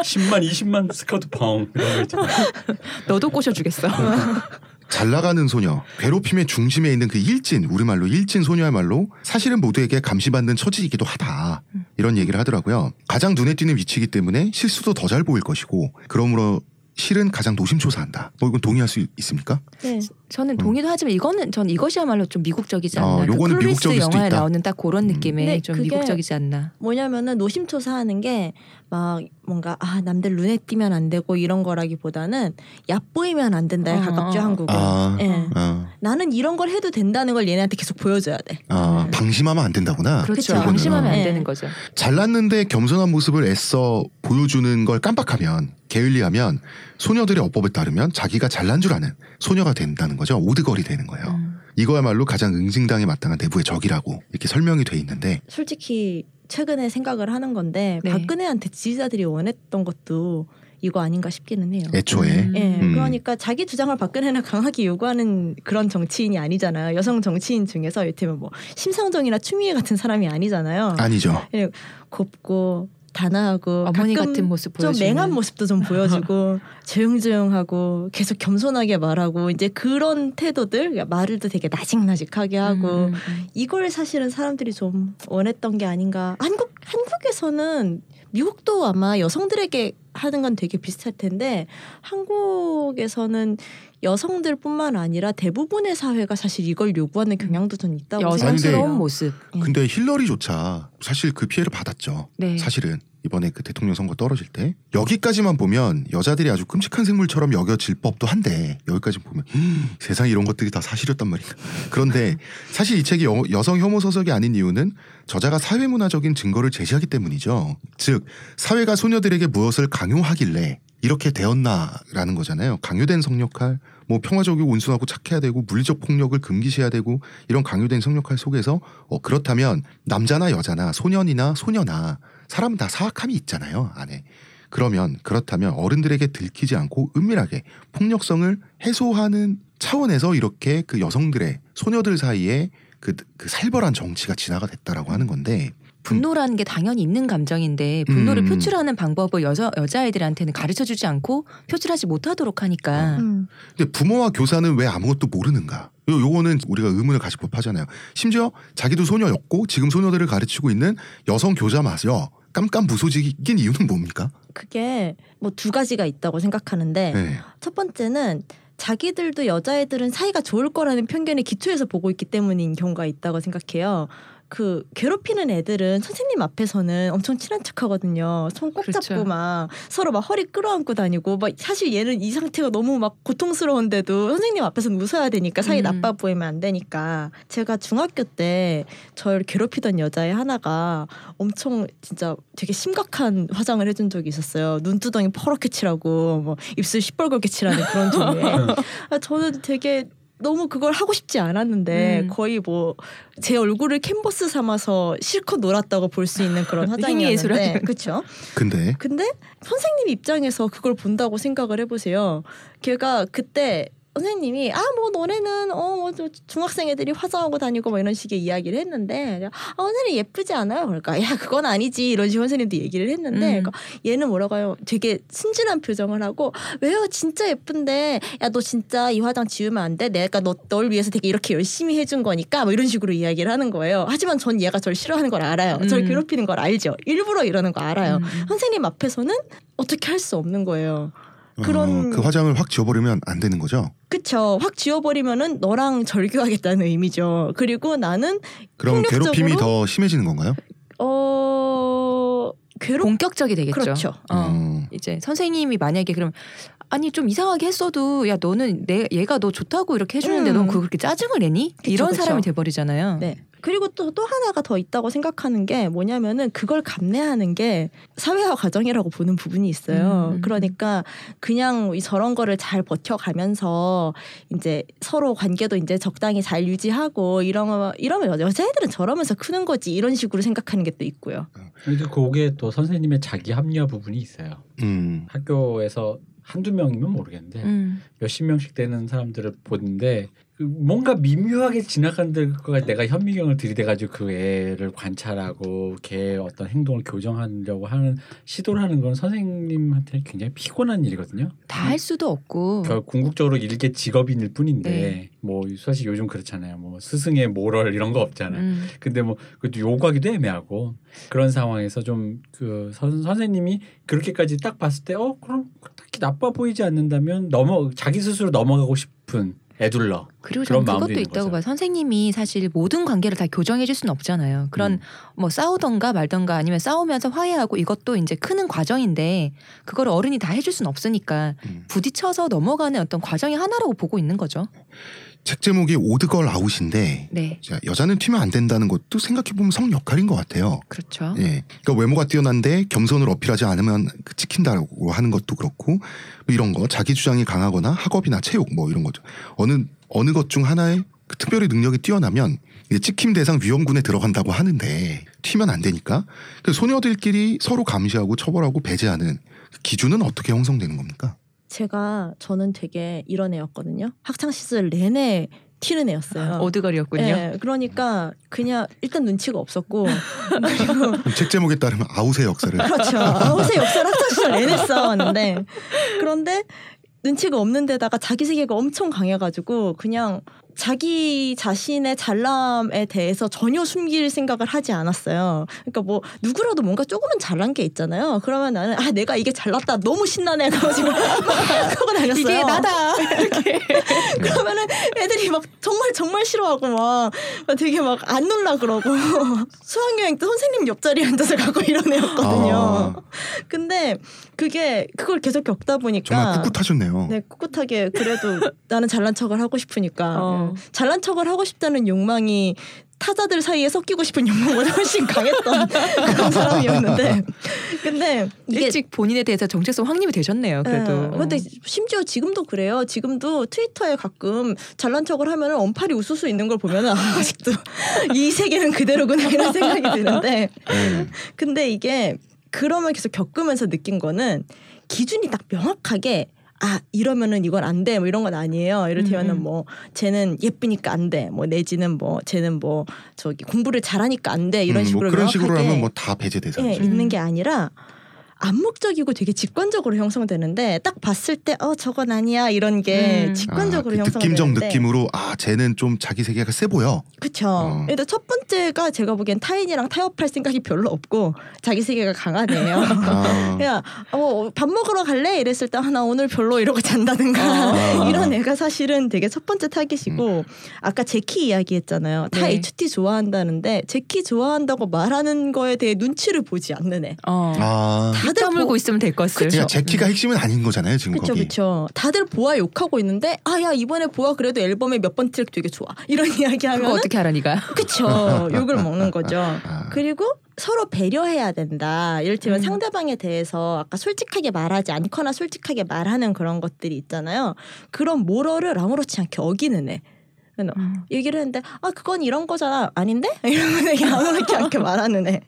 10만, 20만 스카우트 펑 이런 거 있잖아. [laughs] 너도 꼬셔주겠어. [laughs] 잘 나가는 소녀, 괴롭힘의 중심에 있는 그 일진, 우리말로 일진 소녀야말로 사실은 모두에게 감시받는 처지이기도 하다. 이런 얘기를 하더라고요. 가장 눈에 띄는 위치이기 때문에 실수도 더 잘 보일 것이고, 그러므로 실은 가장 노심초사한다. 뭐 이건 동의할 수 있습니까? 네. 저는 동의도 하지만 이거는 전 이것이야말로 좀 미국적이지 않나. 어, 그 요거는 클로리스 미국적일 수도 영화에 있다. 나오는 딱 그런 음. 느낌의 근데 좀 미국적이지 않나. 뭐냐면은 노심초사하는 게 막 뭔가 아 남들 눈에 띄면 안 되고 이런 거라기보다는 얕보이면 안 된다에 어, 가깝죠 어. 한국은. 아, 예. 아, 나는 이런 걸 해도 된다는 걸 얘네한테 계속 보여줘야 돼. 아, 음. 방심하면 안 된다구나. 그렇죠. 그쵸. 방심하면 안 네. 되는 거죠. 잘났는데 겸손한 모습을 애써 보여주는 걸 깜빡하면 게을리하면 소녀들의 어법에 따르면 자기가 잘난 줄 아는 소녀가 된다는 거죠. 오드걸이 되는 거예요. 음. 이거야말로 가장 응징당에 마땅한 내부의 적이라고 이렇게 설명이 돼 있는데 솔직히 최근에 생각을 하는 건데 네. 박근혜한테 지지자들이 원했던 것도 이거 아닌가 싶기는 해요. 애초에 음. 예, 음. 그러니까 자기 주장을 박근혜는 강하게 요구하는 그런 정치인이 아니잖아요. 여성 정치인 중에서 이를테면 뭐 심상정이나 추미애 같은 사람이 아니잖아요. 아니죠. 예, 곱고 단아하고 어머니 가끔 같은 모습 좀 보여주는. 맹한 모습도 좀 보여주고 [laughs] 조용조용하고 계속 겸손하게 말하고 이제 그런 태도들 그러니까 말을 또 되게 나직나직하게 하고 음, 음, 음. 이걸 사실은 사람들이 좀 원했던 게 아닌가. 한국 한국에서는 미국도 아마 여성들에게 하는 건 되게 비슷할 텐데 한국에서는 여성들뿐만 아니라 대부분의 사회가 사실 이걸 요구하는 경향도 좀 있다고 여성스러운 생각해요. 모습. 예. 근데 힐러리조차 사실 그 피해를 받았죠. 네. 사실은 이번에 그 대통령 선거 떨어질 때 여기까지만 보면 여자들이 아주 끔찍한 생물처럼 여겨질 법도 한데 여기까지 보면 음, 세상에 이런 것들이 다 사실이었단 말인가. [laughs] 그런데 사실 이 책이 여, 여성 혐오 서적이 아닌 이유는 저자가 사회 문화적인 증거를 제시하기 때문이죠. 즉 사회가 소녀들에게 무엇을 강요하길래 이렇게 되었나라는 거잖아요. 강요된 성역할, 뭐 평화적이고 온순하고 착해야 되고 물리적 폭력을 금기시해야 되고 이런 강요된 성역할 속에서 어, 그렇다면 남자나 여자나 소년이나 소녀나 사람은 다 사악함이 있잖아요 안에. 그러면 그렇다면 어른들에게 들키지 않고 은밀하게 폭력성을 해소하는 차원에서 이렇게 그 여성들의 소녀들 사이에 그, 그 살벌한 정치가 진화가 됐다라고 하는 건데 분노라는 게 당연히 있는 감정인데 분노를 음. 표출하는 방법을 여자 여자아이들한테는 가르쳐 주지 않고 표출하지 못하도록 하니까 음. 근데 부모와 교사는 왜 아무것도 모르는가? 요 요거는 우리가 의문을 가질 법하잖아요. 심지어 자기도 소녀였고 지금 소녀들을 가르치고 있는 여성 교자마저 깜깜 무소식인 이유는 뭡니까? 그게 뭐 두 가지가 있다고 생각하는데 네. 첫 번째는 자기들도 여자애들은 사이가 좋을 거라는 편견에 기초해서 보고 있기 때문인 경우가 있다고 생각해요. 그 괴롭히는 애들은 선생님 앞에서는 엄청 친한 척하거든요. 손꼭 그렇죠. 잡고 막 서로 막 허리 끌어안고 다니고 막 사실 얘는 이 상태가 너무 막 고통스러운데도 선생님 앞에서는 웃어야 되니까 사이 음. 나빠 보이면 안 되니까 제가 중학교 때 저를 괴롭히던 여자애 하나가 엄청 진짜 되게 심각한 화장을 해준 적이 있었어요. 눈두덩이 퍼렇게 칠하고 뭐 입술 시뻘겋게 칠하는 그런 종류의. [laughs] 아, 저는 되게 너무 그걸 하고 싶지 않았는데 음. 거의 뭐 제 얼굴을 캔버스 삼아서 실컷 놀았다고 볼 수 있는 그런 [laughs] 화장이었는데 그렇죠. 근데 근데 선생님 입장에서 그걸 본다고 생각을 해보세요. 걔가 그때 선생님이 아뭐 너네는 어뭐 중학생 애들이 화장하고 다니고 뭐 이런 식의 이야기를 했는데 아 선생님 예쁘지 않아요? 그러니까 야 그건 아니지 이런 식으로 선생님도 얘기를 했는데 음. 그러니까 얘는 뭐라고 해요? 되게 순진한 표정을 하고 왜요? 진짜 예쁜데 야 너 진짜 이 화장 지우면 안 돼? 내가 너, 널 위해서 되게 이렇게 열심히 해준 거니까 뭐 이런 식으로 이야기를 하는 거예요. 하지만 전 얘가 저를 싫어하는 걸 알아요. 저를 음. 괴롭히는 걸 알죠. 일부러 이러는 거 알아요. 음. 선생님 앞에서는 어떻게 할 수 없는 거예요. 그런- 어, 그 화장을 확 지워버리면 안 되는 거죠. 그쵸. 확 지워버리면은 너랑 절교하겠다는 의미죠. 그리고 나는 그럼 폭력적으로- 괴롭힘이 더 심해지는 건가요? 어 괴롭 본격적이 되겠죠. 그렇죠. 어. 음. 이제 선생님이 만약에 그럼 아니 좀 이상하게 했어도 야 너는 내 얘가 너 좋다고 이렇게 해주는데 음. 넌 그거 그렇게 짜증을 내니? 그쵸, 이런 그쵸. 사람이 돼버리잖아요. 네. 그리고 또 또 하나가 더 있다고 생각하는 게 뭐냐면은 그걸 감내하는 게 사회화 과정이라고 보는 부분이 있어요. 음. 그러니까 그냥 이 저런 거를 잘 버텨가면서 이제 서로 관계도 이제 적당히 잘 유지하고 이런 이러면 여자애들은 저러면서 크는 거지 이런 식으로 생각하는 게 또 있고요. 그래도 그게 또 선생님의 자기 합리화 부분이 있어요. 음. 학교에서 한두 명이면 모르겠는데 음. 몇십 명씩 되는 사람들을 보는데 그 뭔가 미묘하게 지나가는 거 내가 현미경을 들이대가지고 그 애를 관찰하고 걔의 어떤 행동을 교정하려고 하는 시도를 하는 건 선생님한테 굉장히 피곤한 일이거든요. 다 할 수도 없고 그 궁극적으로 일개 직업인일 뿐인데 네. 뭐 사실 요즘 그렇잖아요. 뭐 스승의 모럴 이런 거 없잖아요. 음. 근데 뭐 그것도 요구하기도 애매하고 그런 상황에서 좀 그 선생님이 그렇게까지 딱 봤을 때 어 그럼 딱히 나빠 보이지 않는다면 넘어 자기 스스로 넘어가고 싶은 애둘러 그리고 저는 그것도 있다고 거죠. 봐요. 선생님이 사실 모든 관계를 다 교정해 줄 수는 없잖아요. 그런 음. 뭐 싸우던가 말던가 아니면 싸우면서 화해하고 이것도 이제 크는 과정인데 그걸 어른이 다 해줄 수는 없으니까 음. 부딪혀서 넘어가는 어떤 과정이 하나라고 보고 있는 거죠. 책 제목이 오드걸 아웃인데 네, 자, 여자는 튀면 안 된다는 것도 생각해 보면 성 역할인 것 같아요. 그렇죠. 예, 그러니까 외모가 뛰어난데 겸손을 어필하지 않으면 그 찍힌다고 하는 것도 그렇고 뭐 이런 거 자기 주장이 강하거나 학업이나 체육 뭐 이런 거죠. 어느 어느 것 중 하나에 그 특별히 능력이 뛰어나면 찍힘 대상 위험군에 들어간다고 하는데 튀면 안 되니까 그 소녀들끼리 서로 감시하고 처벌하고 배제하는 그 기준은 어떻게 형성되는 겁니까? 제가 저는 되게 이런 애였거든요. 학창 시절 내내 튀는 애였어요. 오드걸이었군요. 예, 그러니까 그냥 일단 눈치가 없었고 [laughs] 그리고 책 제목에 따르면 아웃의 역사를 그렇죠. 아웃의 역사를 학창 시절 내내 쌓아왔는데 그런데 눈치가 없는 데다가 자기 세계가 엄청 강해가지고 그냥 자기 자신의 잘남에 대해서 전혀 숨길 생각을 하지 않았어요. 그러니까 뭐 누구라도 뭔가 조금은 잘난 게 있잖아요. 그러면 나는 아 내가 이게 잘났다 너무 신나네 그러지고 막 하고 다녔어요. 이게 나다. [laughs] 그러면은 애들이 막 정말 정말 싫어하고 막 되게 막 안 놀라 그러고 [laughs] 수학여행 때 선생님 옆자리에 앉아서 가고 이런 애였거든요. 아. 근데 그게 그걸 계속 겪다 보니까 정말 꿋꿋하셨네요. 네 꿋꿋하게 그래도 [laughs] 나는 잘난 척을 하고 싶으니까 어. 예. 잘난 척을 하고 싶다는 욕망이 타자들 사이에 섞이고 싶은 욕망보다 훨씬 강했던 [laughs] 그런 사람이었는데 근데 이게 일찍 본인에 대해서 정체성 확립이 되셨네요. 그래도. 예, 근데 심지어 지금도 그래요. 지금도 트위터에 가끔 잘난 척을 하면 언팔이 웃을 수 있는 걸 보면 아, 아직도 [laughs] 이 세계는 그대로구나 이런 생각이 드는데 네. 근데 이게 그러면 계속 겪으면서 느낀 거는 기준이 딱 명확하게 아 이러면은 이건 안 돼 뭐 이런 건 아니에요. 이를테면은 음, 음. 뭐 쟤는 예쁘니까 안 돼. 뭐 내지는 뭐 쟤는 뭐 저기 공부를 잘하니까 안 돼. 이런 음, 식으로 뭐 그런 식으로 하면 뭐 다 배제되잖아요. 예, 있는 게 아니라 암묵적이고 되게 직관적으로 형성되는데 딱 봤을 때 어 저건 아니야 이런 게 음. 직관적으로 아, 그 느낌적 느낌으로 아 쟤는 좀 자기 세계가 세 보여. 그쵸. 어. 일단 첫 번째가 제가 보기엔 타인이랑 타협할 생각이 별로 없고 자기 세계가 강하네요. [laughs] 아, 야, 어, 밥 먹으러 갈래? 이랬을 때 하나 오늘 별로 이러고 잔다든가 아. [laughs] 이런 애가 사실은 되게 첫 번째 타깃이고 아까 제키 이야기했잖아요. 다 네. HT 좋아한다는데 제키 좋아한다고 말하는 거에 대해 눈치를 보지 않는 애. 어. 아. 다들 다물고 보- 있으면 될 것을. 그러니까 제키가 핵심은 아닌 거잖아요 지금 그쵸 거기. 그쵸. 다들 보아 욕하고 있는데 아야 이번에 보아 그래도 앨범의 몇 번 트랙 되게 좋아 이런 [laughs] 이야기 하면 어떻게 알아 니가? 그쵸 [laughs] 욕을 먹는 거죠. 아. 그리고 서로 배려해야 된다. 이를테면 음. 상대방에 대해서 아까 솔직하게 말하지 않거나 솔직하게 말하는 그런 것들이 있잖아요. 그런 모럴을 아무렇지 않게 어기는 애. 음. 얘기를 했는데 아 그건 이런 거잖아 아닌데 [laughs] 이러면 되게 아무렇지 않게 말하는 애.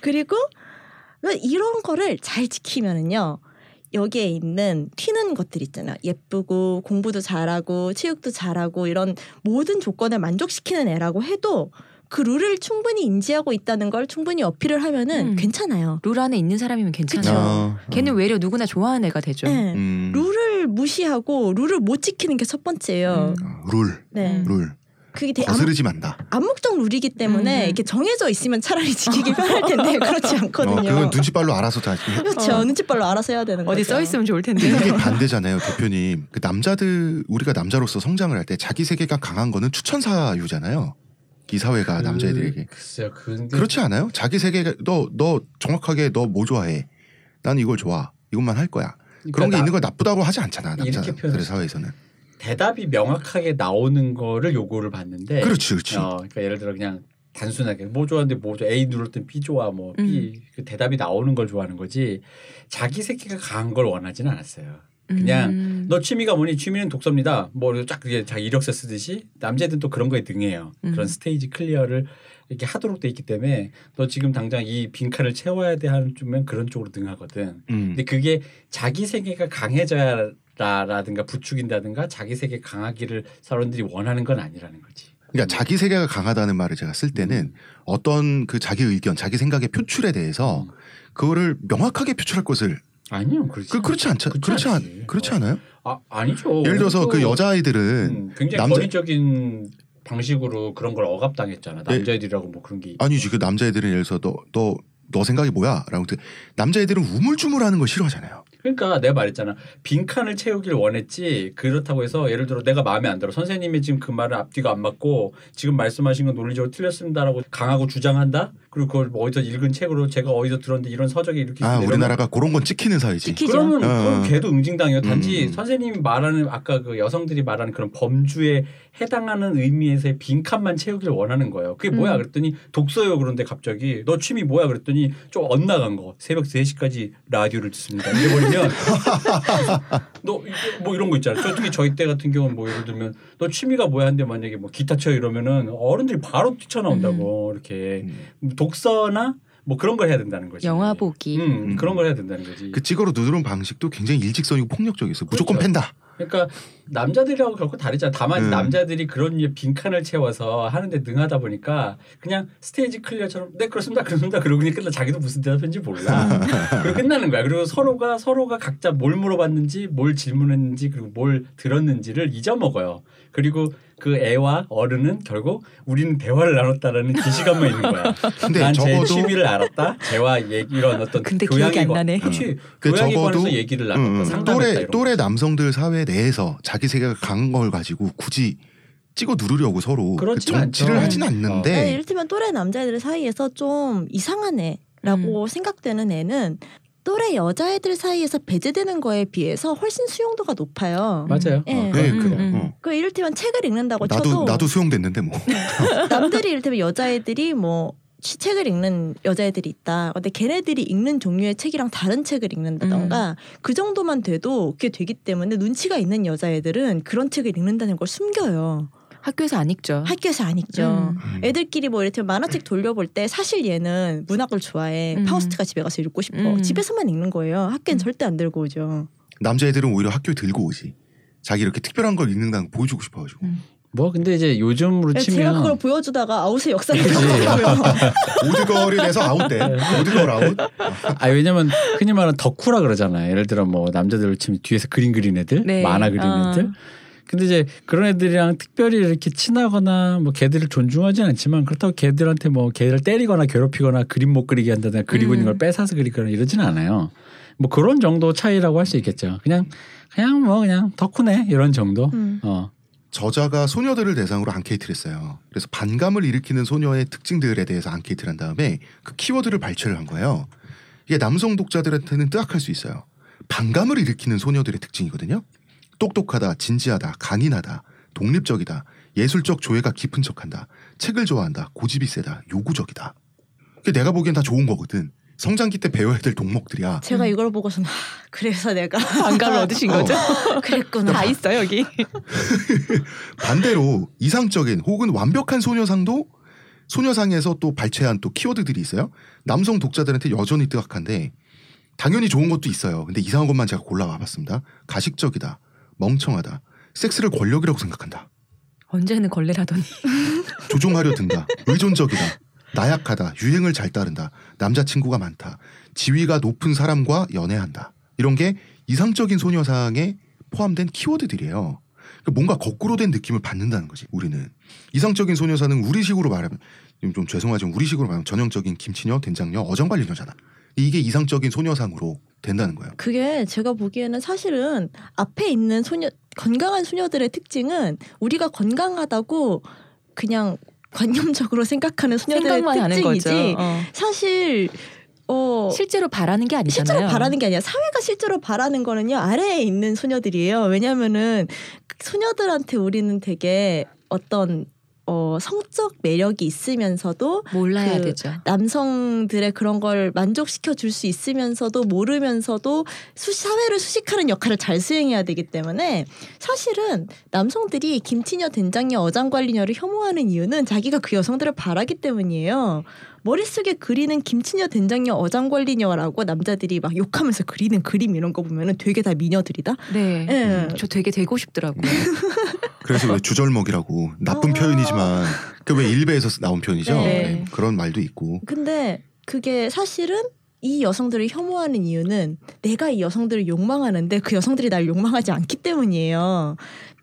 그리고 이런 거를 잘 지키면은요. 여기에 있는 튀는 것들 있잖아요. 예쁘고 공부도 잘하고 체육도 잘하고 이런 모든 조건을 만족시키는 애라고 해도 그 룰을 충분히 인지하고 있다는 걸 충분히 어필을 하면은 음. 괜찮아요. 룰 안에 있는 사람이면 괜찮아. 그쵸. 아, 걔는 외려 누구나 좋아하는 애가 되죠. 네. 음. 룰을 무시하고 룰을 못 지키는 게 첫 번째예요. 음. 아, 룰, 네. 음. 룰. 그게 되게 암, 거스르지 만다. 암묵적 룰이기 때문에 음. 이렇게 정해져 있으면 차라리 지키기 편할 텐데 [laughs] 그렇지 어, 않거든요. 그건 눈치빨로 알아서 다. 그렇죠. 어. 눈치빨로 알아서 해야 되는 어디 거죠. 써 있으면 좋을 텐데. 이게 반대잖아요, 대표님. 그 남자들 우리가 남자로서 성장을 할 때 자기 세계가 강한 거는 추천 사유잖아요. 이 사회가 남자애들에게 글쎄요. 근데 그렇지 않아요? 자기 세계가 너너 정확하게 너 뭐 좋아해? 난 이걸 좋아. 이것만 할 거야. 그러니까 그런 게 나- 있는 걸 나쁘다고 하지 않잖아, 남자들의 표현할 사회에서는. 대답이 명확하게 나오는 거를 요구를 받는데 그렇지, 그렇지. 어, 그러니까 예를 들어 그냥 단순하게 뭐 좋아하는데 뭐 좋아 A 눌렀더니 B 좋아 뭐 B 그 대답이 나오는 걸 좋아하는 거지 자기 세계가 강한 걸 원하지는 않았어요. 그냥 음. 너 취미가 뭐니? 취미는 독서입니다. 뭐 이렇게 쫙 그게 자기 이력서 쓰듯이 남자들은 또 그런 거에 능해요. 음. 그런 스테이지 클리어를 이렇게 하도록 돼 있기 때문에 너 지금 당장 이 빈칸을 채워야 돼 하는 쪽면 그런 쪽으로 능하거든. 음. 근데 그게 자기 세계가 강해져야 라든가 부추긴다든가 자기 세계 강하기를 사람들이 원하는 건 아니라는 거지. 그러니까 자기 세계가 강하다는 말을 제가 쓸 때는 어떤 그 자기 의견, 자기 생각의 표출에 대해서 음. 그거를 명확하게 표출할 것을 아니요, 그렇지. 그 그렇지 않죠? 그렇지 않. 그렇지 어. 않아요? 아 아니죠. 예를 들어서 그 또, 여자아이들은 음, 굉장히 남자- 권위적인 방식으로 그런 걸 억압당했잖아. 예. 남자애들이라고 뭐 그런 게 아니지 그 남자애들은 예를 들어서 너너 너 생각이 뭐야?라고 때 남자애들은 우물쭈물하는 걸 싫어하잖아요. 그러니까 내가 말했잖아. 빈칸을 채우길 원했지. 그렇다고 해서 예를 들어 내가 마음에 안 들어. 선생님이 지금 그 말은 앞뒤가 안 맞고 지금 말씀하신 건 논리적으로 틀렸습니다라고 강하고 주장한다. 그리고 그걸 뭐 어디서 읽은 책으로 제가 어디서 들었는데 이런 서적에 이렇게 아 우리나라가 그런 건 찍히는 사회지. 찍히죠. 그러면 어. 그럼 걔도 응징당해요. 단지 음. 선생님이 말하는 아까 그 여성들이 말하는 그런 범주에 해당하는 의미에서의 빈칸만 채우길 원하는 거예요. 그게 뭐야? 음. 그랬더니 독서요. 그런데 갑자기 너 취미 뭐야? 그랬더니 좀 엇나간 거. 새벽 3시까지 라디오를 듣습니다. 이래버리면 [laughs] 너 뭐 이런 거 있잖아. 저 특히 저희 때 같은 경우는 뭐 예를 들면 너 취미가 뭐야? 한데 만약에 뭐 기타 쳐 이러면은 어른들이 바로 뛰쳐나온다고 이렇게 음. 독서나 뭐 그런 걸 해야 된다는 거지. 영화 보기. 음, 음. 그런 걸 해야 된다는 거지. 그 찍어로 누르는 방식도 굉장히 일직선이고 폭력적이었어. 무조건 그렇죠. 팬다. 그러니까 남자들이라고 결코 다르잖아. 다만 음. 남자들이 그런 빈칸을 채워서 하는데 능하다 보니까 그냥 스테이지 클리어처럼 네 그렇습니다, 그렇습니다. 그러고 그냥 끝나 자기도 무슨 대답했는지 몰라. [laughs] 그리고 끝나는 거야. 그리고 서로가 서로가 각자 뭘 물어봤는지, 뭘 질문했는지, 그리고 뭘 들었는지를 잊어먹어요. 그리고 그 애와 어른은 결국 우리는 대화를 나눴다라는 기시감만 있는 거야. [laughs] 근데 난제 적어도 취미를 알았다. 재와 얘기 이런 어떤 근데 교양에 기억이 안 관- 나네. 그렇지. 그 교양에 적어도- 관해서 얘기를 나눴다. 음, 음. 또래 이런. 또래 남성들 사회 내에서 자기 세계가 강한 걸 가지고 굳이 찍어 누르려고 서로 그 정치를 않죠. 하진 어. 않는데 아니, 이를테면 또래 남자애들 사이에서 좀 이상한 애라고 생각되는 애는 또래 여자애들 사이에서 배제되는 거에 비해서 훨씬 수용도가 높아요. 맞아요. 예. 어, 네, 그건 그, 그래요. 음. 어. 그 이를테면 책을 읽는다고 나도 쳐도 나도 수용됐는데 뭐. 남들이 이를테면 여자애들이 뭐 시- 책을 읽는 여자애들이 있다. 근데 걔네들이 읽는 종류의 책이랑 다른 책을 읽는다던가 그 정도만 돼도 그게 되기 때문에 눈치가 있는 여자애들은 그런 책을 읽는다는 걸 숨겨요. 학교에서 안 읽죠. 학교에서 안 읽죠. 음. 애들끼리 뭐 이렇게 만화책 돌려볼 때 사실 얘는 문학을 좋아해. 음. 파우스트가 집에 가서 읽고 싶어. 음. 집에서만 읽는 거예요. 학교엔 음. 절대 안 들고 오죠. 남자애들은 오히려 학교에 들고 오지. 자기 이렇게 특별한 걸 읽는다는 거 보여주고 싶어가지고. 뭐 근데 이제 요즘으로 네, 제가 치면 그걸 보여주다가 아웃의 역사를. 배웠더라고요. [laughs] odd girl이 돼서 아웃돼. odd girl out. 아 왜냐면 흔히 말하는 덕후라 그러잖아요. 예를 들어 뭐 남자들 치면 뒤에서 그림 그린 애들, 네. 만화 그린 아. 애들. 근데 이제 그런 애들이랑 특별히 이렇게 친하거나 뭐 걔들을 존중하진 않지만 그렇다고 걔들한테 뭐 걔를 때리거나 괴롭히거나 그림 못 그리게 한다든가 그리고 있는 걸 음. 뺏어서 그리거나 이러지는 않아요. 뭐 그런 정도 차이라고 할 수 있겠죠. 그냥 그냥 뭐 그냥 덕후네 이런 정도. 음. 어. 저자가 소녀들을 대상으로 앙케이트를 했어요. 그래서 반감을 일으키는 소녀의 특징들에 대해서 앙케이트를 한 다음에 그 키워드를 발췌를 한 거예요. 이게 남성 독자들한테는 뜨악할 수 있어요. 반감을 일으키는 소녀들의 특징이거든요. 똑똑하다, 진지하다, 강인하다, 독립적이다, 예술적 조예가 깊은 척한다, 책을 좋아한다, 고집이 세다, 요구적이다. 그게 내가 보기엔 다 좋은 거거든. 성장기 때 배워야 될 동목들이야. 제가 이걸 보고서는 하, 그래서 내가 [laughs] 반감을 [laughs] 얻으신 거죠? 그랬구나. 다 있어 여기. [laughs] 반대로 이상적인 혹은 완벽한 소녀상도 소녀상에서 또 발췌한 또 키워드들이 있어요. 남성 독자들한테 여전히 뜨악한데 당연히 좋은 것도 있어요. 근데 이상한 것만 제가 골라와봤습니다. 가식적이다, 멍청하다, 섹스를 권력이라고 생각한다, 언제는 걸레라더니. [laughs] 조종하려 든다, 의존적이다, 나약하다, 유행을 잘 따른다, 남자친구가 많다, 지위가 높은 사람과 연애한다. 이런 게 이상적인 소녀상에 포함된 키워드들이에요. 그러니까 뭔가 거꾸로 된 느낌을 받는다는 거지 우리는 이상적인 소녀사는 우리식으로 말하면 좀 죄송하지만 우리식으로 말하면 전형적인 김치녀, 된장녀, 어정관리녀잖아. 이게 이상적인 소녀상으로 된다는 거예요. 그게 제가 보기에는 사실은 앞에 있는 소녀 건강한 소녀들의 특징은 우리가 건강하다고 그냥 관념적으로 [laughs] 생각하는 소녀들의 특징이지. 어. 사실 어 실제로 바라는 게 아니잖아요. 실제로 바라는 게 아니라 사회가 실제로 바라는 거는요 아래에 있는 소녀들이에요. 왜냐하면은 그 소녀들한테 우리는 되게 어떤 어 성적 매력이 있으면서도 몰라야 그 되죠. 남성들의 그런 걸 만족시켜 줄 수 있으면서도 모르면서도 수, 사회를 수식하는 역할을 잘 수행해야 되기 때문에 사실은 남성들이 김치녀, 된장녀, 어장관리녀를 혐오하는 이유는 자기가 그 여성들을 바라기 때문이에요. 머릿속에 그리는 김치녀, 된장녀, 어장관리녀라고 남자들이 막 욕하면서 그리는 그림 이런 거 보면은 되게 다 미녀들이다. 네. 예. 저 되게 되고 싶더라고요. [laughs] 그래서 왜 주절먹이라고 나쁜 어. 표현이지만 그 왜 일베에서 나온 표현이죠. 네. 네, 그런 말도 있고 근데 그게 사실은 이 여성들을 혐오하는 이유는 내가 이 여성들을 욕망하는데 그 여성들이 날 욕망하지 않기 때문이에요.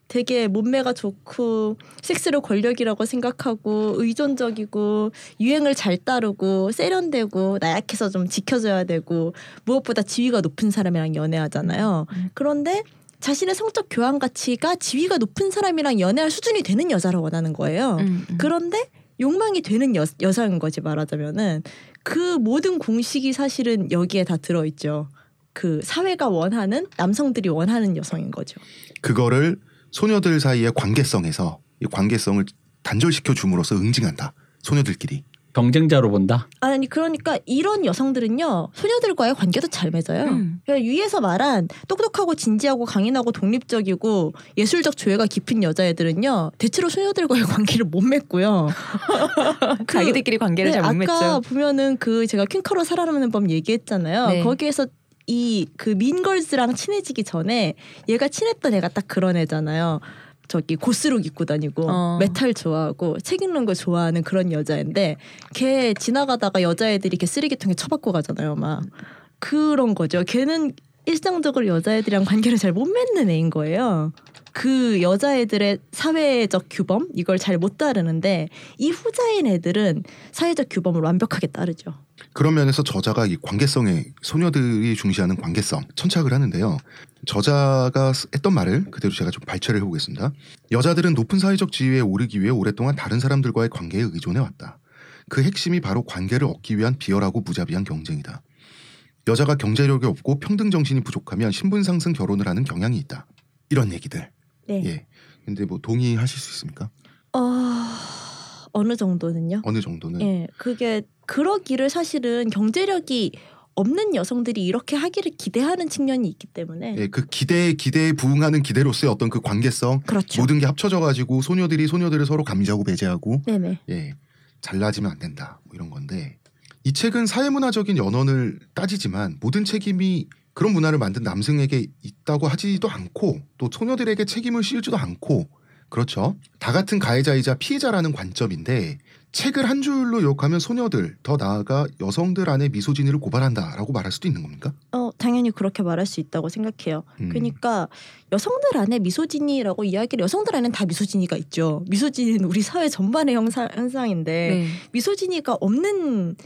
되게 몸매가 좋고 섹스를 권력이라고 생각하고 의존적이고 유행을 잘 따르고 세련되고 나약해서 좀 지켜줘야 되고 무엇보다 지위가 높은 사람이랑 연애하잖아요. 음. 그런데 자신의 성적 교환 가치가 지위가 높은 사람이랑 연애할 수준이 되는 여자를 원하는 거예요. 음, 음. 그런데 욕망이 되는 여, 여성인 거지 말하자면은 그 모든 공식이 사실은 여기에 다 들어있죠. 그 사회가 원하는 남성들이 원하는 여성인 거죠. 그거를 소녀들 사이의 관계성에서 이 관계성을 단절시켜 줌으로써 응징한다. 소녀들끼리. 경쟁자로 본다. 아니 그러니까 이런 여성들은요 소녀들과의 관계도 잘 맺어요. 음. 그냥 위에서 말한 똑똑하고 진지하고 강인하고 독립적이고 예술적 조예가 깊은 여자애들은요 대체로 소녀들과의 [laughs] 관계를 못 맺고요. 그- [laughs] 자기들끼리 관계를 네, 잘못 아까 맺죠. 보면은 그 제가 퀸카로 살아남는 법 얘기했잖아요. 네. 거기에서 이 그 Mean Girls랑 친해지기 전에 얘가 친했던 애가 딱 그런 애잖아요. 저기 goth look 입고 다니고 어. 메탈 좋아하고 책 읽는 거 좋아하는 그런 여자인데 걔 지나가다가 여자애들이 이렇게 쓰레기통에 처박고 가잖아요. 막 그런 거죠. 걔는 일상적으로 여자애들이랑 관계를 잘 못 맺는 애인 거예요. 그 여자애들의 사회적 규범 이걸 잘 못 따르는데 이 후자인 애들은 사회적 규범을 완벽하게 따르죠. 그런 면에서 저자가 이 관계성에 소녀들이 중시하는 관계성 천착을 하는데요. 저자가 쓰- 했던 말을 그대로 제가 좀 발췌를 해보겠습니다. 여자들은 높은 사회적 지위에 오르기 위해 오랫동안 다른 사람들과의 관계에 의존해 왔다. 그 핵심이 바로 관계를 얻기 위한 비열하고 무자비한 경쟁이다. 여자가 경제력이 없고 평등 정신이 부족하면 신분 상승 결혼을 하는 경향이 있다. 이런 얘기들. 네. 예. 근데 뭐 동의하실 수 있습니까? 어... 어느 정도는요? 어느 정도는 예, 그게 그러기를 사실은 경제력이 없는 여성들이 이렇게 하기를 기대하는 측면이 있기 때문에 예, 그 기대 기대에 부응하는 기대로서의 어떤 그 관계성 그렇죠. 모든 게 합쳐져 가지고 소녀들이 소녀들을 서로 감지하고 배제하고 네네. 예 잘나지면 안 된다 뭐 이런 건데 이 책은 사회문화적인 연원을 따지지만 모든 책임이 그런 문화를 만든 남성에게 있다고 하지도 않고 또 소녀들에게 책임을 씌우지도 않고 그렇죠. 다 같은 가해자이자 피해자라는 관점인데 책을 한 줄로 요약하면 소녀들 더 나아가 여성들 안에 미소진이를 고발한다라고 말할 수도 있는 겁니까? 어, 당연히 그렇게 말할 수 있다고 생각해요. 음. 그러니까 여성들 안에 미소진이라고 이야기를 여성들 안에는 다 미소진이가 있죠. 미소진은 우리 사회 전반의 현상, 현상인데 네. 미소진이가 없는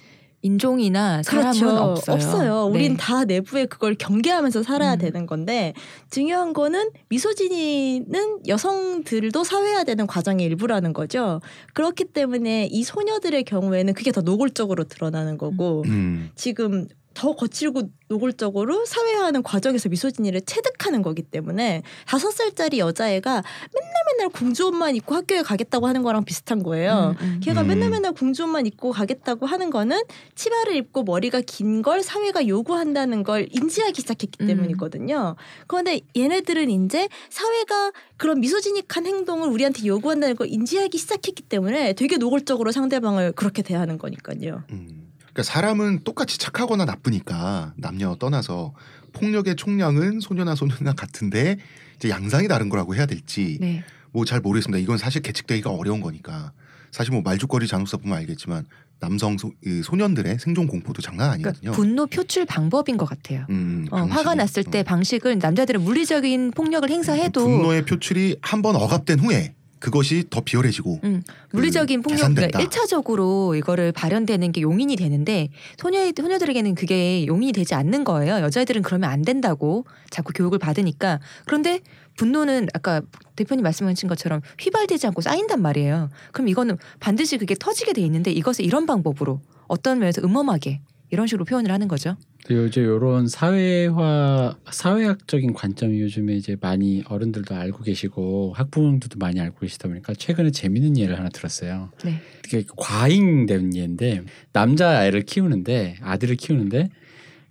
인종이나 사람은 그렇죠. 없어요. 우린 네. 다 내부에 그걸 경계하면서 살아야 음. 되는 건데 중요한 거는 미소진이는 여성들도 사회화 되는 과정의 일부라는 거죠. 그렇기 때문에 이 소녀들의 경우에는 그게 더 노골적으로 드러나는 거고 음. 지금 더 거칠고 노골적으로 사회화하는 과정에서 미소진이를 체득하는 거기 때문에 다섯 살짜리 여자애가 맨날 맨날 공주 옷만 입고 학교에 가겠다고 하는 거랑 비슷한 거예요. 음, 음. 걔가 음. 맨날 맨날 공주 옷만 입고 가겠다고 하는 거는 치마를 입고 머리가 긴 걸 사회가 요구한다는 걸 인지하기 시작했기 음. 때문이거든요. 그런데 얘네들은 이제 사회가 그런 미소지닉한 행동을 우리한테 요구한다는 걸 인지하기 시작했기 때문에 되게 노골적으로 상대방을 그렇게 대하는 거니까요. 음. 그러니까 사람은 똑같이 착하거나 나쁘니까 남녀 떠나서 폭력의 총량은 소녀나 소녀나 같은데 이제 양상이 다른 거라고 해야 될지 네. 뭐잘 모르겠습니다. 이건 사실 계측되기가 어려운 거니까 사실 뭐 말죽거리 잔혹사 보면 알겠지만 남성 소, 그 소년들의 생존 공포도 장난 아니거든요. 그러니까 분노 표출 방법인 것 같아요. 음, 어. 화가 났을 때 어. 방식을 남자들은 물리적인 폭력을 행사해도 분노의 표출이 한 번 억압된 후에 그것이 더 비열해지고 음, 물리적인 그 폭력. 그러니까 1차적으로 이거를 발현되는 게 용인이 되는데 소녀 소녀들에게는 그게 용인이 되지 않는 거예요. 여자애들은 그러면 안 된다고 자꾸 교육을 받으니까 그런데 분노는 아까 대표님 말씀하신 것처럼 휘발되지 않고 쌓인단 말이에요. 그럼 이거는 반드시 그게 터지게 돼 있는데 이것을 이런 방법으로 어떤 면에서 음험하게 이런 식으로 표현을 하는 거죠. 요즘 이런 사회화 사회학적인 관점이 요즘에 이제 많이 어른들도 알고 계시고 학부모들도 많이 알고 계시다 보니까 최근에 재밌는 예를 하나 들었어요. 네. 되게 과잉된 예인데 남자 아이를 키우는데 아들을 키우는데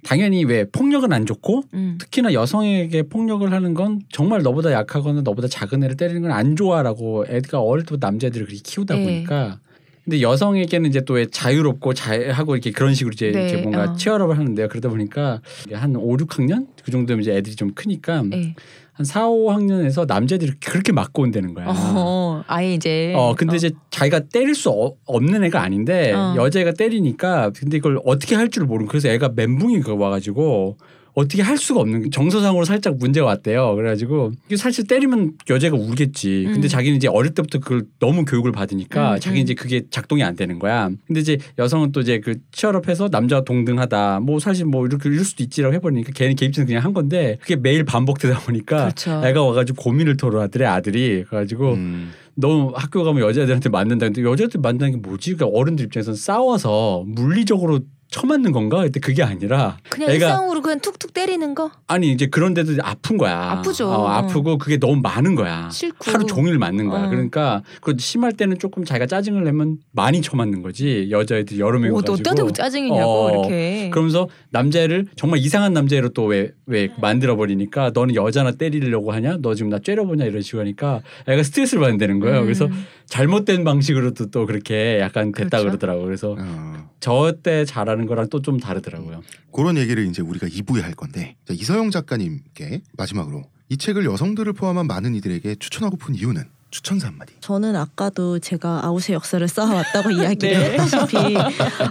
당연히 왜 폭력은 안 좋고 음. 특히나 여성에게 폭력을 하는 건 정말 너보다 약하거나 너보다 작은 애를 때리는 건 안 좋아라고 애가 어릴 때부터 남자애들을 그렇게 키우다 네. 보니까 근데 여성에게는 이제 또왜 자유롭고 자하고 이렇게 그런 식으로 이제 네, 이렇게 뭔가 어. 치열업을 하는데요. 그러다 보니까 한 5, 6학년 그 정도면 이제 애들이 좀 크니까 네. 한 4, 5학년에서 남자애들이 그렇게 맞고 온다는 거야. 어, 아예 이제 어 근데 이제 자기가 때릴 수 어- 없는 애가 아닌데 어. 여자애가 때리니까 근데 이걸 어떻게 할 줄 모르고 그래서 애가 멘붕이 그 와가지고 어떻게 할 수가 없는 정서상으로 살짝 문제가 왔대요. 그래가지고 사실 때리면 여자가 울겠지. 근데 음. 자기는 이제 어릴 때부터 그걸 너무 교육을 받으니까 음, 자기 음. 이제 그게 작동이 안 되는 거야. 근데 이제 여성은 또 이제 그 치열업해서 남자와 동등하다. 뭐 사실 뭐 이렇게 이럴 수도 있지라고 해버리니까 걔는 개입증 그냥 한 건데 그게 매일 반복되다 보니까 그렇죠. 애가 와가지고 고민을 토로하더래 아들이. 그래가지고 음. 너 학교 가면 여자애들한테 맞는다. 근데 여자애들 맞는다는 게 뭐지? 그러니까 어른들 입장에서는 싸워서 물리적으로 쳐맞는 건가? 근데 그게 아니라 그냥 애가- 일상으로 그냥 툭툭 때리는 거 아니 이제 그런데도 아픈 거야. 아프죠. 어, 아프고 그게 너무 많은 거야. 싫고. 하루 종일 맞는 거야. 어. 그러니까 그 심할 때는 조금 자기가 짜증을 내면 많이 쳐맞는 거지. 여자애들 여러 너 가지고. 때도 짜증이냐고 어, 이렇게. 그러면서 남자애를 정말 이상한 남자애로 또 왜 왜 만들어 버리니까 너는 여자나 때리려고 하냐? 너 지금 나 째려보냐 이런 식으로 하니까 애가 스트레스를 받는다는 거예요. 음. 그래서 잘못된 방식으로도 또 그렇게 약간 됐다 그렇죠. 그러더라고요 그래서 어. 저때 잘하는 거랑 또 좀 다르더라고요. 그런 얘기를 이제 우리가 2부에 할 건데 자, 이서영 작가님께 마지막으로 이 책을 여성들을 포함한 많은 이들에게 추천하고픈 이유는 추천사 한마디. 저는 아까도 제가 아웃의 역사를 쌓아왔다고 [laughs] 이야기를 네. 했다시피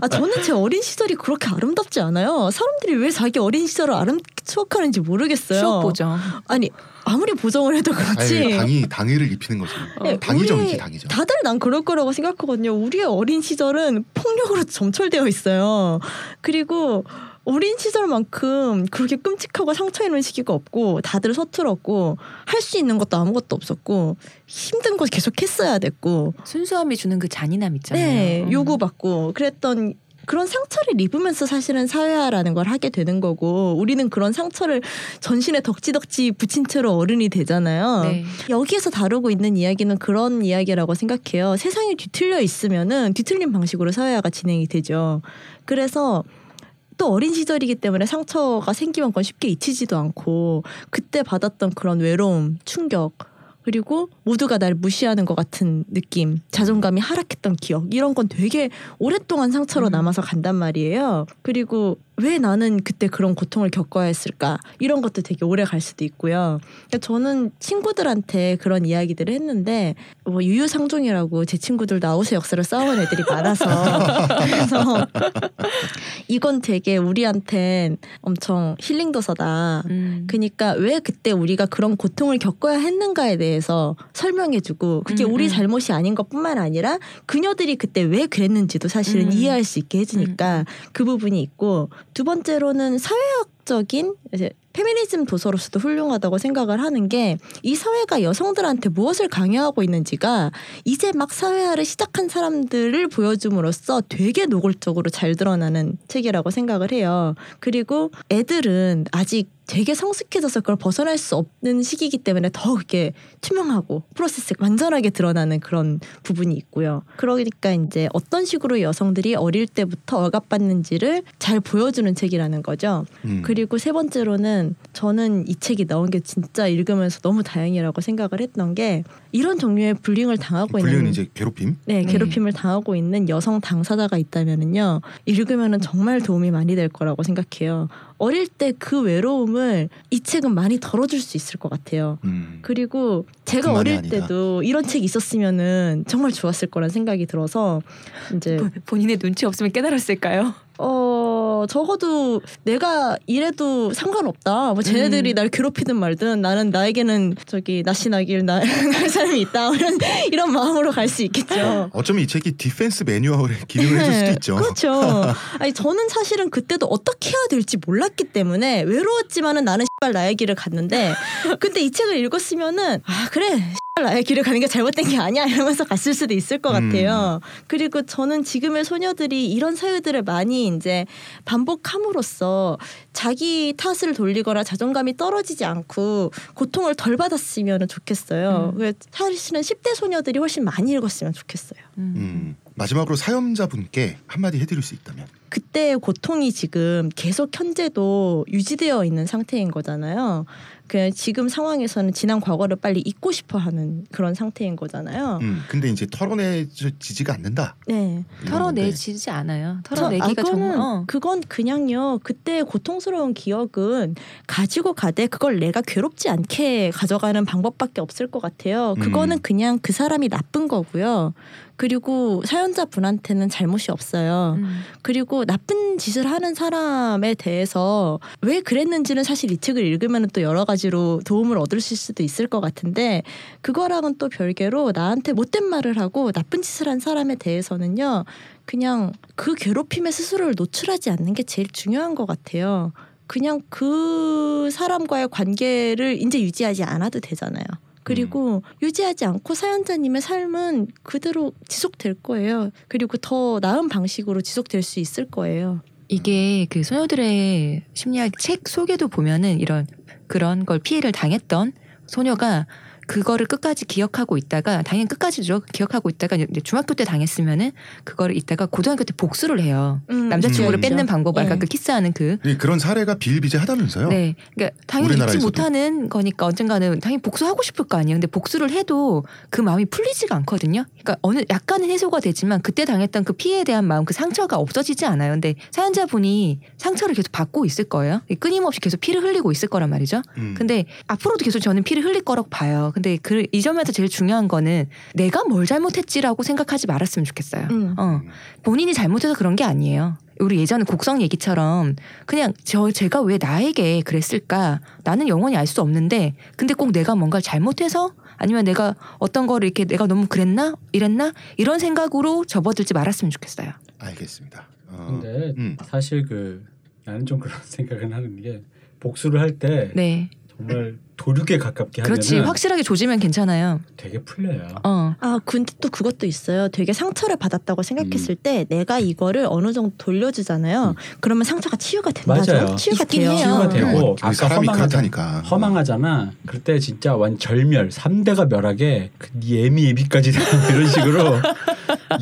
아 저는 제 어린 시절이 그렇게 아름답지 않아요. 사람들이 왜 자기 어린 시절을 아름 추억하는지 모르겠어요. 추억 보정. 아니 아무리 보정을 해도 그렇지. 아니, 당이 당해를 입히는 거죠. 네, 당이점이지 우리 당이점. 다들 난 그럴 거라고 생각하거든요. 우리의 어린 시절은 폭력으로 점철되어 있어요. 그리고 어린 시절만큼 그렇게 끔찍하고 상처 있는 시기가 없고 다들 서툴었고 할 수 있는 것도 아무것도 없었고 힘든 거 계속 했어야 됐고 순수함이 주는 그 잔인함 있잖아요. 네 음. 요구받고 그랬던 그런 상처를 입으면서 사실은 사회화라는 걸 하게 되는 거고 우리는 그런 상처를 전신에 덕지덕지 붙인 채로 어른이 되잖아요. 네. 여기에서 다루고 있는 이야기는 그런 이야기라고 생각해요. 세상이 뒤틀려 있으면은 뒤틀린 방식으로 사회화가 진행이 되죠. 그래서 또 어린 시절이기 때문에 상처가 생기면 그건 쉽게 잊히지도 않고 그때 받았던 그런 외로움, 충격 그리고 모두가 날 무시하는 것 같은 느낌, 자존감이 하락했던 기억 이런 건 되게 오랫동안 상처로 음. 남아서 간단 말이에요. 그리고 왜 나는 그때 그런 고통을 겪어야 했을까 이런 것도 되게 오래 갈 수도 있고요. 그러니까 저는 친구들한테 그런 이야기들을 했는데 뭐 유유상종이라고 제 친구들도 아웃의 역사를 쌓아온 애들이 많아서 [laughs] 그래서 이건 되게 우리한텐 엄청 힐링 도서다. 음. 그러니까 왜 그때 우리가 그런 고통을 겪어야 했는가에 대해서 설명해주고 그게 음, 우리 음. 잘못이 아닌 것뿐만 아니라 그녀들이 그때 왜 그랬는지도 사실은 음. 이해할 수 있게 해주니까 그 부분이 있고 두 번째로는 사회학 적인 이제 페미니즘 도서로서도 훌륭하다고 생각을 하는 게 이 사회가 여성들한테 무엇을 강요하고 있는지가 이제 막 사회화를 시작한 사람들을 보여줌으로써 되게 노골적으로 잘 드러나는 책이라고 생각을 해요. 그리고 애들은 아직 되게 성숙해져서 그걸 벗어날 수 없는 시기이기 때문에 더 그게 투명하고 프로세스가 완전하게 드러나는 그런 부분이 있고요. 그러니까 이제 어떤 식으로 여성들이 어릴 때부터 억압받는지를 잘 보여주는 책이라는 거죠. 음. 그리고 세 번째로는 저는 이 책이 나온 게 진짜 읽으면서 너무 다행이라고 생각을 했던 게 이런 종류의 불링을 당하고 불륜 있는 이제 괴롭힘. 네, 네. 괴롭힘을 당하고 있는 여성 당사자가 있다면은요. 읽으면은 정말 도움이 많이 될 거라고 생각해요. 어릴 때 그 외로움을 이 책은 많이 덜어줄 수 있을 것 같아요. 음. 그리고 제가 어릴 아니다. 때도 이런 책이 있었으면은 정말 좋았을 거란 생각이 들어서 이제 본- 본인의 눈치 없으면 깨달았을까요? 어 적어도 내가 이래도 상관없다. 뭐 쟤네들이 음. 날 괴롭히든 말든 나는 나에게는 저기 낯이 나길 나, [laughs] 날 사람이 있다. 이런 [laughs] 이런 마음으로 갈 수 있겠죠. 어쩌면 이 책이 defense 매뉴얼의 기능을 해줄 수도 네, 있죠. 그렇죠. [laughs] 아니 저는 사실은 그때도 어떻게 해야 될지 몰랐기 때문에 외로웠지만은 나는 씨발 나의 길을 갔는데 근데 이 책을 읽었으면은 아 그래 나의 길을 가는 게 잘못된 게 아니야 이러면서 갔을 수도 있을 것 음. 같아요. 그리고 저는 지금의 소녀들이 이런 사유들을 많이 이제 반복함으로써 자기 탓을 돌리거나 자존감이 떨어지지 않고 고통을 덜 받았으면 좋겠어요. 음. 사실은 10대 소녀들이 훨씬 많이 읽었으면 좋겠어요. 음. 마지막으로 사연자분께 한마디 해드릴 수 있다면. 그때의 고통이 지금 계속 현재도 유지되어 있는 상태인 거잖아요. 그 지금 상황에서는 지난 과거를 빨리 잊고 싶어 하는 그런 상태인 거잖아요. 음. 근데 이제 털어내지지가 않는다. 네. 털어내지지 않아요. 털어내기가 저- 아, 정말 어. 그건 그냥요. 그때의 고통스러운 기억은 가지고 가되 그걸 내가 괴롭지 않게 가져가는 방법밖에 없을 것 같아요. 그거는 음. 그냥 그 사람이 나쁜 거고요. 그리고 사연자 분한테는 잘못이 없어요. 음. 그리고 나쁜 짓을 하는 사람에 대해서 왜 그랬는지는 사실 이 책을 읽으면 또 여러 가지로 도움을 얻으실 수도 있을 것 같은데 그거랑은 또 별개로 나한테 못된 말을 하고 나쁜 짓을 한 사람에 대해서는요 그냥 그 괴롭힘에 스스로를 노출하지 않는 게 제일 중요한 것 같아요. 그냥 그 사람과의 관계를 이제 유지하지 않아도 되잖아요. 그리고 유지하지 않고 사연자님의 삶은 그대로 지속될 거예요. 그리고 더 나은 방식으로 지속될 수 있을 거예요. 이게 그 소녀들의 심리학 책 속에도 보면은 이런 그런 걸 피해를 당했던 소녀가 그거를 끝까지 기억하고 있다가 당연히 끝까지죠 기억하고 있다가 이제 중학교 때 당했으면은 그거를 있다가 고등학교 때 복수를 해요 남자친구를 음. 뺏는 방법 아까 예. 그 키스하는 그 예, 그런 사례가 비일비재하다면서요? 네. 그러니까 당연히 잊지 우리나라에서도. 못하는 거니까 언젠가는 당연히 복수하고 싶을 거 아니에요. 근데 복수를 해도 그 마음이 풀리지가 않거든요. 그러니까 어느 약간은 해소가 되지만 그때 당했던 그 피해에 대한 마음 그 상처가 없어지지 않아요. 근데 사연자분이 상처를 계속 받고 있을 거예요. 끊임없이 계속 피를 흘리고 있을 거란 말이죠. 음. 근데 앞으로도 계속 저는 피를 흘릴 거라고 봐요. 근데 그 이 점에서 제일 중요한 거는 내가 뭘 잘못했지라고 생각하지 말았으면 좋겠어요. 음. 어. 본인이 잘못해서 그런 게 아니에요. 우리 예전 곡성 얘기처럼 그냥 저 제가 왜 나에게 그랬을까 나는 영원히 알 수 없는데 근데 꼭 내가 뭔가 잘못해서 아니면 내가 어떤 거를 이렇게 내가 너무 그랬나 이랬나 이런 생각으로 접어들지 말았으면 좋겠어요. 알겠습니다. 어, 근데 음. 사실 그 나는 좀 그런 [laughs] 생각을 하는 게 복수를 할때 네, 정말 도륙에 가깝게 그렇지 하면은 확실하게 조지면 괜찮아요. 되게 풀려요. 어, 아, 근데 또 그것도 있어요. 되게 상처를 받았다고 생각했을 때 내가 이거를 어느 정도 돌려주잖아요. 그러면 상처가 치유가 된다죠. 맞아요. 치유가 돼요. 치유가 네. 되고 어, 아까 사람이 허망하잖아. 그렇다니까. 허망하잖아. 그때 진짜 완 절멸, 삼대가 멸하게 그 예미 예비까지 되는 이런 식으로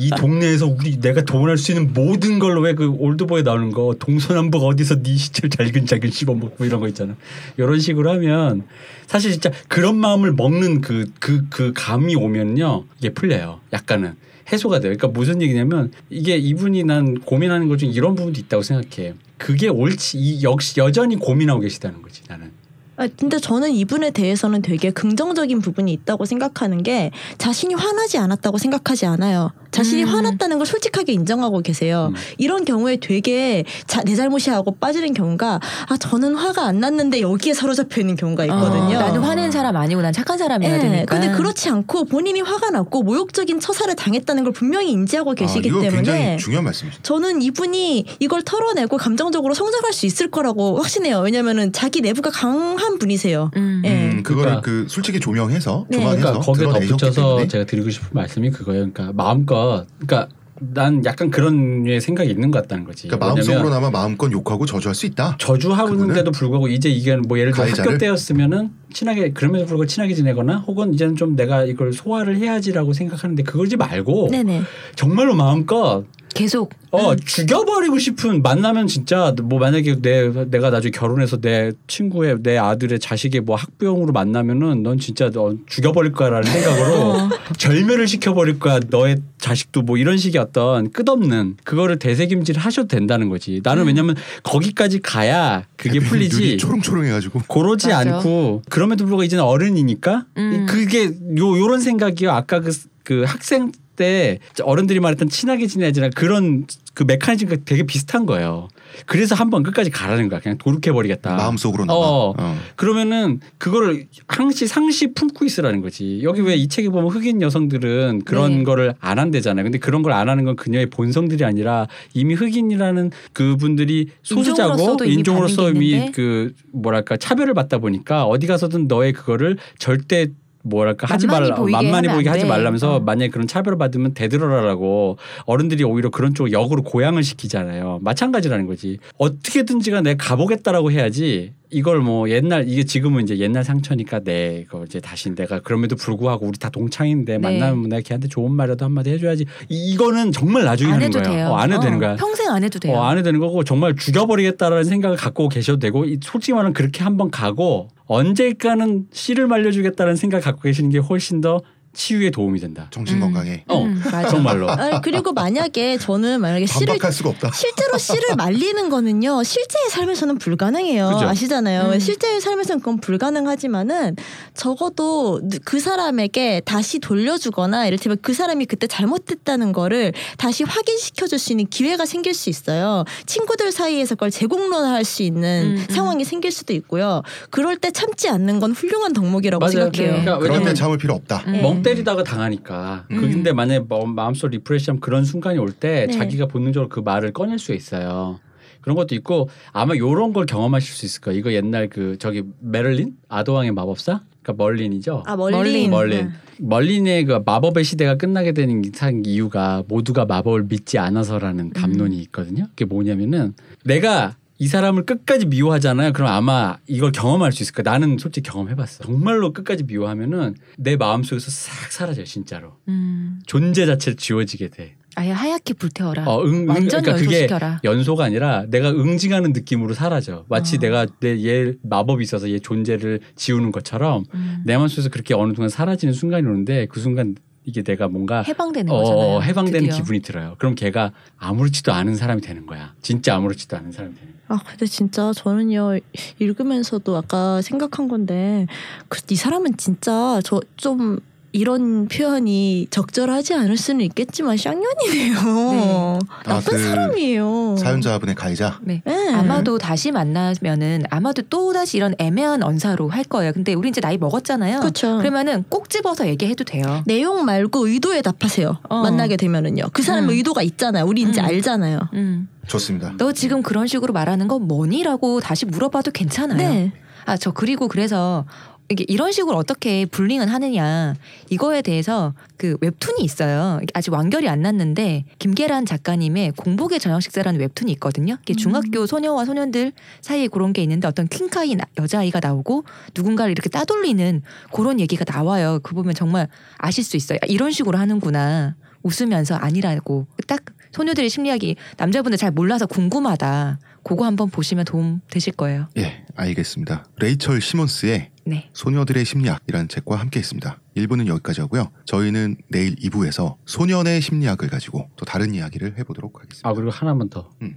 이 동네에서 우리 내가 도움할 수 있는 모든 걸로 왜 그 올드보이 나오는 거 동서남북 어디서 네 시체를 잘근잘근 씹어먹고 이런 거 있잖아. 이런 식으로 하면 사실 진짜 그런 마음을 먹는 그 그 그 감이 오면요 이게 풀려요. 약간은 해소가 돼요. 그러니까 무슨 얘기냐면 이게 이분이 난 고민하는 것 중에 이런 부분도 있다고 생각해. 그게 옳지 이 역시 여전히 고민하고 계시다는 거지 나는. 아, 근데 저는 이분에 대해서는 되게 긍정적인 부분이 있다고 생각하는 게 자신이 화나지 않았다고 생각하지 않아요. 자신이 음. 화났다는 걸 솔직하게 인정하고 계세요. 음. 이런 경우에 되게 자, 내 잘못이야 하고 빠지는 경우가 아 저는 화가 안 났는데 여기에 사로잡혀 있는 경우가 있거든요. 어, 나는 화낸 사람 아니고 난 착한 사람이어야 예, 되니까. 근데 그렇지 않고 본인이 화가 났고 모욕적인 처사를 당했다는 걸 분명히 인지하고 계시기 아, 이거 굉장히 때문에 중요한 말씀이죠. 저는 이분이 이걸 털어내고 감정적으로 성장할 수 있을 거라고 확신해요. 왜냐면은 자기 내부가 강한 분이세요. 음. 예. 음, 그거를 그러니까- 그 솔직히 조명해서 네. 조망해서 그러니까 거기에 덧붙여서 제가 드리고 싶은 말씀이 그거예요. 그러니까 마음껏 그러니까 난 약간 그런 류의 생각이 있는 것 같다는 거지. 그러니까 마음속으로나마 마음껏 욕하고 저주할 수 있다. 저주하는데도 불구하고 이제 이게 뭐 예를 들어 가해자를? 학교 때였으면은 친하게 그럼에도 불구하고 친하게 지내거나 혹은 이제는 좀 내가 이걸 소화를 해야지라고 생각하는데 그러지 말고 네네. 정말로 마음껏 계속. 어 죽여버리고 싶은 만나면 진짜 뭐 만약에 내 내가 나중에 결혼해서 내 친구의 내 아들의 자식의 뭐 학부형으로 만나면은 넌 진짜 너 죽여버릴 거야라는 [laughs] 생각으로 절멸을 시켜버릴 거야. 너의 자식도 뭐 이런 식의 어떤 끝없는 그거를 대세김질 하셔도 된다는 거지. 나는 왜냐면 거기까지 가야 그게 풀리지. 초롱초롱해가지고. 고러지 맞아. 않고 그럼에도 불구하고 이제는 어른이니까? 음. 그게 요 요런 생각이요. 아까 그, 그 학생 때 어른들이 말했던 친하게 지내야지나 그런 그 메커니즘과 되게 비슷한 거예요. 그래서 한 번 끝까지 가라는 거야. 그냥 도륙해 버리겠다. 마음속으로나마. 어. 어. 그러면은 그거를 항시 상시 품고 있으라는 거지. 여기 왜 이 책에 보면 흑인 여성들은 그런 네. 거를 안 한대잖아요. 근데 그런 걸 안 하는 건 그녀의 본성들이 아니라 이미 흑인이라는 그분들이 소수자고 이미 인종으로서 이미. 그 뭐랄까 차별을 받다 보니까 어디 가서든 너의 그거를 절대 뭐랄까 하지 말라 보이게 만만히 보이게 안 하지 돼. 말라면서 어. 만약에 그런 차별을 받으면 대들어라라고 어른들이 오히려 그런 쪽으로 역으로 고양을 시키잖아요. 마찬가지라는 거지. 어떻게든지가 내가 가보겠다라고 해야지 이걸 뭐 옛날 이게 지금은 이제 옛날 상처니까 내 이거 이제 다시 내가 그럼에도 불구하고 우리 다 동창인데 네. 만나면 내가 걔한테 좋은 말이라도 한마디 해줘야지 이- 이거는 정말 나중에 안 하는 거예요. 돼요. 어, 안 해도 어, 되는 거야. 평생 안 해도 돼요. 어, 안 해도 되는 거고 정말 죽여버리겠다라는 생각을 갖고 계셔도 되고 이- 솔직히 말하면 그렇게 한번 가고 언제까는 씨를 말려주겠다는 생각 갖고 계시는 게 훨씬 더 치유에 도움이 된다. 정신 음. 건강에 어, 음, 맞아. 정말로. 아, 그리고 만약에 저는 만약에 [laughs] 씨를 반박할 수가 없다. 실제로 씨를 말리는 거는요 실제의 삶에서는 불가능해요 그죠? 아시잖아요 음. 실제의 삶에서는 그건 불가능하지만은 적어도 그 사람에게 다시 돌려주거나 이를테면 그 사람이 그때 잘못했다는 거를 다시 확인시켜 줄 수 있는 기회가 생길 수 있어요 친구들 사이에서 그걸 재공론할 수 있는 음, 음. 상황이 생길 수도 있고요 그럴 때 참지 않는 건 훌륭한 덕목이라고 맞아요. 생각해요 네. 그러니까 그럴 때 참을 필요 없다. 음. 멍 때리다가 당하니까. 음. 근데 만약에 뭐 마음속 refresh하면 그런 순간이 올때 네. 자기가 본능적으로 그 말을 꺼낼 수 있어요. 그런 것도 있고 아마 요런 걸 경험하실 수 있을 거예요. 이거 옛날 그 저기 멀린 아더왕의 마법사? 그러니까 멀린이죠. 아 멀린 멀린. 멀린. 멀린의 그 마법의 시대가 끝나게 되는 상 이유가 모두가 마법을 믿지 않아서라는 담론이 있거든요. 그게 뭐냐면은 내가 이 사람을 끝까지 미워하잖아요. 그럼 아마 이걸 경험할 수 있을 거야. 나는 솔직히 경험해봤어. 정말로 끝까지 미워하면은 내 마음 속에서 싹 사라져요, 진짜로. 음, 존재 자체를 지워지게 돼. 아예 하얗게 불태워라. 어, 응, 응, 완전 그러니까 그게 연소시켜라. 연소가 아니라 내가 응징하는 느낌으로 사라져. 마치 어. 내가 내 얘 마법이 있어서 얘 존재를 지우는 것처럼 음, 내 마음속에서 그렇게 어느 순간 사라지는 순간이 오는데 그 순간 이게 내가 뭔가 해방되는 어, 거잖아요. 해방되는 드디어. 기분이 들어요. 그럼 걔가 아무렇지도 않은 사람이 되는 거야. 진짜 아무렇지도 않은 사람이 되는 거야. 아 근데 진짜 저는요 읽으면서도 아까 생각한 건데 그, 이 사람은 진짜 저 좀 이런 표현이 적절하지 않을 수는 있겠지만 쌍년이네요. [laughs] 네. 아, 나쁜 그 사람이에요. 사연자분의 가해자. 네. 네. 아마도 다시 만나면은 아마도 또 다시 이런 애매한 언사로 할 거예요. 근데 우리 이제 나이 먹었잖아요. 그렇죠. 그러면은 꼭 집어서 얘기해도 돼요. 내용 말고 의도에 답하세요. 어. 만나게 되면은요. 그 사람의 음. 의도가 있잖아요. 우리 이제 음. 알잖아요. 음. 좋습니다. 너 지금 그런 식으로 말하는 건 뭐니라고 다시 물어봐도 괜찮아요. 네. 아, 저 그리고 그래서 이게 이런 식으로 어떻게 불링은 하느냐 이거에 대해서 그 웹툰이 있어요. 아직 완결이 안 났는데 김계란 작가님의 공복의 저녁 식사라는 웹툰이 있거든요. 이게 중학교 소녀와 소년들 사이에 그런 게 있는데 어떤 퀸카이 나- 여자아이가 나오고 누군가를 이렇게 따돌리는 그런 얘기가 나와요. 그 보면 정말 아실 수 있어요. 아, 이런 식으로 하는구나. 웃으면서 아니라고 딱 소녀들의 심리학이 남자분들 잘 몰라서 궁금하다. 그거 한번 보시면 도움 되실 거예요. 예, 알겠습니다. 레이철 시몬스의 네. 소녀들의 심리학이라는 책과 함께 했습니다. 1부는 여기까지 하고요. 저희는 내일 2부에서 소년의 심리학을 가지고 또 다른 이야기를 해보도록 하겠습니다. 아 그리고 하나만 더. 음.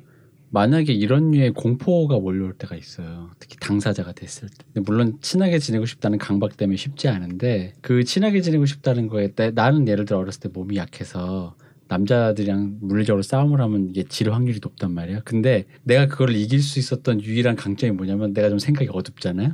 만약에 이런 류의 공포가 몰려올 때가 있어요. 특히 당사자가 됐을 때. 근데 물론 친하게 지내고 싶다는 강박 때문에 쉽지 않은데 그 친하게 지내고 싶다는 거에 때 나는 예를 들어 어렸을 때 몸이 약해서 남자들이랑 물리적으로 싸움을 하면 이게 질 확률이 높단 말이야. 근데 내가 그걸 이길 수 있었던 유일한 강점이 뭐냐면 내가 좀 생각이 어둡잖아요.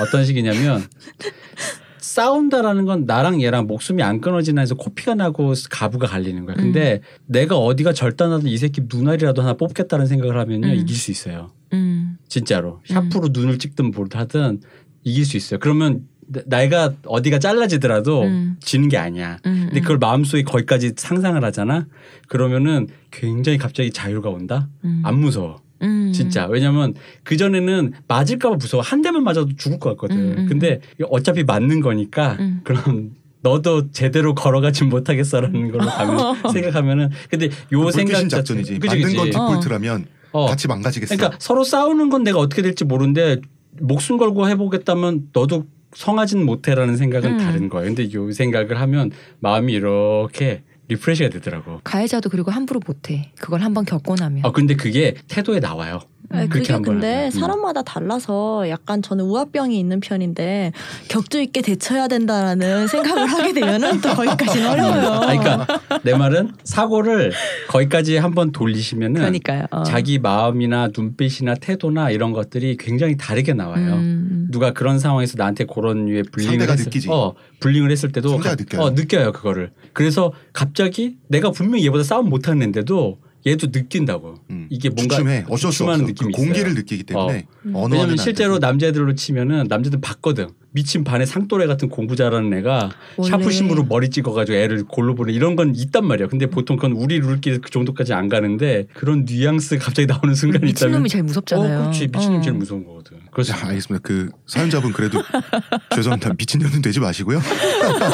어떤 식이냐면 [laughs] 싸운다라는 건 나랑 얘랑 목숨이 안 끊어지나 해서 코피가 나고 가부가 갈리는 거야. 근데 내가 어디가 절단하든 이 새끼 눈알이라도 하나 뽑겠다는 생각을 하면요 음. 이길 수 있어요. 음. 진짜로 샤프로 눈을 찍든 뭘 하든 이길 수 있어요. 그러면 나- 내가 어디가 잘라지더라도 음. 지는 게 아니야. 음, 근데 음. 그걸 마음속에 거기까지 상상을 하잖아. 그러면은 굉장히 갑자기 자유가 온다. 음. 안 무서워. 음. 진짜. 왜냐면 그 전에는 맞을까봐 무서워. 한 대만 맞아도 죽을 것 같거든. 근데 어차피 맞는 거니까 음. 그럼 너도 제대로 걸어가지 못하겠어라는 걸로 가면 [laughs] 생각하면은 근데 요그 생각 작전이지. 그치, 만든 건 그치. 뒷볼트라면 어. 같이 망가지겠어. 그러니까 서로 싸우는 건 내가 어떻게 될지 모르는데 목숨 걸고 해보겠다면 너도 성하진 못해라는 생각은 음. 다른 거예요. 근데 요 생각을 하면 마음이 이렇게 refresh가 되더라고. 가해자도 그리고 함부로 못해. 그걸 한번 겪고 나면. 아 근데 그게 태도에 나와요. 아니, 그렇게 그게 근데. 음. 사람마다 달라서 약간 저는 우아병이 있는 편인데 격조 있게 대처해야 된다라는 [laughs] 생각을 하게 되면은 또 거기까지는 어려워요. 아, 그러니까 내 말은 사고를 거기까지 한번 돌리시면은 그러니까요. 어. 자기 마음이나 눈빛이나 태도나 이런 것들이 굉장히 다르게 나와요. 음. 누가 그런 상황에서 나한테 그런 류의 bullying을 했을, 느끼지. 어, 불링을 했을 때도 가- 느껴요. 어, 느껴요 그거를. 그래서 갑자기 내가 분명히 얘보다 싸움 못하는데도 얘도 느낀다고. 음. 이게 뭔가 주춤해. 어쩔 수 없어. 느낌이 그 공기를 있어요. 느끼기 때문에 음. 언어는 왜냐면 안 실제로. 남자들로 치면은 남자들 봤거든. 미친 반에 상또래 같은 공부 잘하는 애가 원래. 샤프심으로 머리 찍어가지고 애를 골로 보내 이런 건 있단 말이야. 근데 보통 그건 우리 룰끼리 그 정도까지 안 가는데 그런 뉘앙스 갑자기 나오는 순간이 있다면 미친놈이 제일 무섭잖아요. 어, 그렇지 미친놈이 어. 제일 무서운 거거든. 그래서 자, 알겠습니다. 그 사연자분 그래도 [laughs] 죄송합니다. 미친년은 되지 마시고요.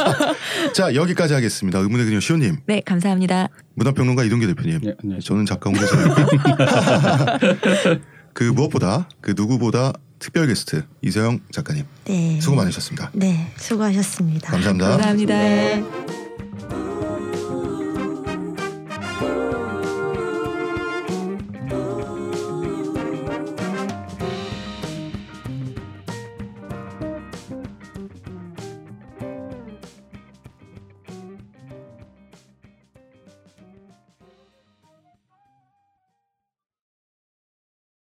[laughs] 자 여기까지 하겠습니다. 의문의 그녀 시호님, 네, 감사합니다. 문화평론가 이동규 대표님, 네, 네. 저는 작가 홍대선입니다. [laughs] 그 무엇보다 그 누구보다 특별 게스트 이서영 작가님 네. 수고 많으셨습니다. 네, 수고하셨습니다. 감사합니다. 감사합니다. 네.